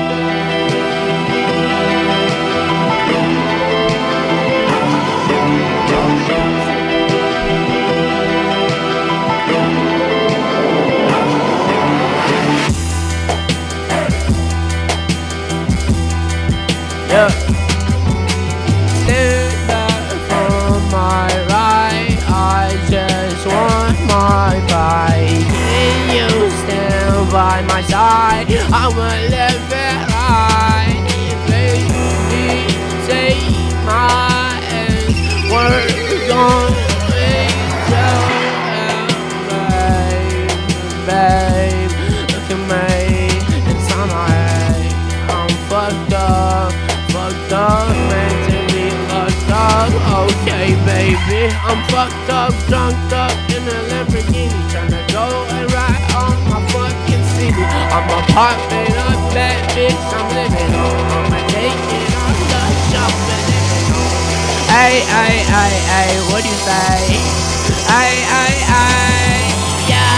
I'ma live it right. Baby, take my hand. We're going to babe, babe. Look at me. It's on my head. I'm fucked up, fucked up, mentally locked up. Okay, baby, I'm fucked up, drunk up in a Lamborghini, tryna go and ride on. I'm a popping up that bitch, I'm living on. I'ma take it on the shop on. Hey, hey, hey, hey, what do you say? Hey, hey, hey, yeah.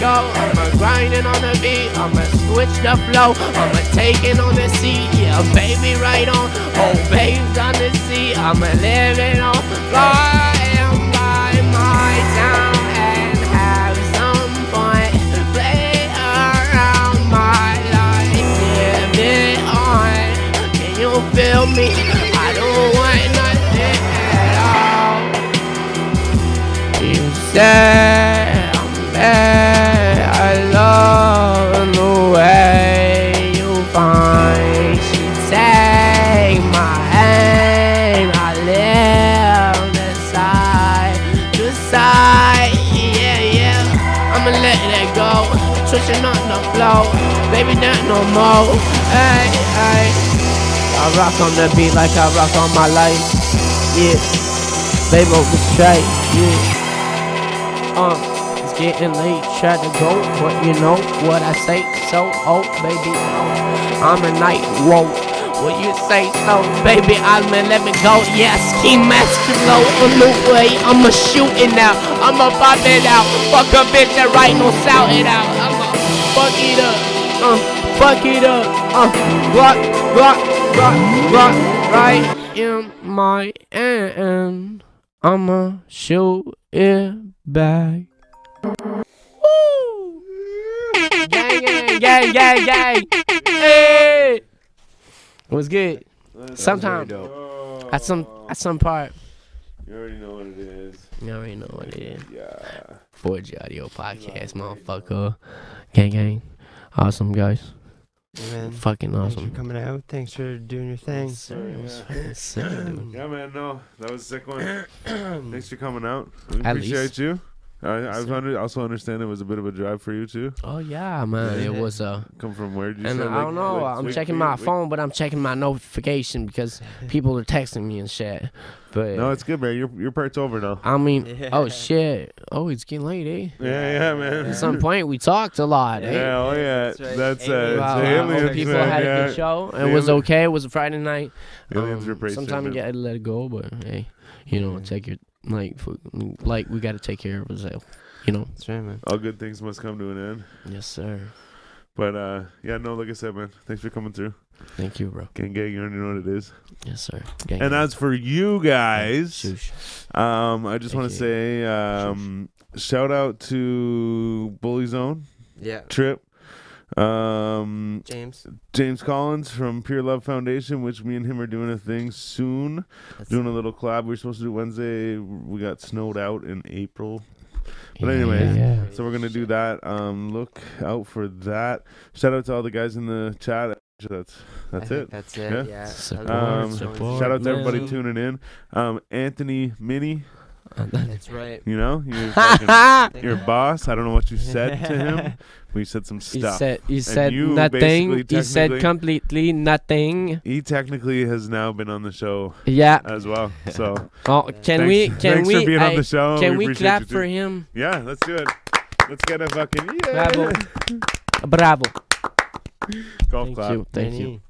Go, I'ma grinding on the beat, I'ma switch the flow, I'ma taking on the seat, yeah, baby right on, oh, babes on the seat, I'ma live it on, flying by my town and have some fun, play around my life, give it on, can you feel me? I don't want nothing at all. say I'm on. Baby, not no more. Hey, hey. I rock on the beat like I rock on my life. Yeah. They vote me straight. Yeah. Uh, it's getting late. Try to go, but you know what I say. So, oh, baby, I'm a night. Whoa. What you say so, baby? I'm a let me go. Yes, key master low on the way. I'ma shoot it now. I'ma pop it out. Fuck a bitch that right, no shout it out. I'ma fuck it up. Uh, fuck it up. Uh, rock, rock, rock, rock, right in my hand. I'ma shoot it back. Woo! Gang, gang, gang, gang, gang. Hey! It was good. Sometime at some at some part. You already know what it is. You already know what it is. Yeah. 4G Audio Podcast, motherfucker. Gang, gang. Awesome, guys. Man, Fucking thanks for awesome. coming out. Thanks for doing your thing. Yes, sir. It sick. Yeah, man. No, that was a sick one. Thanks for coming out. We At appreciate least. you. I, I Yes, sir. under, also understand it was a bit of a drive for you too. Oh yeah, man. It was uh Come from where? Did you and say, I like- don't know. like I'm Wake- checking my Wake- phone, but I'm checking my notification because people are texting me and shit. But No, it's good, man. Your your part's over now. I mean, Yeah. oh shit. Oh, it's getting late, eh? Yeah, yeah, man. At some point, we talked a lot, eh? Yeah, oh yeah. That's right. That's, uh, Aliens. it's Wow, I aliens, hope people man, had a good show. It The was ali- okay. It was a Friday night. Aliens Um, were pretty Sometimes you sick, gotta let it go, but hey, you know, take your like, for, like we gotta take care of ourselves. You know. That's right, man. All good things must come to an end. Yes, sir. But uh, yeah, no, like I said, man, thanks for coming through. Thank you, bro. Gang, gang, you already know what it is. Yes, sir. Gang, And gang. as for you guys, um, I just want to say um, shout out to Bully Zone Yeah. Trip, um, James. James Collins from Pure Love Foundation, which me and him are doing a thing soon. doing a little collab. We are supposed to do Wednesday. We got snowed out in April. But anyways, yeah. So we're gonna do that. Um, look out for that. Shout out to all the guys in the chat. That's I that's think it. That's it. Yeah. Yeah. Support, Um, support, Shout out to everybody man. tuning in. Um, Anthony Minnie, That's right. you know, you're, fucking, you're boss. I don't know what you said to him. We said some He stuff. said he said you nothing. He said completely nothing. he technically has now been on the show Yeah. as well. So Oh, can thanks, we? Can thanks we? for being on the show. can we, appreciate clap you for him? Yeah, let's do it. Let's get a fucking yeah. Bravo. Bravo. golf Thank clap. you. Thank you.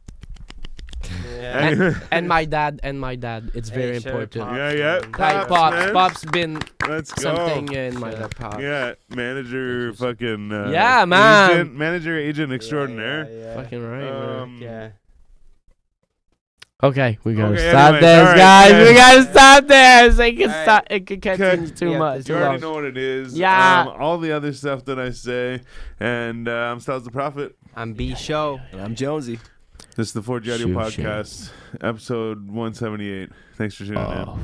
Manny. And, and my dad. And my dad. It's very Hey, shout out important. Pops, Yeah, yeah. man. Hi, Pops, pops. man. Pops been let's go. something in my Shout Pops. Yeah, manager, fucking. Uh, Yeah, man. Agent, manager, agent extraordinaire. Yeah, yeah, fucking right, man. Um, yeah. Okay, we gotta Okay, stop anyways, this, alright, guys. yeah. We gotta stop this. It can Alright. stop. It can continue Okay. too Yeah, much. You already long. know what it is. Yeah. Um, all the other stuff that I say. And uh, I'm Styles the Prophet. I'm B Show. And I'm Jonesy. This is the 4G Audio Shoot. Podcast, episode 178. Thanks for tuning in. Oh,